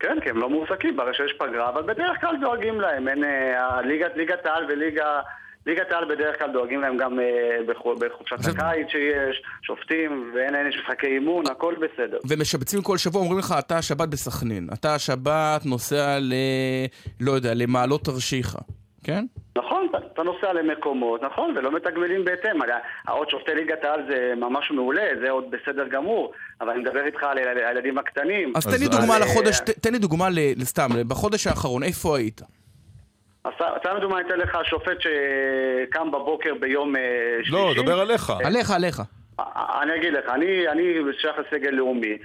כן, כי הם לא מועסקים, ברגע שיש פגרה, אבל בדרך כלל דואגים להם. אין, אה, ליגת העל וליגה... ליגת העל בדרך כלל דואגים להם גם אה, בחו- בחופשת הקיץ שיש, שופטים, ואין אין משחקי אימון, הכל בסדר. ומשבצים כל שבוע, אומרים לך, אתה השבת בסכנין. אתה השבת נוסע ל... לא יודע, למעלות תרשיחא. כן? נכון, אתה- נוסע למקומות, נכון, ולא מתגמלים בהתאם. עוד שופטי ליגת העל זה ממש מעולה, זה עוד בסדר גמור, אבל אני מדבר איתך על הילד- הילדים הקטנים. אז תן לי דוגמה לחודש, תן לי דוגמה ל- סתם, בחודש האחרון, איפה היית? סתם לדוגמה, אני אתן לך שופט שקם בבוקר ביום אה, שלישי. לא, דבר עליך. עליך, עליך. אה, אני אגיד לך, אני, אני שייך לסגל לאומי.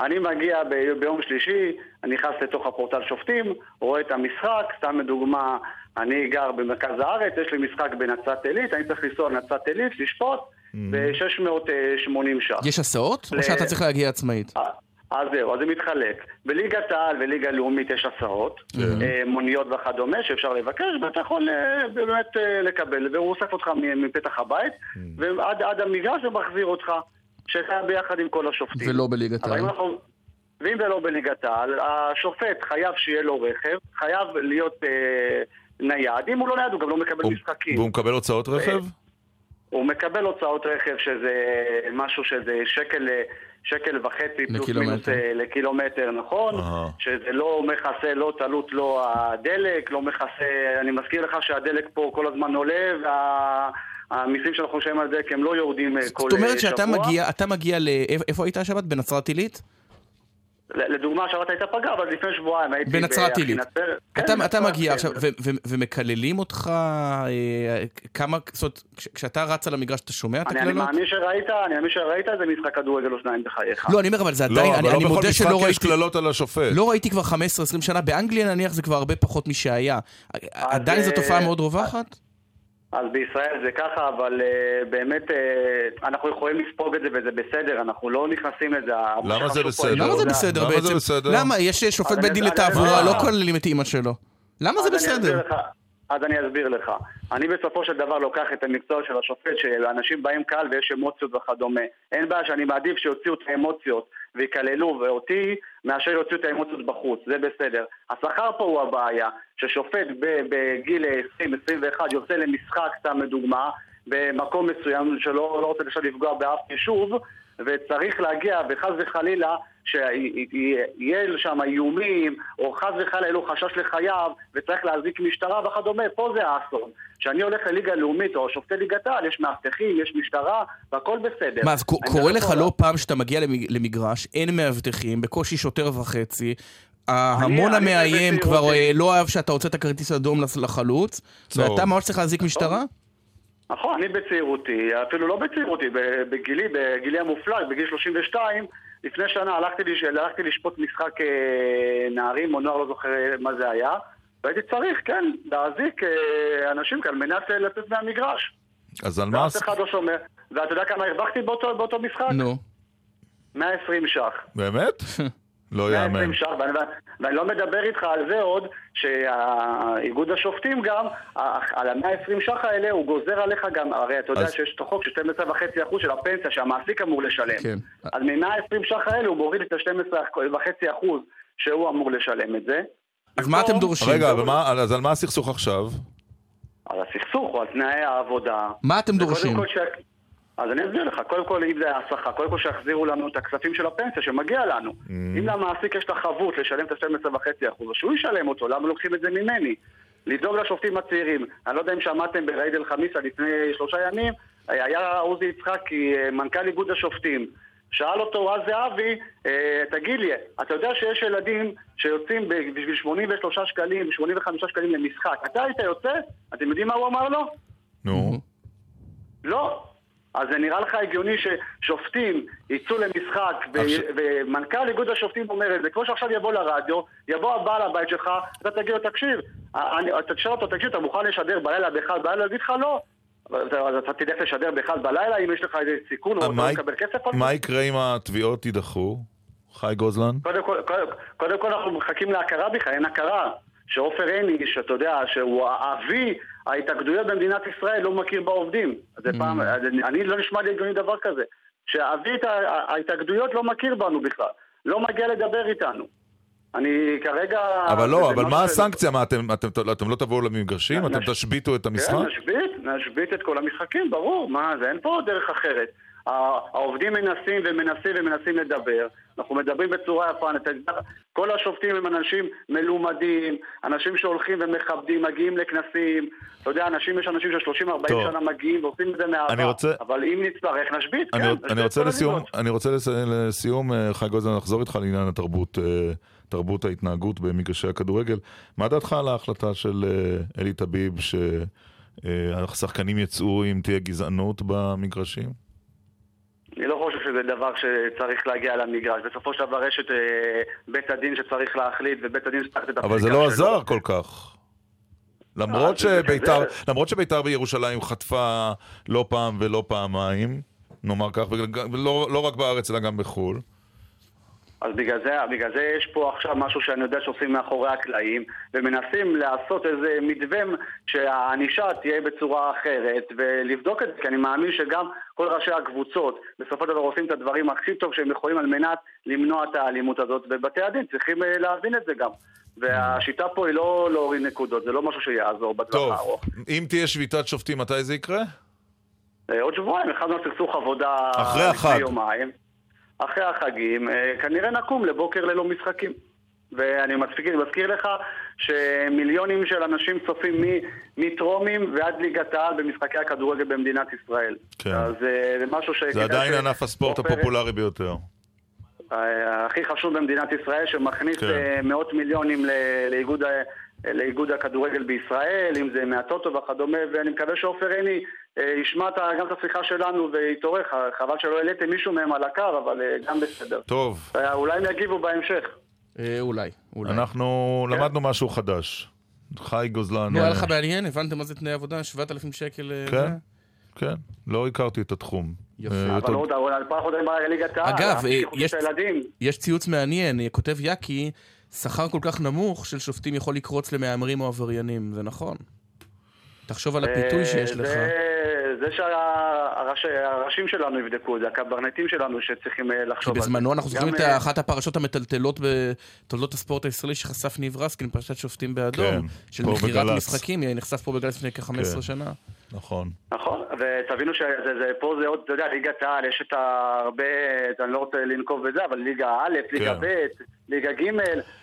אני מגיע ב- ביום שלישי, אני נכנס לתוך הפורטל שופטים, רואה את המשחק, סתם לדוגמה, אני גר במרכז הארץ, יש לי משחק בנצרת עילית, אני צריך לנסוע לנצרת עילית, לשפוט, ב-680 ש"ח. יש הסעות? או שאתה צריך להגיע עצמאית? אז זהו, אז זה מתחלק. בליגת העל וליגה לאומית יש הסעות, אה, מוניות וכדומה, שאפשר לבקש, ואתה יכול אה, באמת אה, לקבל, והוא אוסף אותך מפתח הבית, ועד עד המגרש ומחזיר אותך, שאתה ביחד עם כל השופטים. ולא בליגת העל. ואם זה לא בליגת העל, השופט חייב שיהיה לו רכב, חייב להיות אה, נייד, אם הוא לא נייד הוא גם לא מקבל הוא- משחקים. והוא מקבל הוצאות רכב? הוא מקבל הוצאות רכב שזה משהו שזה שקל, שקל וחצי פלוס לקילומטר. מינוס אה, לקילומטר, נכון? אהה. שזה לא מכסה, לא תלות, לא הדלק, לא מכסה, אני מזכיר לך שהדלק פה כל הזמן עולה, והמיסים שאנחנו משלמים על דלק הם לא יורדים אה, כל זאת אומרת אה, שאתה שבוע. מגיע, אתה מגיע ל... איפ- איפה היית השבת? בנצרת עילית? ל- לדוגמה, השבת הייתה פגרה, אבל לפני שבועיים הייתי בנצרת עילית. כן, אתה, אתה בנצרת, מגיע כן. עכשיו, ו- ו- ומקללים אותך, אה, כמה, זאת אומרת, כש- כשאתה רץ על המגרש אתה שומע את אני, אני הקללות? מאמין שראית, אני מאמין שראית איזה משחק כדורגל או שניים בחייך. לא, אני אומר, אבל זה לא, עדיין, אבל אני, לא אני בכל מודה משחק יש קללות על השופט. לא ראיתי כבר 15-20 שנה, באנגליה נניח זה כבר הרבה פחות משהיה. עדיין זו אה, תופעה מאוד רווחת? אז בישראל זה ככה, אבל uh, באמת uh, אנחנו יכולים לספוג את זה וזה בסדר, אנחנו לא נכנסים לזה. מה למה זה פה בסדר? למה זה בסדר למה בעצם? זה בסדר? למה? יש שופט בית דין לתעבורה, לא כוללים את אימא שלו. למה זה בסדר? אז אני אסביר לך. אני בסופו של דבר לוקח את המקצוע של השופט, שאנשים באים קהל ויש אמוציות וכדומה. אין בעיה שאני מעדיף שיוציאו את האמוציות ויקללו אותי, מאשר יוציאו את האמוציות בחוץ, זה בסדר. השכר פה הוא הבעיה, ששופט בגיל 20-21 יוצא למשחק, סתם לדוגמה, במקום מסוים שלא לא רוצה עכשיו לפגוע באף יישוב, וצריך להגיע, וחס וחלילה, שיהיה שם איומים, או חס וחלילה יהיה לו חשש לחייו, וצריך להזעיק משטרה וכדומה, פה זה האסון. כשאני הולך לליגה לאומית או שופטי ליגת העל, יש מאבטחים, יש משטרה, והכל בסדר. מה, אז קורה מדבר לך לא פעם שאתה מגיע למג- למגרש, אין מאבטחים, בקושי שוטר וחצי, ההמון המאיים כבר אה, לא אהב שאתה הוצאת כרטיס אדום לס- לחלוץ. ואתה ממש צריך להזעיק משטרה? נכון, אני בצעירותי, אפילו לא בצעירותי, בגילי, בגילי המופלג, בגיל 32, לפני שנה הלכתי, לש... הלכתי לשפוט משחק אה, נערים או נוער, לא זוכר אה, מה זה היה, והייתי צריך, כן, להזעיק אה, אנשים כאן על מנת לצאת מהמגרש. אז על מה... ואף אחד לא שומר. ואתה יודע כמה הרווחתי באותו, באותו משחק? נו. 120 ש"ח. באמת? לא יאמן. 120 ש"ח, ואני, ואני לא מדבר איתך על זה עוד, שאיגוד השופטים גם, על ה-120 ש"ח האלה הוא גוזר עליך גם, הרי אתה יודע אז- שיש את החוק של 12.5% של הפנסיה שהמעסיק אמור לשלם. כן. אז מ-120 ש"ח האלה הוא מוריד את ה-12.5% שהוא אמור לשלם את זה. אז מה אתם דורשים? רגע, אבל מה- אז על מה הסכסוך עכשיו? על הסכסוך או על תנאי העבודה. מה אתם דורשים? כל ש... אז אני אסביר לך, קודם כל אם זה השכר, קודם כל שיחזירו לנו את הכספים של הפנסיה שמגיע לנו. Mm. אם למעסיק יש את החבות לשלם את ה-12.5%, אז שהוא ישלם אותו, למה לוקחים את זה ממני? לדאוג לשופטים הצעירים. אני לא יודע אם שמעתם ברעיד אל חמיסה לפני שלושה ימים, היה עוזי יצחקי, אה, מנכ"ל איגוד השופטים. שאל אותו אז זהבי, אה, תגיד לי, אתה יודע שיש ילדים שיוצאים בשביל 83 שקלים, 85 שקלים למשחק, אתה היית יוצא? אתם יודעים מה הוא אמר לו? נו. לא. אז זה נראה לך הגיוני ששופטים יצאו למשחק ו- עכשיו- ומנכ"ל איגוד השופטים אומר את זה, כמו שעכשיו יבוא לרדיו, יבוא הבעל הבית שלך, אתה תגיד לו, תקשיב, אני- אתה תשאל אותו, תקשיב, אתה מוכן לשדר בלילה באחד בלילה? הוא יגיד לך לא. אז אתה תלך לשדר באחד בלילה אם יש לך איזה סיכון או אה, אתה מקבל כסף על זה? מה יקרה אם התביעות יידחו? חי גוזלן? קודם כל, קודם, קודם כל אנחנו מחכים להכרה בכלל, אין הכרה. שעופר עיני, שאתה יודע, שהוא אבי ההתאגדויות במדינת ישראל, לא מכיר בעובדים. זה פעם, אז אני- לא נשמע לי הגיוני דבר כזה. שאבי ההתאגדויות לא מכיר בנו בכלל. לא מגיע לדבר איתנו. אני כרגע... אבל לא, אבל משהו מה הסנקציה? מה, אתם- אתם אתם לא תבואו למגרשים? אתם תשביתו את המשחק? כן, נשבית, נשבית את כל המשחקים, ברור, מה זה, אין פה דרך אחרת. העובדים מנסים ומנסים ומנסים לדבר, אנחנו מדברים בצורה יפה, כל השופטים הם אנשים מלומדים, אנשים שהולכים ומכבדים, מגיעים לכנסים, אתה יודע, אנשים, יש אנשים של 30-40 טוב. שנה מגיעים ועושים את זה מאהבה, רוצה- אבל אם נצטרך, נשבית, אני, כן, אני רוצה לסיום. אני רוצה לס- לסיום, אה, חי גוזלן, לחזור איתך לעניין התרבות, אה, תרבות ההתנהגות במגרשי הכדורגל. מה דעתך על ההחלטה של אה, אלי טביב שהשחקנים יצאו אם תהיה גזענות במגרשים? אני לא חושב שזה דבר שצריך להגיע למגרש. בסופו של דבר יש את אה, בית הדין שצריך להחליט, ובית הדין שצריך את אבל זה לא. עזר כל כך. למרות אה, שביתר. למרות שביתר בירושלים חטפה לא פעם ולא פעמיים, נאמר כך, ולא לא רק בארץ אלא גם בחו"ל. אז בגלל זה, בגלל זה יש פה עכשיו משהו שאני יודע שעושים מאחורי הקלעים ומנסים לעשות איזה מתווה שהענישה תהיה בצורה אחרת ולבדוק את זה כי אני מאמין שגם כל ראשי הקבוצות בסופו של דבר עושים את הדברים הכי טוב שהם יכולים על מנת למנוע את האלימות הזאת ובתי הדין צריכים אה, להבין את זה גם והשיטה פה היא לא להוריד נקודות, זה לא משהו שיעזור בטווח טוב, הארוך. אם תהיה שביתת שופטים, מתי זה יקרה? אה, עוד שבועיים, הכנו סכסוך עבודה אחרי יומיים. אחרי החגים, אה, כנראה נקום לבוקר ללא משחקים. ואני מזכיר, מזכיר לך שמיליונים של אנשים צופים מטרומים ועד ליגת העל במשחקי הכדורגל במדינת ישראל. כן. אז אה, זה משהו ש... זה עדיין ענף הספורט עופר- הפופולרי ביותר. אה, הכי חשוב במדינת ישראל, שמכניס כן. מאות מיליונים לאיגוד, לאיגוד הכדורגל בישראל, אם זה מהטוטו וכדומה, ואני מקווה שעופר עיני אה, ישמע גם את השיחה שלנו ויתעורר. ח- חבל שלא העליתם מישהו מהם על הקו, אבל אה, גם בסדר. טוב, אה, אולי הם יגיבו בהמשך. אה, אולי, אולי. אנחנו למדנו משהו חדש. חי גוזלן. נו, היה אה, לך מעניין? הבנתם מה זה תנאי עבודה? 7,000 שקל? כן? כן, לא הכרתי את התחום. יפה. אבל. עוד עוד פה אנחנו מדברים על ליגת העל. אגב, יש- ציוץ מעניין, כותב יאקי, שכר כל כך נמוך של שופטים יכול לקרוץ למהמרים או עבריינים, זה נכון. תחשוב על הפיתוי שיש אה, לך. זה- שהראשים שלנו יבדקו את זה, הקברניטים שלנו שצריכים אה, כי לחשוב על זה. בזמנו אנחנו זוכרים את אה, אחת הפרשות המטלטלות בתולדות הספורט הישראלי שחשף ניב רסקין, פרשת שופטים באדום, כן, של מכירת בגל"צ. משחקים, היא נחשף פה בגל"צ לפני כ-15 כן. שנה. נכון. נכון, ותבינו שפה זה עוד, אתה יודע, ליגת העל, יש את הרבה, אני לא רוצה לנקוב בזה, אבל ליגה א', ליגה כן. ב', ליגה ג',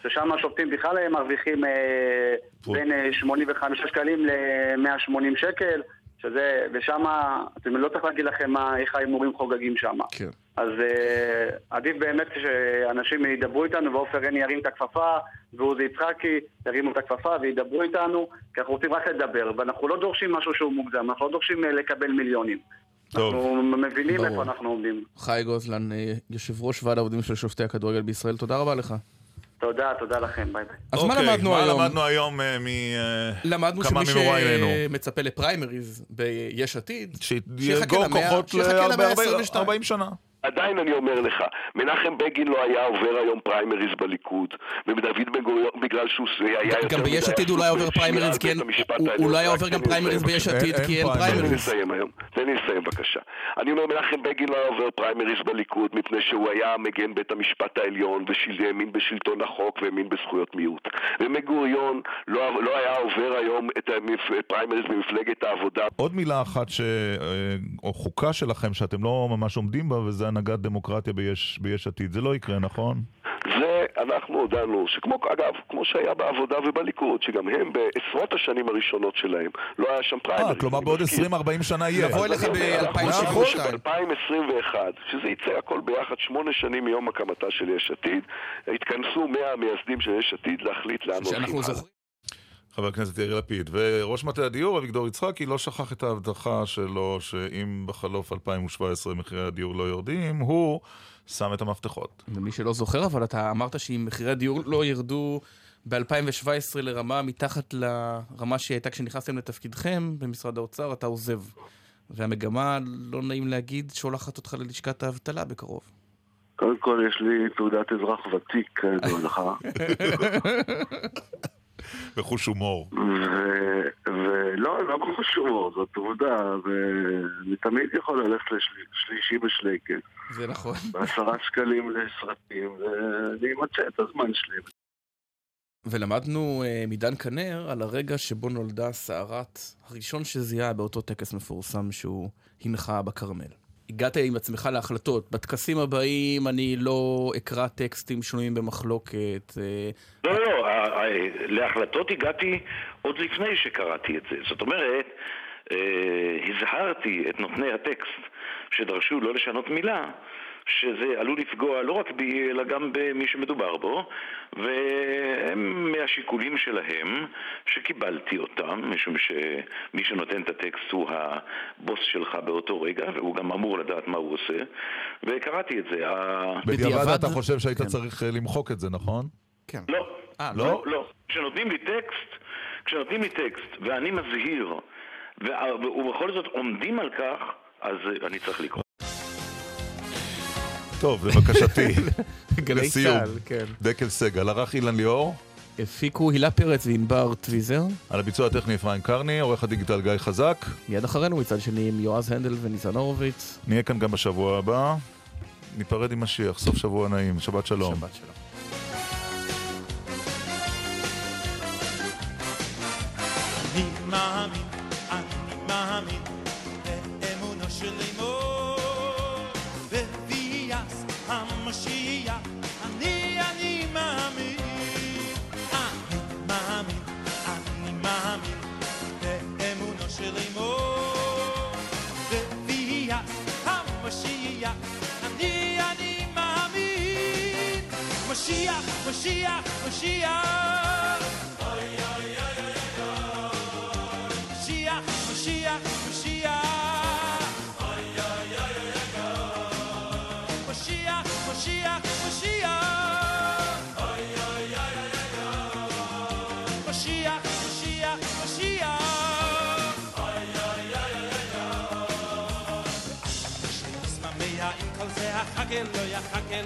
ששם השופטים בכלל מרוויחים אה, בין אה, 85 שקלים ל-180 שקל, שזה, ושם, אתם לא צריך להגיד לכם מה, איך ההימורים חוגגים שם. כן. אז אה, עדיף באמת שאנשים ידברו איתנו, ועופר עיני ירים את הכפפה, ועוזי יצחקי ירימו את הכפפה וידברו איתנו, כי אנחנו רוצים רק לדבר, ואנחנו לא דורשים משהו שהוא מוגזם, אנחנו לא דורשים אה, לקבל מיליונים. טוב. אנחנו מבינים ברור. איפה אנחנו עומדים. חי גוזלן, אה, יושב ראש ועד העובדים של שופטי הכדורגל בישראל, תודה רבה לך. תודה, תודה לכם, bye bye. אז מה אוקיי, למדנו היום? מה למדנו היום אה, מ... אה, למדנו כמה שמי ממוריינו? שמצפה לפריימריז ביש עתיד, שיחכה למאה- כוחות שיחכה להרבה- למאה הרבה- ה-22. 40 שנה. עדיין אני אומר לך, מנחם בגין לא היה עובר היום פריימריז בליכוד, ודוד בן גוריון בגלל שהוא היה יותר גם ביש מדי עתיד הוא לא היה עובר פריימריז, כי אין, לא היה עובר גם פריימריז ביש עתיד, כי אין פריימריז. תן לי. לסיים היום, תן לי לסיים בבקשה. אני אומר, מנחם בגין לא היה עובר פריימריז בליכוד מפני שהוא היה מגן בית המשפט העליון והאמין בשלטון החוק והאמין בזכויות מיעוט. ובן-גוריון לא, לא היה עובר היום את הפריימריז במפלגת העבודה. עוד מילה אחת, ש... אה, או חוקה שלכם שאתם לא ממש עומדים בה, וזה הנהגת דמוקרטיה ביש, ביש עתיד. זה לא יקרה, נכון? זה אנחנו הודענו, שכמו, אגב, כמו שהיה בעבודה ובליכוד, שגם הם בעשרות השנים הראשונות שלהם, לא היה שם פריימריז. אה, כלומר בעוד מזכיר. 20-40 שנה יהיה. נבוא אליך אז אני אומר, אנחנו ב-2022. חושבים שב-2021, שזה יצא הכל ביחד שמונה שנים מיום הקמתה של יש עתיד, התכנסו 100 המייסדים של יש עתיד להחליט לאן הולכים. חבר הכנסת יאיר לפיד. וראש מטה הדיור, אביגדור יצחקי, לא שכח את ההבטחה שלו שאם בחלוף 2017 מחירי הדיור לא יורדים, הוא שם את המפתחות. ומי שלא זוכר, אבל אתה אמרת שאם מחירי הדיור לא ירדו ב-2017 לרמה מתחת לרמה שהייתה כשנכנסתם לתפקידכם במשרד האוצר, אתה עוזב. והמגמה, לא נעים להגיד, שולחת אותך ללשכת האבטלה בקרוב. קודם כל יש לי תעודת אזרח ותיק, כידוע לך. בחוש הומור. ו- ולא, לא בחוש הומור, זאת עובדה, ואני תמיד יכול ללכת לשלישי בשלייקס, זה נכון. בעשרה שקלים לסרטים, ואני אמצא את הזמן שלי. ולמדנו uh, מדן כנר על הרגע שבו נולדה סערת הראשון שזיהה באותו טקס מפורסם שהוא הנחה בכרמל. הגעת עם עצמך להחלטות. בטקסים הבאים אני לא אקרא טקסטים שנויים במחלוקת. אה, לא, לא, לא, ה- ה- להחלטות הגעתי עוד לפני שקראתי את זה. זאת אומרת, אה, הזהרתי את נותני הטקסט שדרשו לא לשנות מילה, שזה עלול לפגוע לא רק בי, אלא גם במי שמדובר בו, והם מהשיקולים שלהם, שקיבלתי אותם, משום שמי שנותן את הטקסט הוא הבוס שלך באותו רגע, והוא גם אמור לדעת מה הוא עושה, וקראתי את זה. בדיעבד אתה חושב שהיית כן. צריך אה, למחוק את זה, נכון? כן. לא. אה, לא? לא, לא. כשנותנים לי טקסט, כשנותנים לי טקסט ואני מזהיר, ובכל זאת עומדים על כך, אז אני צריך לקרוא. טוב, זה בקשתי. גלי לסיום. צה"ל, כן. דקל סגל, ערך אילן ליאור, הפיקו הילה פרץ וענבר טוויזר. על הביצוע הטכני אפרים קרני, עורך הדיגיטל גיא חזק. מיד אחרינו מצד שני עם יועז הנדל וניסן הורוביץ. נהיה כאן גם בשבוע הבא. ניפרד עם משיח, סוף שבוע נעים, שבת שלום. שבת שלום.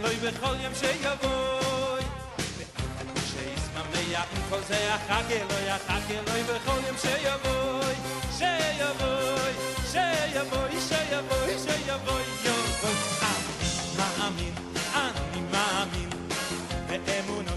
loy be khol yem she yavoy she is ma me ya un kol ze a khage loy a khage loy be khol yem she yavoy she yavoy she yavoy she yavoy she yavoy yo ma amin ma amin be emuno